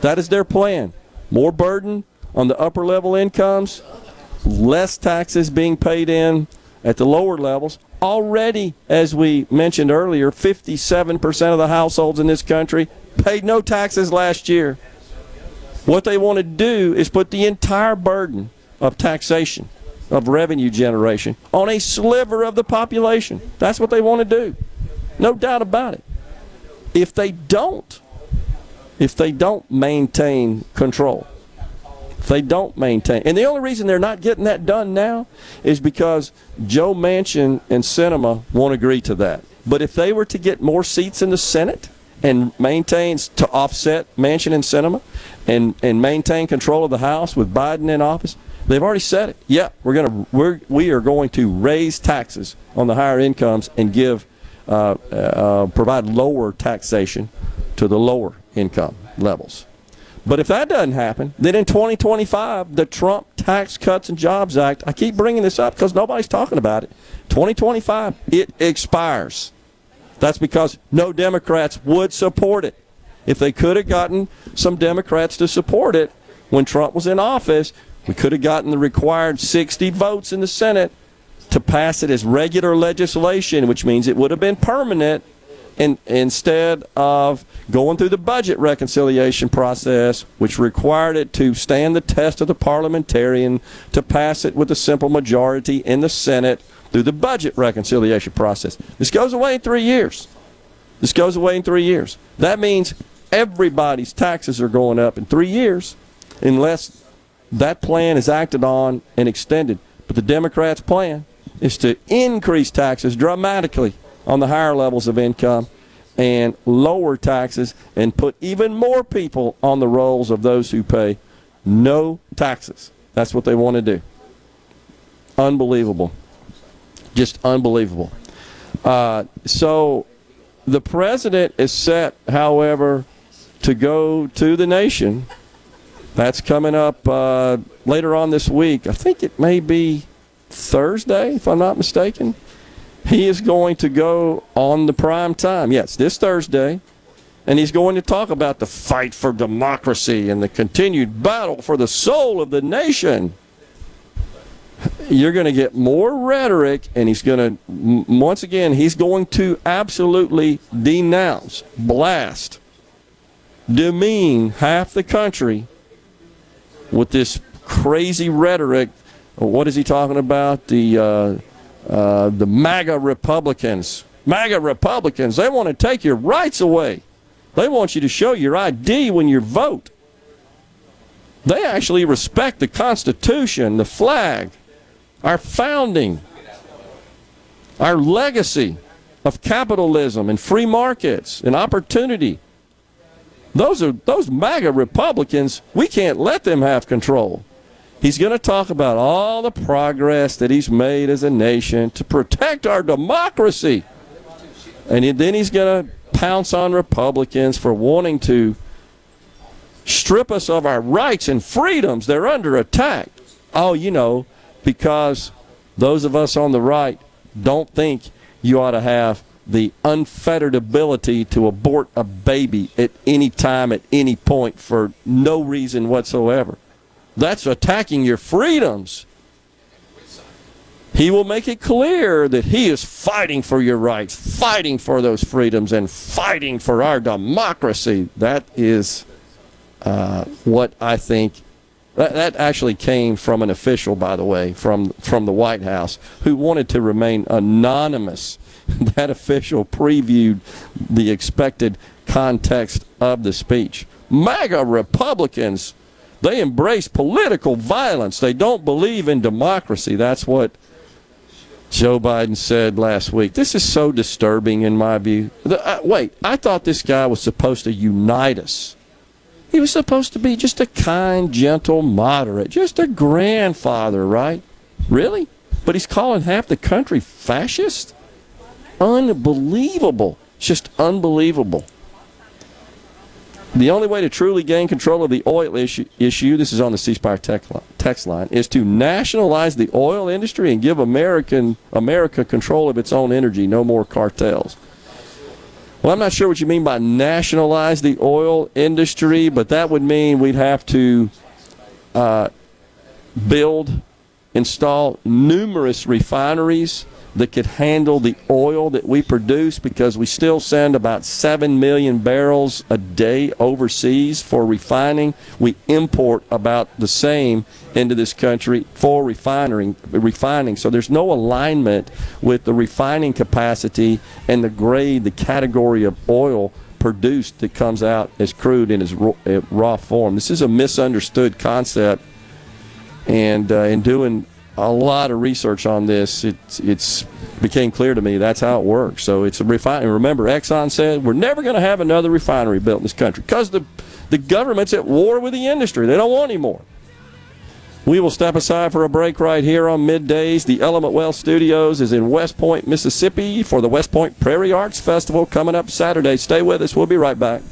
That is their plan. More burden on the upper level incomes, less taxes being paid in at the lower levels. Already, as we mentioned earlier, 57% of the households in this country paid no taxes last year. What they want to do is put the entire burden of taxation, of revenue generation, on a sliver of the population. That's what they want to do. No doubt about it. If they don't, if they don't maintain control, they don't maintain. And the only reason they're not getting that done now is because Joe Manchin and Sinema won't agree to that. But if they were to get more seats in the Senate and maintain to offset Manchin and Sinema and, and maintain control of the House with Biden in office, they've already said it. Yeah, we're gonna we're we are going to raise taxes on the higher incomes and give uh, uh, provide lower taxation to the lower income levels. But if that doesn't happen, then in 2025, the Trump Tax Cuts and Jobs Act, I keep bringing this up because nobody's talking about it. 2025, it expires. That's because no Democrats would support it. If they could have gotten some Democrats to support it when Trump was in office, we could have gotten the required 60 votes in the Senate to pass it as regular legislation, which means it would have been permanent in, instead of going through the budget reconciliation process, which required it to stand the test of the parliamentarian to pass it with a simple majority in the Senate through the budget reconciliation process. This goes away in three years. This goes away in three years. That means everybody's taxes are going up in three years unless that plan is acted on and extended. But the Democrats' plan is to increase taxes dramatically on the higher levels of income and lower taxes and put even more people on the rolls of those who pay no taxes. That's what they want to do. Unbelievable. Just unbelievable. Uh, so the president is set, however, to go to the nation. That's coming up uh, later on this week. I think it may be Thursday, if I'm not mistaken. He is going to go on the prime time. Yes, this Thursday. And he's going to talk about the fight for democracy and the continued battle for the soul of the nation. you're going to get more rhetoric, and he's going to, once again, he's going to absolutely denounce, blast, demean half the country with this crazy rhetoric. What is he talking about? The uh, uh, the MAGA Republicans. MAGA Republicans. They want to take your rights away. They want you to show your ID when you vote. They actually respect the Constitution, the flag, our founding, our legacy of capitalism and free markets and opportunity. Those are those MAGA Republicans, we can't let them have control. He's going to talk about all the progress that he's made as a nation to protect our democracy. And then he's going to pounce on Republicans for wanting to strip us of our rights and freedoms. They're under attack. Oh, you know, because those of us on the right don't think you ought to have the unfettered ability to abort a baby at any time, at any point, for no reason whatsoever. That's attacking your freedoms. He will make it clear that he is fighting for your rights, fighting for those freedoms, and fighting for our democracy. That is uh, what I think. That, that actually came from an official, by the way, from from the White House, who wanted to remain anonymous. That official previewed the expected context of the speech. MAGA Republicans they embrace political violence. They don't believe in democracy. That's what Joe Biden said last week. This is so disturbing in my view. The, uh, wait, I thought this guy was supposed to unite us. He was supposed to be just a kind, gentle, moderate, just a grandfather, right? Really? But he's calling half the country fascist? Unbelievable. It's just unbelievable. The only way to truly gain control of the oil issue, issue this is on the ceasefire text line, is to nationalize the oil industry and give American America control of its own energy. No more cartels. Well, I'm not sure what you mean by nationalize the oil industry, but that would mean we'd have to uh, build, install numerous refineries that could handle the oil that we produce because we still send about 7 million barrels a day overseas for refining. We import about the same into this country for refining refining so there's no alignment with the refining capacity and the grade the category of oil produced that comes out as crude in its raw form this is a misunderstood concept and uh, in doing a lot of research on this. It's it's became clear to me that's how it works. So it's a refinery. Remember, Exxon said we're never going to have another refinery built in this country because the the government's at war with the industry. They don't want any more. We will step aside for a break right here on middays. The Element Wealth Studios is in West Point, Mississippi for the West Point Prairie Arts Festival coming up Saturday. Stay with us. We'll be right back.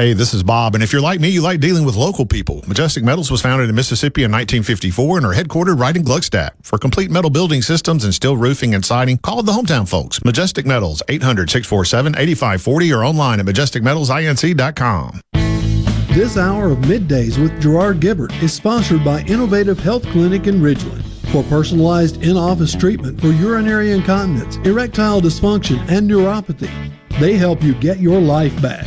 Hey, this is Bob, and if you're like me, you like dealing with local people. Majestic Metals was founded in Mississippi in 1954 and are headquartered right in Gluckstadt. For complete metal building systems and steel roofing and siding, call the hometown folks. Majestic Metals, 800-647-8540 or online at majesticmetalsinc.com. This hour of Middays with Gerard Gibert is sponsored by Innovative Health Clinic in Ridgeland. For personalized in-office treatment for urinary incontinence, erectile dysfunction, and neuropathy, they help you get your life back.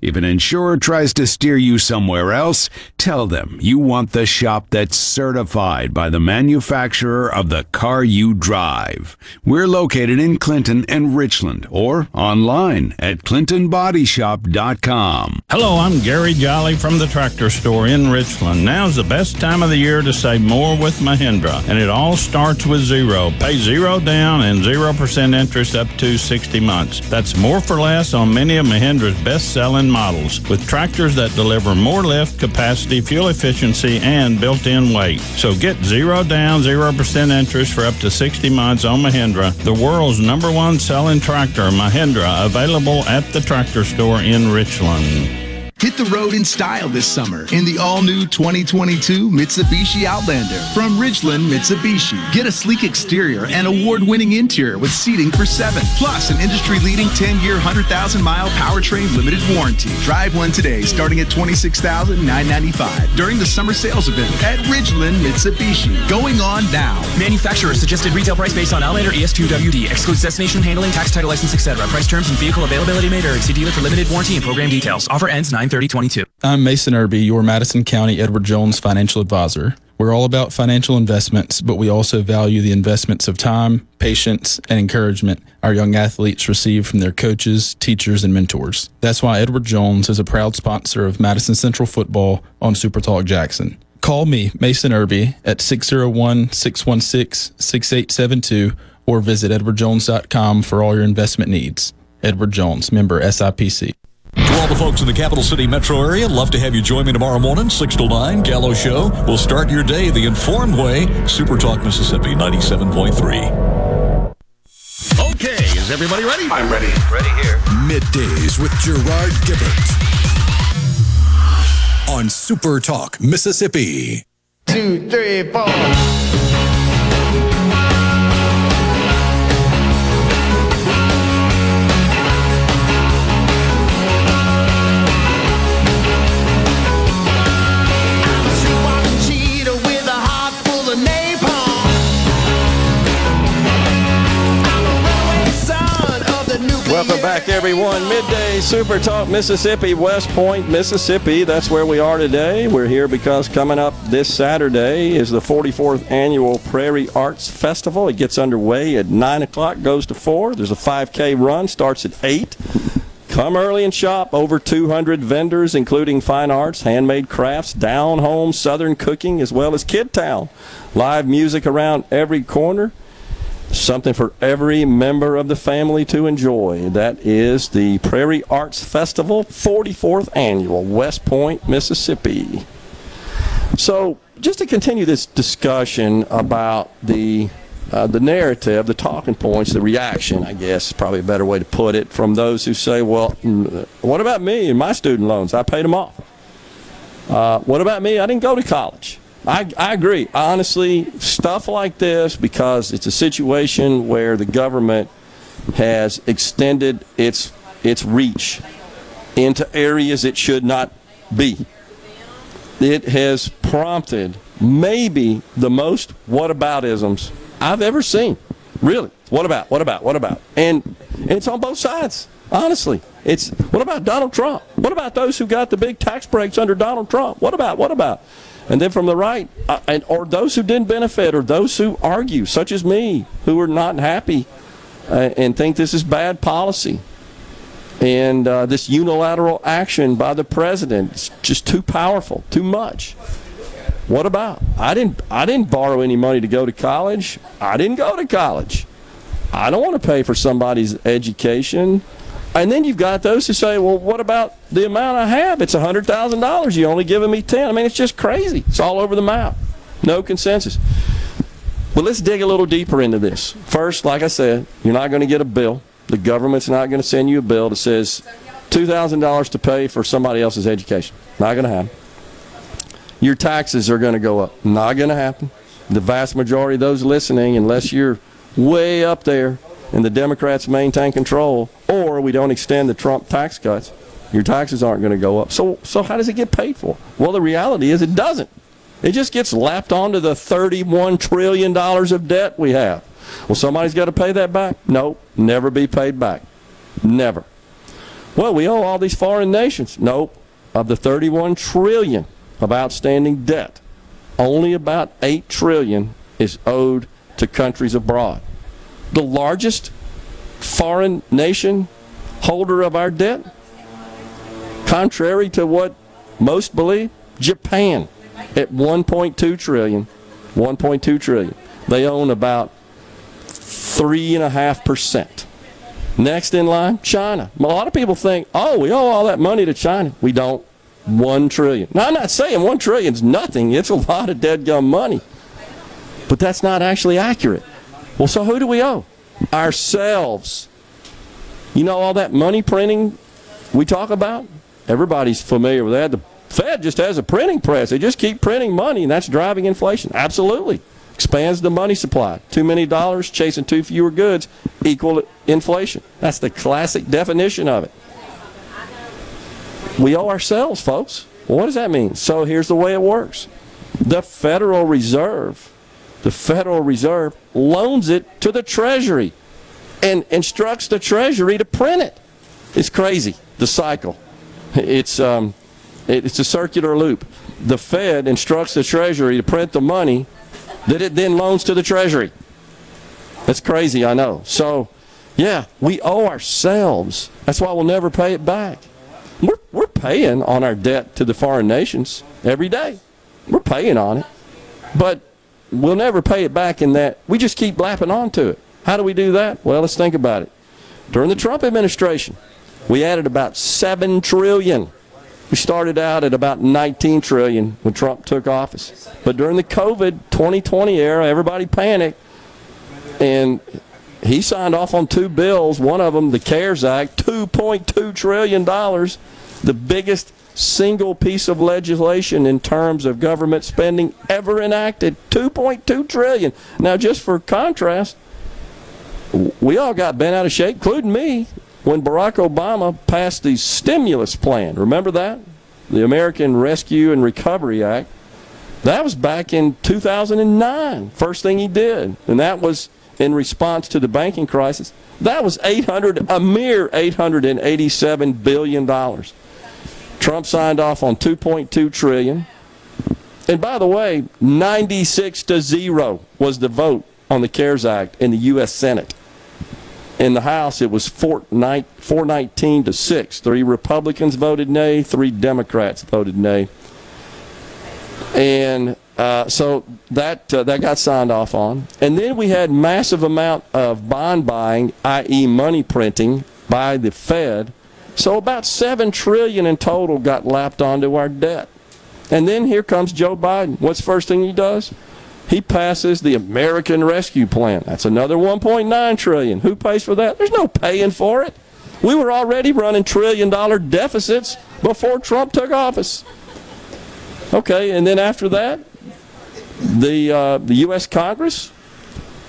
If an insurer tries to steer you somewhere else, tell them you want the shop that's certified by the manufacturer of the car you drive. We're located in Clinton and Richland or online at clintonbodyshop.com. Hello, I'm Gary Jolly from the tractor store in Richland. Now's the best time of the year to save more with Mahindra, and it all starts with zero. Pay zero down and 0% interest up to 60 months. That's more for less on many of Mahindra's best selling models with tractors that deliver more lift, capacity, fuel efficiency, and built in weight. So get zero down, 0% interest for up to 60 months on Mahindra, the world's number one selling tractor, Mahindra, available at the tractor store in Richland. Hit the road in style this summer in the all-new 2022 Mitsubishi Outlander from Ridgeland Mitsubishi. Get a sleek exterior and award-winning interior with seating for seven, plus an industry-leading 10-year, 100,000-mile powertrain limited warranty. Drive one today, starting at 26,995 during the summer sales event at Ridgeland Mitsubishi. Going on now. Manufacturer suggested retail price based on Outlander ES2WD. Excludes destination handling, tax title license, etc. Price terms and vehicle availability may vary. See dealer for limited warranty and program details. Offer ends 9 3022. I'm Mason Irby, your Madison County Edward Jones financial advisor. We're all about financial investments, but we also value the investments of time, patience, and encouragement our young athletes receive from their coaches, teachers, and mentors. That's why Edward Jones is a proud sponsor of Madison Central Football on Super Talk Jackson. Call me, Mason Irby, at 601 616 6872 or visit edwardjones.com for all your investment needs. Edward Jones, member SIPC. To all the folks in the capital city metro area, love to have you join me tomorrow morning, 6 to 9, Gallo Show. We'll start your day the informed way. Super Talk Mississippi 97.3. Okay, is everybody ready? I'm ready. Ready here. Middays with Gerard Gibert on Super Talk Mississippi. Two, three, four. Welcome back, everyone. Midday Super Talk Mississippi, West Point, Mississippi. That's where we are today. We're here because coming up this Saturday is the 44th annual Prairie Arts Festival. It gets underway at 9 o'clock, goes to 4. There's a 5K run, starts at 8. Come early and shop. Over 200 vendors, including fine arts, handmade crafts, down home, southern cooking, as well as Kid Town. Live music around every corner something for every member of the family to enjoy. That is the Prairie Arts Festival, 44th annual, West Point, Mississippi. So, just to continue this discussion about the uh, the narrative, the talking points, the reaction, I guess is probably a better way to put it, from those who say, well, mm, what about me and my student loans? I paid them off. Uh, what about me? I didn't go to college. I, I agree. Honestly, stuff like this, because it's a situation where the government has extended its its reach into areas it should not be. It has prompted maybe the most whataboutisms I've ever seen. Really. What about? What about? What about? And, and it's on both sides. Honestly, it's what about Donald Trump? What about those who got the big tax breaks under Donald Trump? What about? What about? And then from the right, uh, and, or those who didn't benefit, or those who argue, such as me, who are not happy uh, and think this is bad policy. And uh, this unilateral action by the president is just too powerful, too much. What about? I didn't. I didn't borrow any money to go to college. I didn't go to college. I don't want to pay for somebody's education. And then you've got those who say, well, what about the amount I have? It's $100,000. You're only giving me 10. I mean, it's just crazy. It's all over the map. No consensus. But let's dig a little deeper into this. First, like I said, you're not going to get a bill. The government's not going to send you a bill that says $2,000 to pay for somebody else's education. Not going to happen. Your taxes are going to go up. Not going to happen. The vast majority of those listening, unless you're way up there and the Democrats maintain control, or we don't extend the Trump tax cuts, your taxes aren't going to go up. So, so how does it get paid for? Well, the reality is it doesn't. It just gets lapped onto the $31 trillion of debt we have. Well, somebody's got to pay that back? No, never be paid back. Never. Well, we owe all these foreign nations. Nope. Of the 31 trillion of outstanding debt, only about 8 trillion is owed to countries abroad. The largest foreign nation holder of our debt, contrary to what most believe, Japan at 1.2 trillion. 1.2 trillion. They own about three and a half percent. Next in line, China. A lot of people think, oh, we owe all that money to China. We don't. One trillion. Now, I'm not saying one trillion is nothing. It's a lot of dead gum money. But that's not actually accurate. Well, so who do we owe? Ourselves. You know all that money printing we talk about? Everybody's familiar with that. The Fed just has a printing press. They just keep printing money, and that's driving inflation. Absolutely. Expands the money supply. Too many dollars chasing too fewer goods equal inflation. That's the classic definition of it. We owe ourselves, folks. What does that mean? So here's the way it works. The Federal Reserve, the Federal Reserve loans it to the Treasury and instructs the Treasury to print it. It's crazy, the cycle. It's um, it's a circular loop. The Fed instructs the Treasury to print the money that it then loans to the Treasury. That's crazy, I know. So, yeah, we owe ourselves. That's why we'll never pay it back. We're, we're paying on our debt to the foreign nations every day. We're paying on it. But we'll never pay it back in that we just keep lapping onto it. How do we do that? Well, let's think about it. During the Trump administration, we added about 7 trillion we started out at about 19 trillion when Trump took office. But during the COVID 2020 era, everybody panicked and he signed off on two bills, one of them the CARES Act, 2.2 trillion dollars, the biggest single piece of legislation in terms of government spending ever enacted, 2.2 trillion. Now just for contrast, we all got bent out of shape, including me when Barack Obama passed the stimulus plan. Remember that? The American Rescue and Recovery Act. That was back in 2009. First thing he did, and that was in response to the banking crisis. That was 800 a mere 887 billion dollars. Trump signed off on 2.2 trillion. And by the way, 96 to 0 was the vote on the CARES Act in the US Senate. In the House, it was 419 to 6. Three Republicans voted nay, three Democrats voted nay. And uh, so that uh, that got signed off on. And then we had massive amount of bond buying, i.e. money printing by the Fed. So about 7 trillion in total got lapped onto our debt. And then here comes Joe Biden. What's the first thing he does? He passes the American Rescue Plan. That's another 1.9 trillion. Who pays for that? There's no paying for it. We were already running trillion dollar deficits before Trump took office. Okay, and then after that, the uh, the U.S. Congress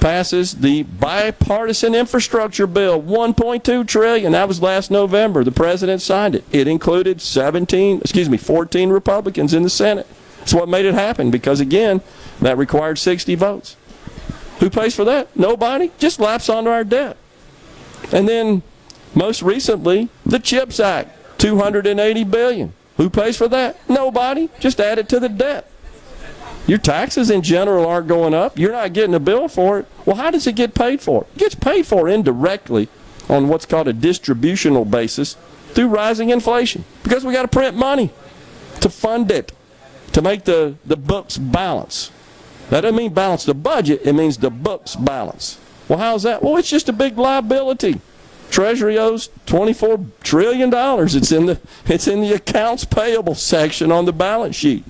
passes the bipartisan infrastructure bill, 1.2 trillion. That was last November. The president signed it. It included 17, excuse me, 14 Republicans in the Senate. That's what made it happen because again, that required 60 votes. Who pays for that? Nobody. Just laps onto our debt. And then, most recently, the CHIPS Act, 280 billion. Who pays for that? Nobody. Just add it to the debt. Your taxes in general aren't going up. You're not getting a bill for it. Well, how does it get paid for? It gets paid for indirectly on what's called a distributional basis through rising inflation because we got to print money to fund it, to make the, the books balance. That doesn't mean balance the budget, it means the books balance. Well, how's that? Well, it's just a big liability. Treasury owes $24 trillion. It's in the, it's in the accounts payable section on the balance sheet.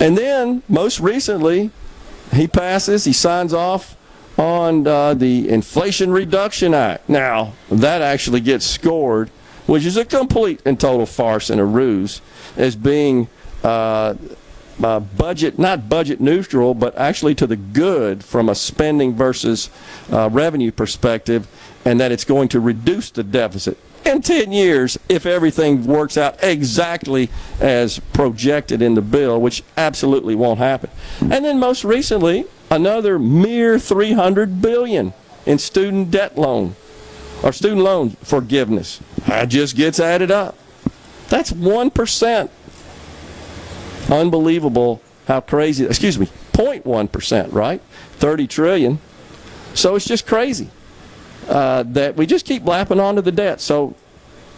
And then, most recently, he passes, he signs off on uh, the Inflation Reduction Act. Now, that actually gets scored, which is a complete and total farce and a ruse, as being uh, uh, budget, not budget neutral, but actually to the good from a spending versus uh, revenue perspective, and that it's going to reduce the deficit in 10 years if everything works out exactly as projected in the bill, which absolutely won't happen. And then most recently, another mere 300 billion in student debt loan. or student loan forgiveness. That just gets added up. That's 1%. Unbelievable how crazy, excuse me, 0.1%, right? 30 trillion. So it's just crazy uh, that we just keep lapping onto the debt. So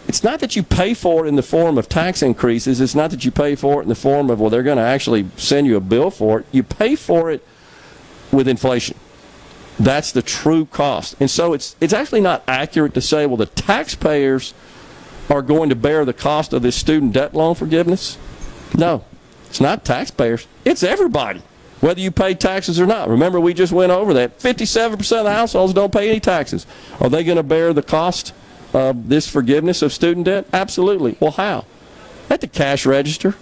it's not that you pay for it in the form of tax increases. It's not that you pay for it in the form of, well, they're going to actually send you a bill for it. You pay for it with inflation. That's the true cost. And so it's, it's actually not accurate to say, well, the taxpayers are going to bear the cost of this student debt loan forgiveness. No, it's not taxpayers, it's everybody, whether you pay taxes or not. Remember, we just went over that. 57% of the households don't pay any taxes. Are they going to bear the cost of this forgiveness of student debt? Absolutely. Well, how? At the cash register,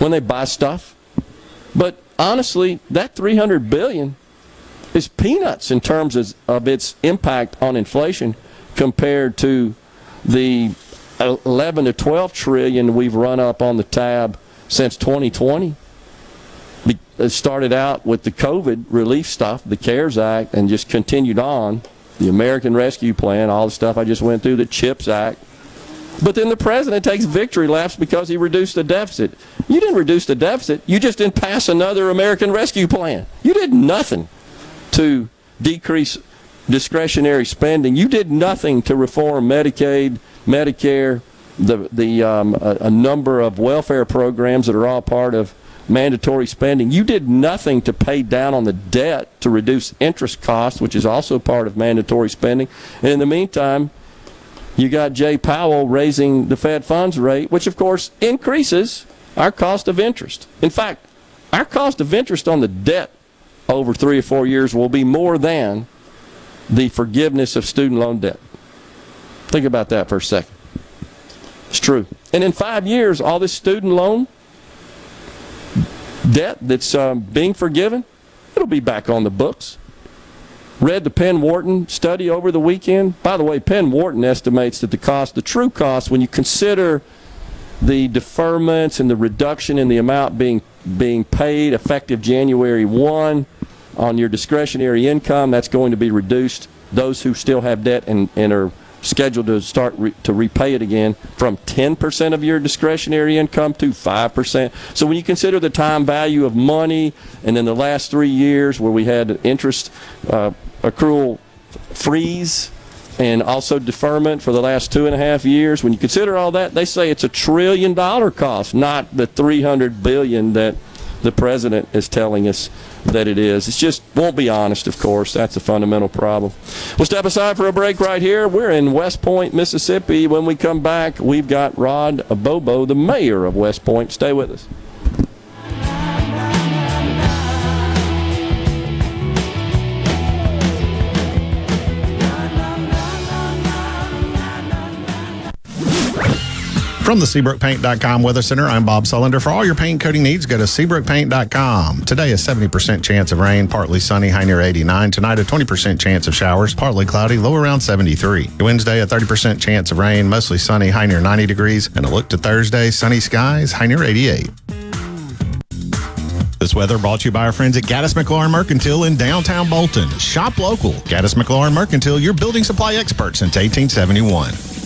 when they buy stuff. But honestly, that 300 billion is peanuts in terms of, of its impact on inflation compared to the 11 to 12 trillion we've run up on the tab since 2020. Started out with the COVID relief stuff, the CARES Act, and just continued on. The American Rescue Plan, all the stuff I just went through, the CHIPS Act. But then the president takes victory laps because he reduced the deficit. You didn't reduce the deficit, you just didn't pass another American Rescue Plan. You did nothing to decrease discretionary spending. You did nothing to reform Medicaid, Medicare, the the um, a, a, number of welfare programs that are all part of mandatory spending. You did nothing to pay down on the debt to reduce interest costs, which is also part of mandatory spending. And in the meantime, you got Jay Powell raising the Fed funds rate, which of course increases our cost of interest. In fact, our cost of interest on the debt over three or four years will be more than the forgiveness of student loan debt. Think about that for a second. It's true. And in five years, all this student loan debt that's um, being forgiven, it'll be back on the books. Read the Penn Wharton study over the weekend. By the way, Penn Wharton estimates that the cost, the true cost, when you consider the deferments and the reduction in the amount being being paid effective January 1 on your discretionary income, that's going to be reduced. Those who still have debt and, and are scheduled to start re- to repay it again from 10% of your discretionary income to 5%. So when you consider the time value of money and then the last three years where we had interest uh, accrual freeze and also deferment for the last two and a half years, when you consider all that, they say it's a trillion dollar cost, not the 300 billion that the president is telling us that it is. It just won't be honest, of course. That's a fundamental problem. We'll step aside for a break right here. We're in West Point, Mississippi. When we come back, we've got Rod Bobo, the mayor of West Point. Stay with us. From the SeabrookPaint.com Weather Center, I'm Bob Sullender. For all your paint coating needs, go to SeabrookPaint.com. Today, a 70% chance of rain, partly sunny, high near 89. Tonight, a 20% chance of showers, partly cloudy, low around 73. Wednesday, a 30% chance of rain, mostly sunny, high near 90 degrees. And a look to Thursday, sunny skies, high near 88. This weather brought to you by our friends at Gaddis McLaurin Mercantile in downtown Bolton. Shop local. Gaddis McLaurin Mercantile, your building supply expert since 1871.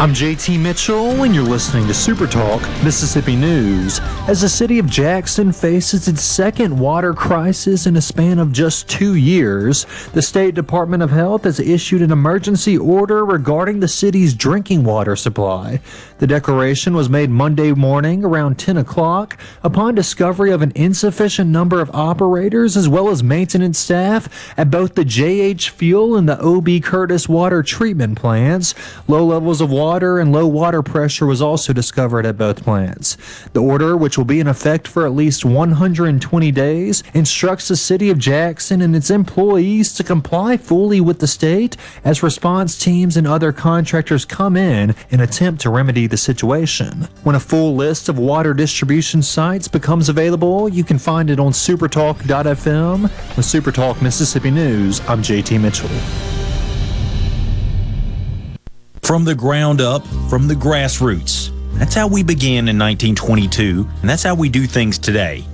I'm JT Mitchell, and you're listening to Super Talk Mississippi News. As the city of Jackson faces its second water crisis in a span of just two years, the State Department of Health has issued an emergency order regarding the city's drinking water supply. The declaration was made Monday morning around 10 o'clock upon discovery of an insufficient number of operators as well as maintenance staff at both the JH Fewell and the OB Curtis water treatment plants. Low levels of water and low water pressure was also discovered at both plants. The order, which will be in effect for at least 120 days, instructs the city of Jackson and its employees to comply fully with the state as response teams and other contractors come in and attempt to remedy the situation. When a full list of water distribution sites becomes available, you can find it on supertalk.fm. With Supertalk Mississippi News, I'm JT Mitchell. From the ground up, from the grassroots. That's how we began in 1922, and that's how we do things today.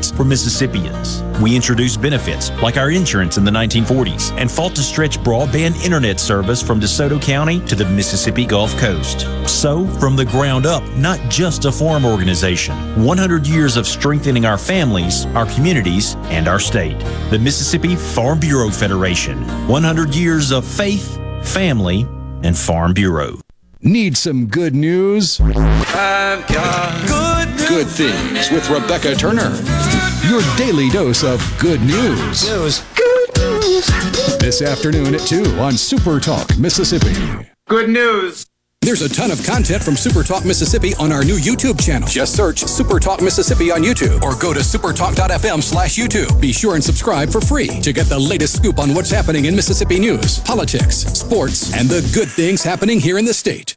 for Mississippians. We introduced benefits like our insurance in the 1940s and fought to stretch broadband internet service from DeSoto County to the Mississippi Gulf Coast. So, from the ground up, not just a farm organization, 100 years of strengthening our families, our communities, and our state. The Mississippi Farm Bureau Federation. 100 years of faith, family, and Farm Bureau. Need some good news? I've got good news. Good things with Rebecca Turner. Your daily dose of good news. News. Good news. This afternoon at 2 on Super Talk, Mississippi. Good news. There's a ton of content from Super Talk Mississippi on our new YouTube channel. Just search Super Talk Mississippi on YouTube or go to supertalk.fm slash YouTube. Be sure and subscribe for free to get the latest scoop on what's happening in Mississippi news, politics, sports, and the good things happening here in the state.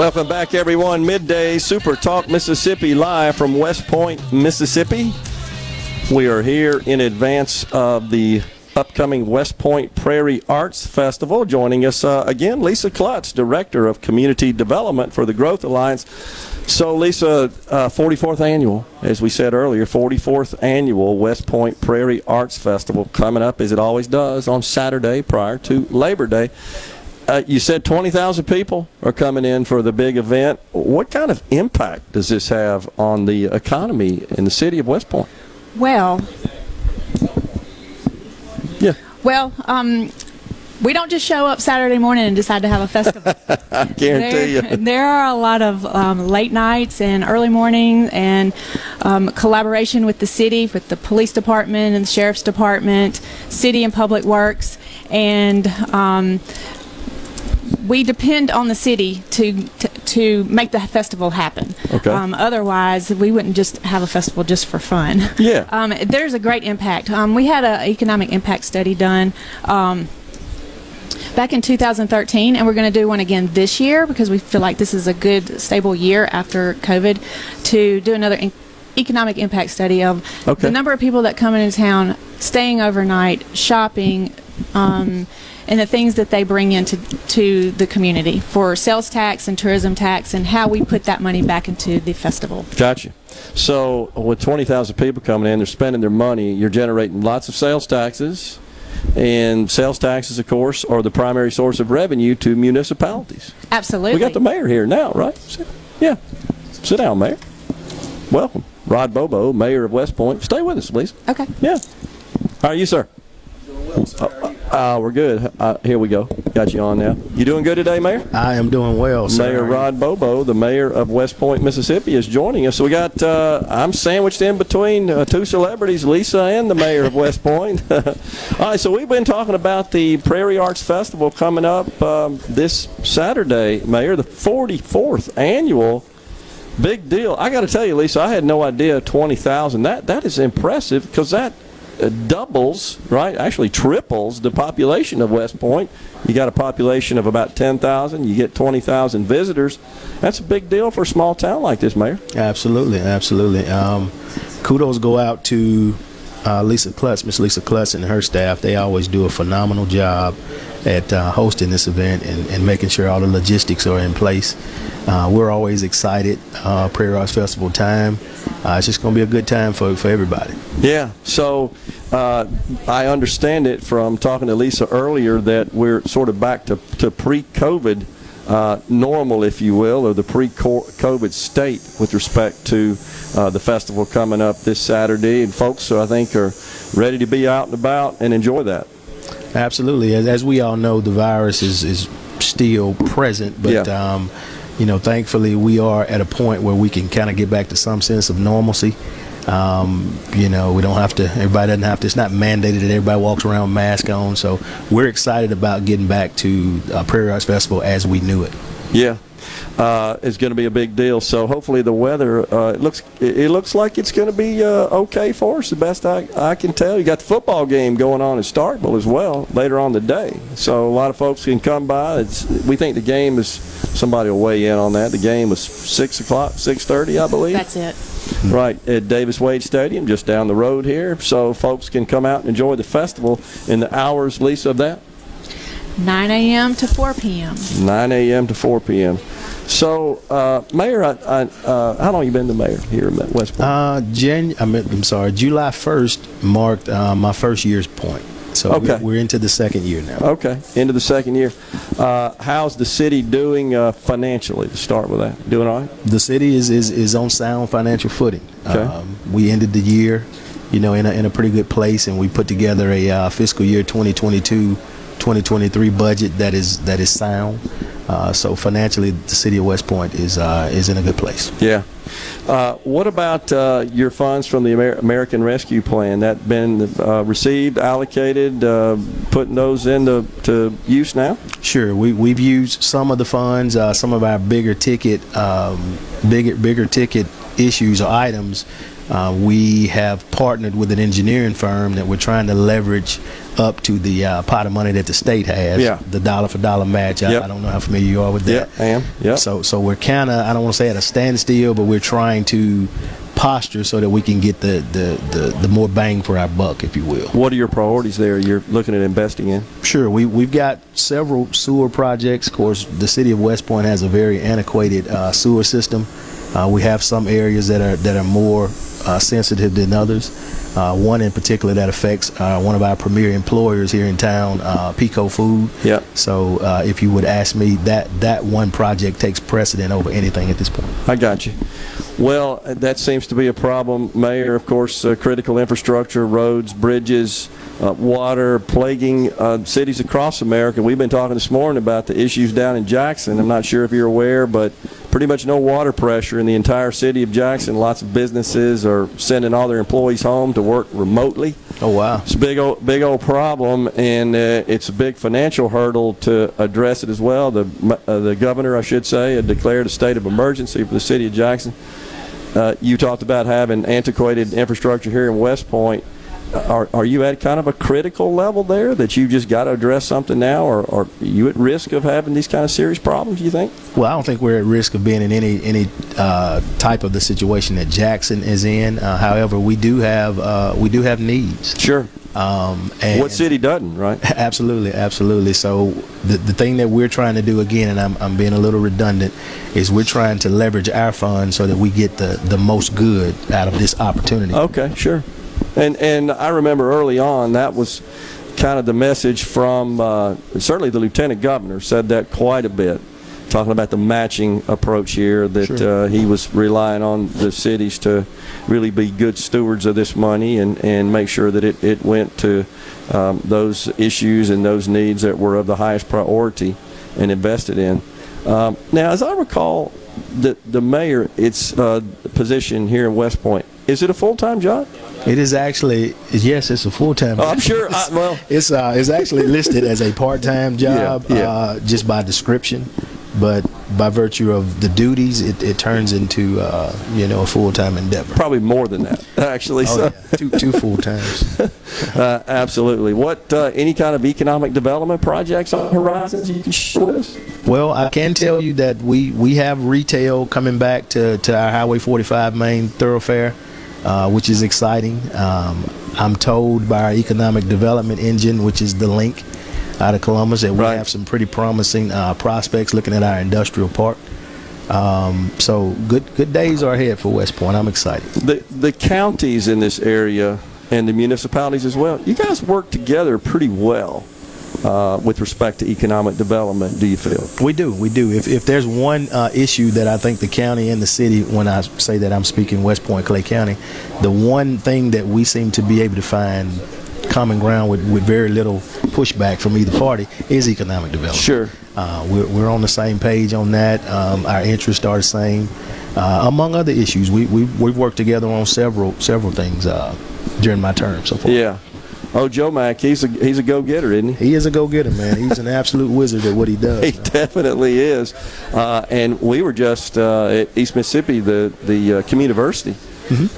Welcome back, everyone. Midday Super Talk Mississippi live from West Point, Mississippi. We are here in advance of the upcoming West Point Prairie Arts Festival. Joining us uh, again, Lisa Klutz, Director of Community Development for the Growth Alliance. So, Lisa, uh, 44th annual, as we said earlier, 44th annual West Point Prairie Arts Festival coming up as it always does on Saturday prior to Labor Day. Uh, you said 20,000 people are coming in for the big event. What kind of impact does this have on the economy in the city of West Point? Well, Yeah. well, um, we don't just show up Saturday morning and decide to have a festival. I guarantee there, you. there are a lot of um, late nights and early mornings and um, collaboration with the city, with the police department and the sheriff's department, city and public works, and um, we depend on the city to, to to make the festival happen. Okay. Um, otherwise, we wouldn't just have a festival just for fun. Yeah. Um, there's a great impact. Um, we had an economic impact study done. Um, back in 2013, and we're going to do one again this year because we feel like this is a good, stable year after COVID to do another economic impact study of Okay. the number of people that come into town, staying overnight, shopping, um, and the things that they bring into to the community for sales tax and tourism tax, and how we put that money back into the festival. Gotcha. So with 20,000 people coming in, they're spending their money. You're generating lots of sales taxes, and sales taxes, of course, are the primary source of revenue to municipalities. Absolutely. We got the mayor here now, right? Yeah. Sit down, mayor. Welcome, Rod Bobo, mayor of West Point. Stay with us, please. Okay. Yeah. How are you, sir? Uh, uh, we're good. Uh, here we go. Got you on now. You doing good today, Mayor? I am doing well, sir. Mayor Rod Bobo, the mayor of West Point, Mississippi, is joining us. So we got, uh, I'm sandwiched in between uh, two celebrities, Lisa and the mayor of West Point. All right, so we've been talking about the Prairie Arts Festival coming up um, this Saturday, Mayor, the 44th annual. Big deal. I got to tell you, Lisa, I had no idea 20,000. That That is impressive because that doubles, right? Actually triples the population of West Point. You got a population of about 10,000. You get 20,000 visitors. That's a big deal for a small town like this, Mayor. Absolutely, absolutely. Um, kudos go out to uh, Lisa Klutz, Miss Lisa Klutz, and her staff. They always do a phenomenal job at uh, hosting this event and, and making sure all the logistics are in place. Uh, we're always excited. Uh, Prairie Arts Festival time. Uh, it's just going to be a good time for, for everybody. Yeah. So uh, I understand it from talking to Lisa earlier that we're sort of back to, to pre-COVID uh, normal, if you will, or the pre-COVID state with respect to uh, the festival coming up this Saturday, and folks, I think, are ready to be out and about and enjoy that. Absolutely. As, as we all know, the virus is, is still present, but Yeah. um, you know, thankfully, we are at a point where we can kind of get back to some sense of normalcy. Um, you know, we don't have to. Everybody doesn't have to. It's not mandated that everybody walks around with mask on. So we're excited about getting back to uh, Prairie Arts Festival as we knew it. Yeah, uh, it's going to be a big deal. So hopefully the weather uh, it looks it it looks like it's going to be uh, okay for us. The best I, I can tell. You got the football game going on in Starkville as well later on the day. So a lot of folks can come by. It's we think the game is somebody will weigh in on that. The game was six o'clock, six thirty, I believe. That's it. Right at Davis Wade Stadium, just down the road here, so folks can come out and enjoy the festival in the hours, Lisa, of that. 9 a.m. to 4 p.m. 9 a.m. to 4 p.m. So, uh, Mayor, I, I, uh, how long you been the mayor here in West Point? Uh, Jan, I mean, I'm sorry, July 1st marked uh, my first year's point. So Okay. we're, we're into the second year now. Okay, into the second year. Uh, how's the city doing uh, financially? To start with that, doing all right? The city is, is, is on sound financial footing. Okay. Um, we ended the year, you know, in a, in a pretty good place, and we put together a uh, fiscal year 2022 2023 budget that is that is sound. Uh, so financially, the city of West Point is uh, is in a good place. Yeah. Uh, what about uh, your funds from the Amer- American Rescue Plan? That been uh, received, allocated, uh, putting those into to use now? Sure, we we've used some of the funds, uh, some of our bigger ticket, um, bigger bigger ticket issues or items. Uh, we have partnered with an engineering firm that we're trying to leverage up to the uh, pot of money that the state has. Yeah. The dollar for dollar match. I, Yep. I don't know how familiar you are with that. Yeah, I am. Yep. So so we're kind of I don't want to say at a standstill, but we're trying to posture so that we can get the, the, the, the more bang for our buck, if you will. What are your priorities there? You're looking at investing in? Sure, we we've got several sewer projects. Of course, the city of West Point has a very antiquated uh, sewer system. Uh, we have some areas that are that are more uh, sensitive than others. Uh, one in particular that affects uh, one of our premier employers here in town, uh, Peco Food. Yep. So uh, if you would ask me, that that one project takes precedent over anything at this point. I got you. Well, that seems to be a problem, Mayor. Of course, uh, critical infrastructure, roads, bridges, uh, water, plaguing uh, cities across America. We've been talking this morning about the issues down in Jackson. I'm not sure if you're aware, but pretty much no water pressure in the entire city of Jackson. Lots of businesses are sending all their employees home to work remotely. Oh wow! It's a big old, big old problem, and uh, it's a big financial hurdle to address it as well. The uh, the governor, I should say, had declared a state of emergency for the city of Jackson. Uh, you talked about having antiquated infrastructure here in West Point. Are, are you at kind of a critical level there that you've just got to address something now, or, or are you at risk of having these kind of serious problems? You think? Well, I don't think we're at risk of being in any any uh, type of the situation that Jackson is in. Uh, however, we do have uh, we do have needs. Sure. Um, and what city doesn't, right? Absolutely, absolutely. So the the thing that we're trying to do again, and I'm I'm being a little redundant, is we're trying to leverage our funds so that we get the the most good out of this opportunity. Okay, sure. And and I remember early on that was kind of the message from uh, certainly the lieutenant governor said that quite a bit, talking about the matching approach here that Sure. uh, he was relying on the cities to really be good stewards of this money and, and make sure that it, it went to um, those issues and those needs that were of the highest priority and invested in. Um, now, as I recall, the the mayor, its uh, position here in West Point, is it a full time job? It is actually yes, it's a full time. Oh, I'm sure. I, well, it's uh, it's actually listed as a part time job Yeah, yeah. Uh, just by description, but by virtue of the duties, it, it turns into uh, you know a full time endeavor. Probably more than that, actually. Oh, so. yeah. two two full times. Uh, absolutely. What uh, any kind of economic development projects on horizons you can share with us? Well, I can tell you that we, we have retail coming back to, to our Highway 45 main thoroughfare, uh, which is exciting. Um, I'm told by our economic development engine, which is the link out of Columbus, that we have some pretty promising uh, prospects looking at our industrial park. Um, so good good days are ahead for West Point. I'm excited. The the counties in this area and the municipalities as well. You guys work together pretty well uh, with respect to economic development. Do you feel? We do, we do. If, if there's one uh, issue that I think the county and the city, when I say that I'm speaking West Point, Clay County, the one thing that we seem to be able to find common ground with, with very little pushback from either party is economic development. Sure. Uh, we're, we're on the same page on that. Um, our interests are the same. Uh, among other issues, we, we, we've worked together on several several things uh, during my term so far. Yeah. Oh, Joe Max, he's a he's a go getter, isn't he? He is a go getter, man. He's an absolute wizard at what he does. He definitely is. Uh, and we were just uh, at East Mississippi, the the uh, community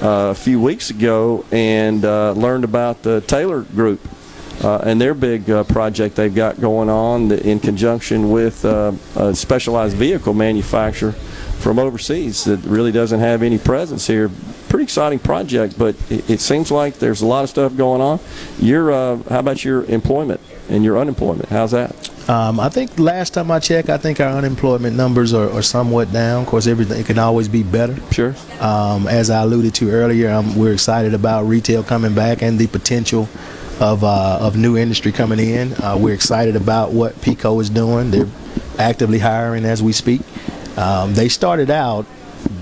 uh, a few weeks ago, and uh, learned about the Taylor Group uh, and their big uh, project they've got going on in conjunction with uh, a specialized vehicle manufacturer from overseas that really doesn't have any presence here. Pretty exciting project, but it, it seems like there's a lot of stuff going on. Your uh, how about your employment and your unemployment? How's that? Um, I think last time I checked, I think our unemployment numbers are, are somewhat down. Of course, everything can always be better. Sure. Um, as I alluded to earlier, um, we're excited about retail coming back and the potential of uh, of new industry coming in. Uh, we're excited about what Peco is doing. They're actively hiring as we speak. Um, they started out.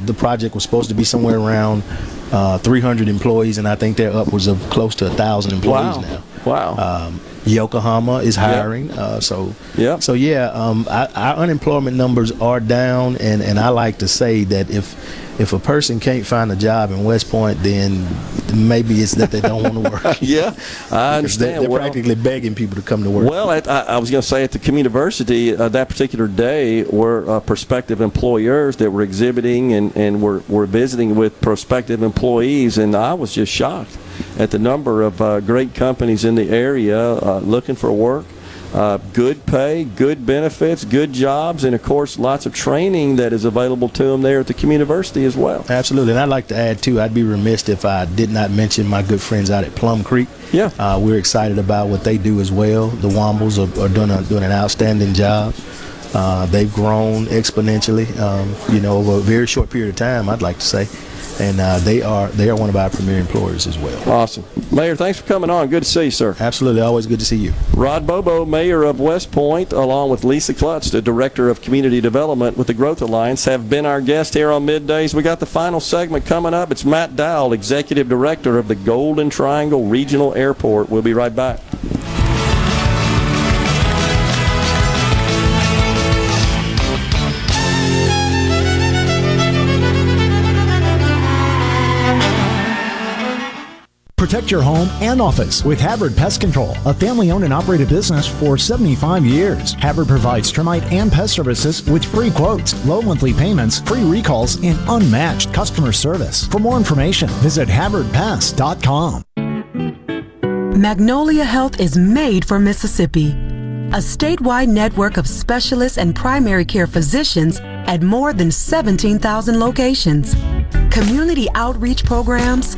The project was supposed to be somewhere around uh, 300 employees, and I think they're upwards of close to a thousand employees Wow. now. Wow. Um, Yokohama is hiring. Uh, so yeah. So yeah, um, I, our unemployment numbers are down, and, and I like to say that if if a person can't find a job in West Point, then maybe it's that they don't want to work. yeah, I Because They're, understand. they're Well- practically begging people to come to work. Well, at, I, I was going to say at the community uh, that particular day were uh, prospective employers that were exhibiting and, and were, were visiting with prospective employees, and I was just shocked at the number of uh, great companies in the area uh, looking for work. Uh, good pay, good benefits, good jobs, and of course, lots of training that is available to them there at the community university as well. Absolutely, and I'd like to add too. I'd be remiss if I did not mention my good friends out at Plum Creek. Yeah, uh, we're excited about what they do as well. The Wombles are, are doing a, doing an outstanding job. Uh, they've grown exponentially, um, you know, over a very short period of time. I'd like to say, and uh, they are they are one of our premier employers as well. Awesome. Mayor, thanks for coming on. Good to see you, sir. Absolutely. Always good to see you. Rod Bobo, Mayor of West Point, along with Lisa Klutz, the Director of Community Development with the Growth Alliance, have been our guest here on Middays. We got the final segment coming up. It's Matt Dowell, Executive Director of the Golden Triangle Regional Airport. We'll be right back. Protect your home and office with Havard Pest Control, a family owned and operated business for 75 years. Havard provides termite and pest services with free quotes, low monthly payments, free recalls, and unmatched customer service. For more information, visit HavardPest.com. Magnolia Health is made for Mississippi. A statewide network of specialists and primary care physicians at more than 17,000 locations. Community outreach programs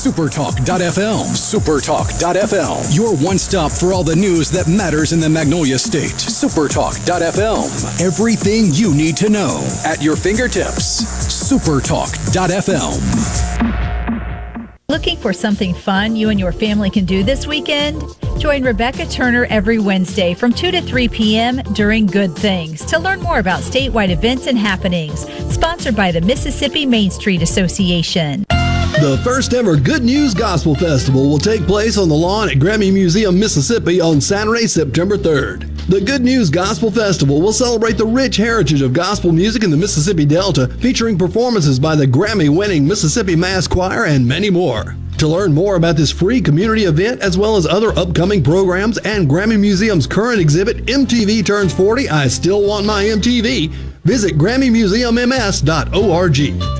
Supertalk.fm. Supertalk.fm. Your one stop for all the news that matters in the Magnolia State. Supertalk.fm. Everything you need to know at your fingertips. Supertalk.fm. Looking for something fun you and your family can do this weekend? Join Rebecca Turner every Wednesday from 2 to 3 p.m. during Good Things to learn more about statewide events and happenings. Sponsored by the Mississippi Main Street Association. The first ever Good News Gospel Festival will take place on the lawn at Grammy Museum, Mississippi on Saturday, September 3rd. The Good News Gospel Festival will celebrate the rich heritage of gospel music in the Mississippi Delta, featuring performances by the Grammy winning Mississippi Mass Choir and many more. To learn more about this free community event, as well as other upcoming programs and Grammy Museum's current exhibit, MTV Turns 40, I Still Want My MTV, visit GrammyMuseumMS.org.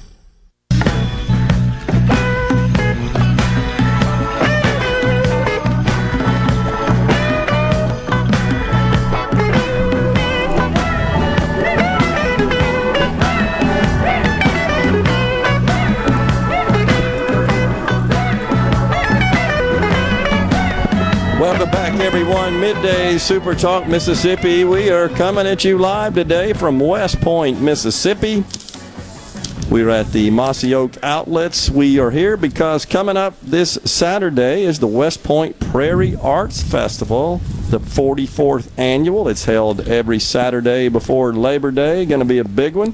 Everyone. Midday Super Talk Mississippi. We are coming at you live today from West Point, Mississippi. We're at the Mossy Oak Outlets. We are here because coming up this Saturday is the West Point Prairie Arts Festival, the 44th annual. It's held every Saturday before Labor Day. Going to be a big one.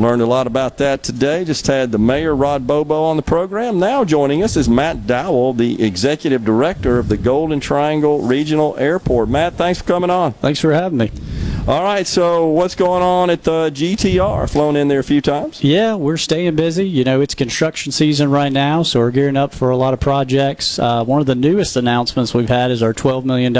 Learned a lot about that today. Just had the mayor, Rod Bobo, on the program. Now joining us is Matt Dowell, the executive director of the Golden Triangle Regional Airport. Matt, thanks for coming on. Thanks for having me. All right, so what's going on at the GTR? Flown in there a few times? Yeah, we're staying busy. You know, it's construction season right now, so we're gearing up for a lot of projects. Uh, one of the newest announcements we've had is our $12 million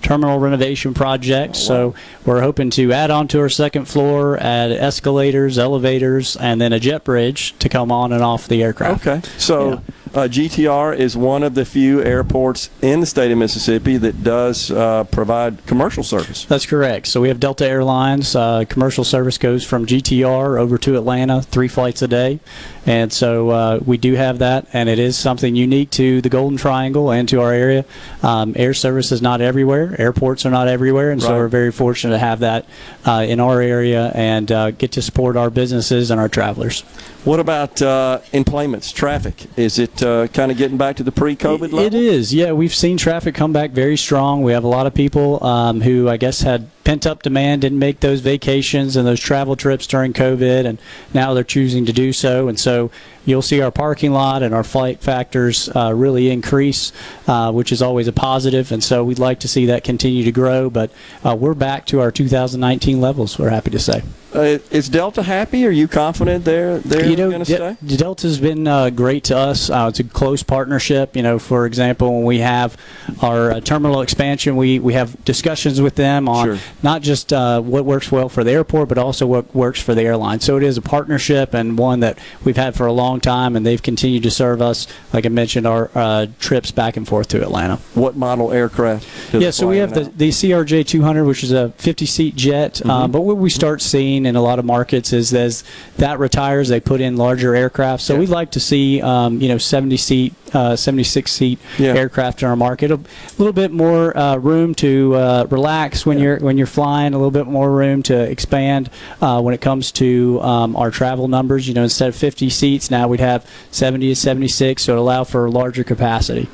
terminal renovation project. So we're hoping to add on to our second floor, add escalators, elevators, and then a jet bridge to come on and off the aircraft. Okay, so uh, GTR is one of the few airports in the state of Mississippi that does uh, provide commercial service. That's correct. So we have Delta Airlines. Uh, commercial service goes from GTR over to Atlanta, three flights a day. And so uh, we do have that, and it is something unique to the Golden Triangle and to our area. Um, air service is not everywhere, airports are not everywhere, and so we're very fortunate to have that uh, in our area and uh, get to support our businesses and our travelers. What about uh, employments, traffic? Is it uh, kind of getting back to the pre-COVID level? It is, yeah. We've seen traffic come back very strong. We have a lot of people um, who I guess had pent up demand, didn't make those vacations and those travel trips during COVID, and now they're choosing to do so. And so you'll see our parking lot and our flight factors uh, really increase, uh, which is always a positive. And so we'd like to see that continue to grow. But uh, we're back to our 2019 levels. We're happy to say. Uh, is Delta happy? Are you confident they're they're you know, going to De- stay? Delta's been uh, great to us. Uh, it's a close partnership. You know, for example, when we have our uh, terminal expansion, we, we have discussions with them on not just uh, what works well for the airport, but also what works for the airline. So it is a partnership and one that we've had for a long time, and they've continued to serve us. Like I mentioned, our uh, trips back and forth to Atlanta. What model aircraft? Yeah, so we have the, the CRJ 200, which is a 50 seat jet. Um, Mhm. but what we start seeing in a lot of markets is as that retires, they put in larger aircraft. So we'd like to see, um, you know, 70 seat, uh, 76 seat Yeah. aircraft in our market. A little bit more uh, room to uh, relax when you're when you're flying. A little bit more room to expand uh, when it comes to um, our travel numbers. You know, instead of 50 seats, now we'd have 70 to 76, so it allow for larger capacity.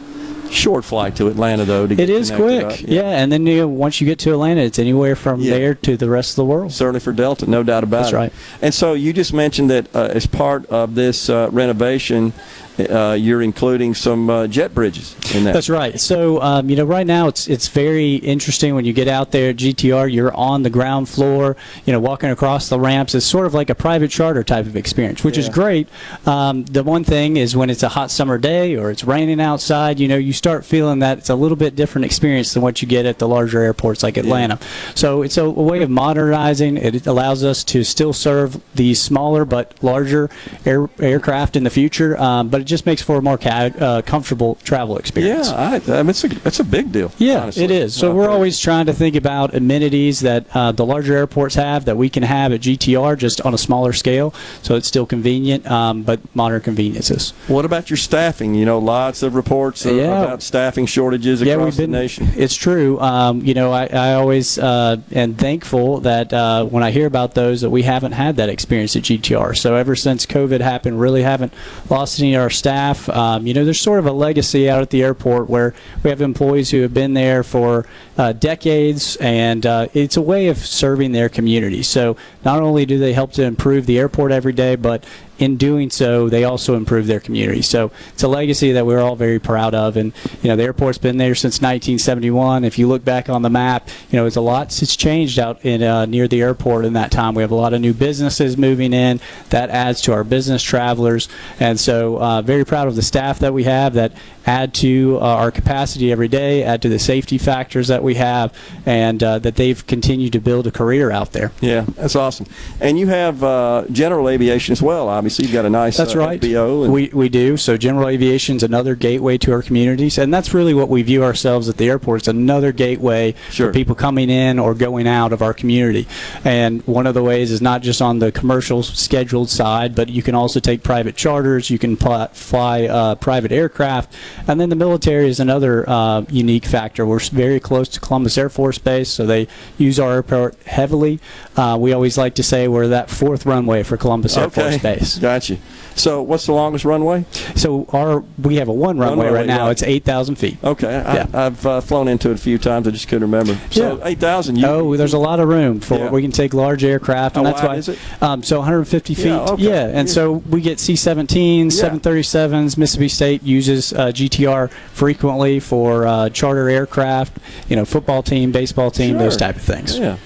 Short flight to Atlanta though. To It is quick, up. yeah. And then you know, once you get to Atlanta, it's anywhere from Yeah. there to the rest of the world. Certainly for Delta, no doubt about That's it. right. And so you just mentioned that uh, as part of this uh, renovation, uh, you're including some uh, jet bridges in that. That's right. So um, you know, right now it's it's very interesting when you get out there at GTR. You're on the ground floor. You know, walking across the ramps. It's sort of like a private charter type of experience, which is great. Um, the one thing is when it's a hot summer day or it's raining outside. You know, you start feeling that it's a little bit different experience than what you get at the larger airports like Atlanta. So it's a, a way of modernizing. It allows us to still serve these smaller but larger air, aircraft in the future. Um, but it just makes for a more ca- uh, comfortable travel experience. Yeah, I, I mean, it's a it's a big deal. Yeah, honestly. it is. So Uh, we're always trying to think about amenities that uh, the larger airports have that we can have at GTR just on a smaller scale. So it's still convenient, um, but modern conveniences. What about your staffing? You know, lots of reports of- Yeah. about staffing shortages Yeah, across we've been- the nation. It's true. Um, you know, I, I always uh, am thankful that uh, when I hear about those, that we haven't had that experience at GTR. So ever since COVID happened, really haven't lost any of our staff. Um, you know, there's sort of a legacy out at the airport where we have employees who have been there for uh, decades, and uh, it's a way of serving their community. So not only do they help to improve the airport every day, but in doing so, they also improve their community. So it's a legacy that we're all very proud of. And you know, the airport's been there since 1971. If you look back on the map, you know, it's a lot. It's changed out in uh, near the airport in that time. We have a lot of new businesses moving in. That adds to our business travelers, and so uh, very proud of the staff that we have that add to uh, our capacity every day, add to the safety factors that we we have, and uh, that they've continued to build a career out there. Yeah, that's awesome. And you have uh, general aviation as well. Obviously, you've got a nice That's uh, right. FBO. And, We, we do. So general aviation is another gateway to our communities, and that's really what we view ourselves at the airport. It's another gateway for people coming in or going out of our community. And one of the ways is not just on the commercial scheduled side, but you can also take private charters. You can pl- fly uh, private aircraft, and then the military is another uh, unique factor. We're very close to Columbus Air Force Base, so they use our airport heavily. Uh, we always like to say we're that fourth runway for Columbus Air Force Base. Got you. So, what's the longest runway? So our we have a one runway runway, right now. It's eight thousand feet. Okay, I, Yeah. I've uh, flown into it a few times. I just couldn't remember. So, eight thousand. oh, there's a lot of room for Yeah. we can take large aircraft, and How that's wide why. is it? Um, so 150 feet. Yeah, okay. Yeah, and so we get C-17s, 737s. Mississippi State uses uh, GTR frequently for uh, charter aircraft. You know, football team, baseball team, those type of things. Yeah.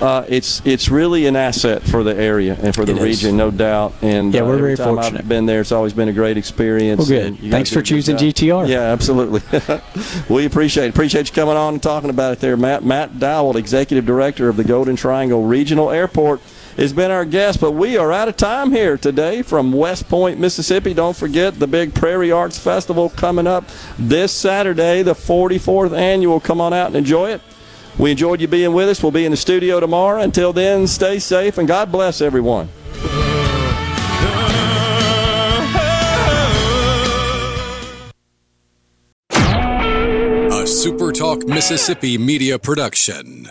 Uh, it's it's really an asset for the area and for the It is. region, no doubt. And Yeah, uh, we're every very time fortunate. I've been there. It's always been a great experience. Well, good. Thanks for choosing. GTR. Yeah, absolutely. we appreciate it. Appreciate you coming on and talking about it there, Matt. Matt Dowell, Executive Director of the Golden Triangle Regional Airport. Has been our guest, but we are out of time here today from West Point, Mississippi. Don't forget the big Prairie Arts Festival coming up this Saturday, the 44th annual. Come on out and enjoy it. We enjoyed you being with us. We'll be in the studio tomorrow. Until then, stay safe and God bless everyone. A SuperTalk Mississippi media production.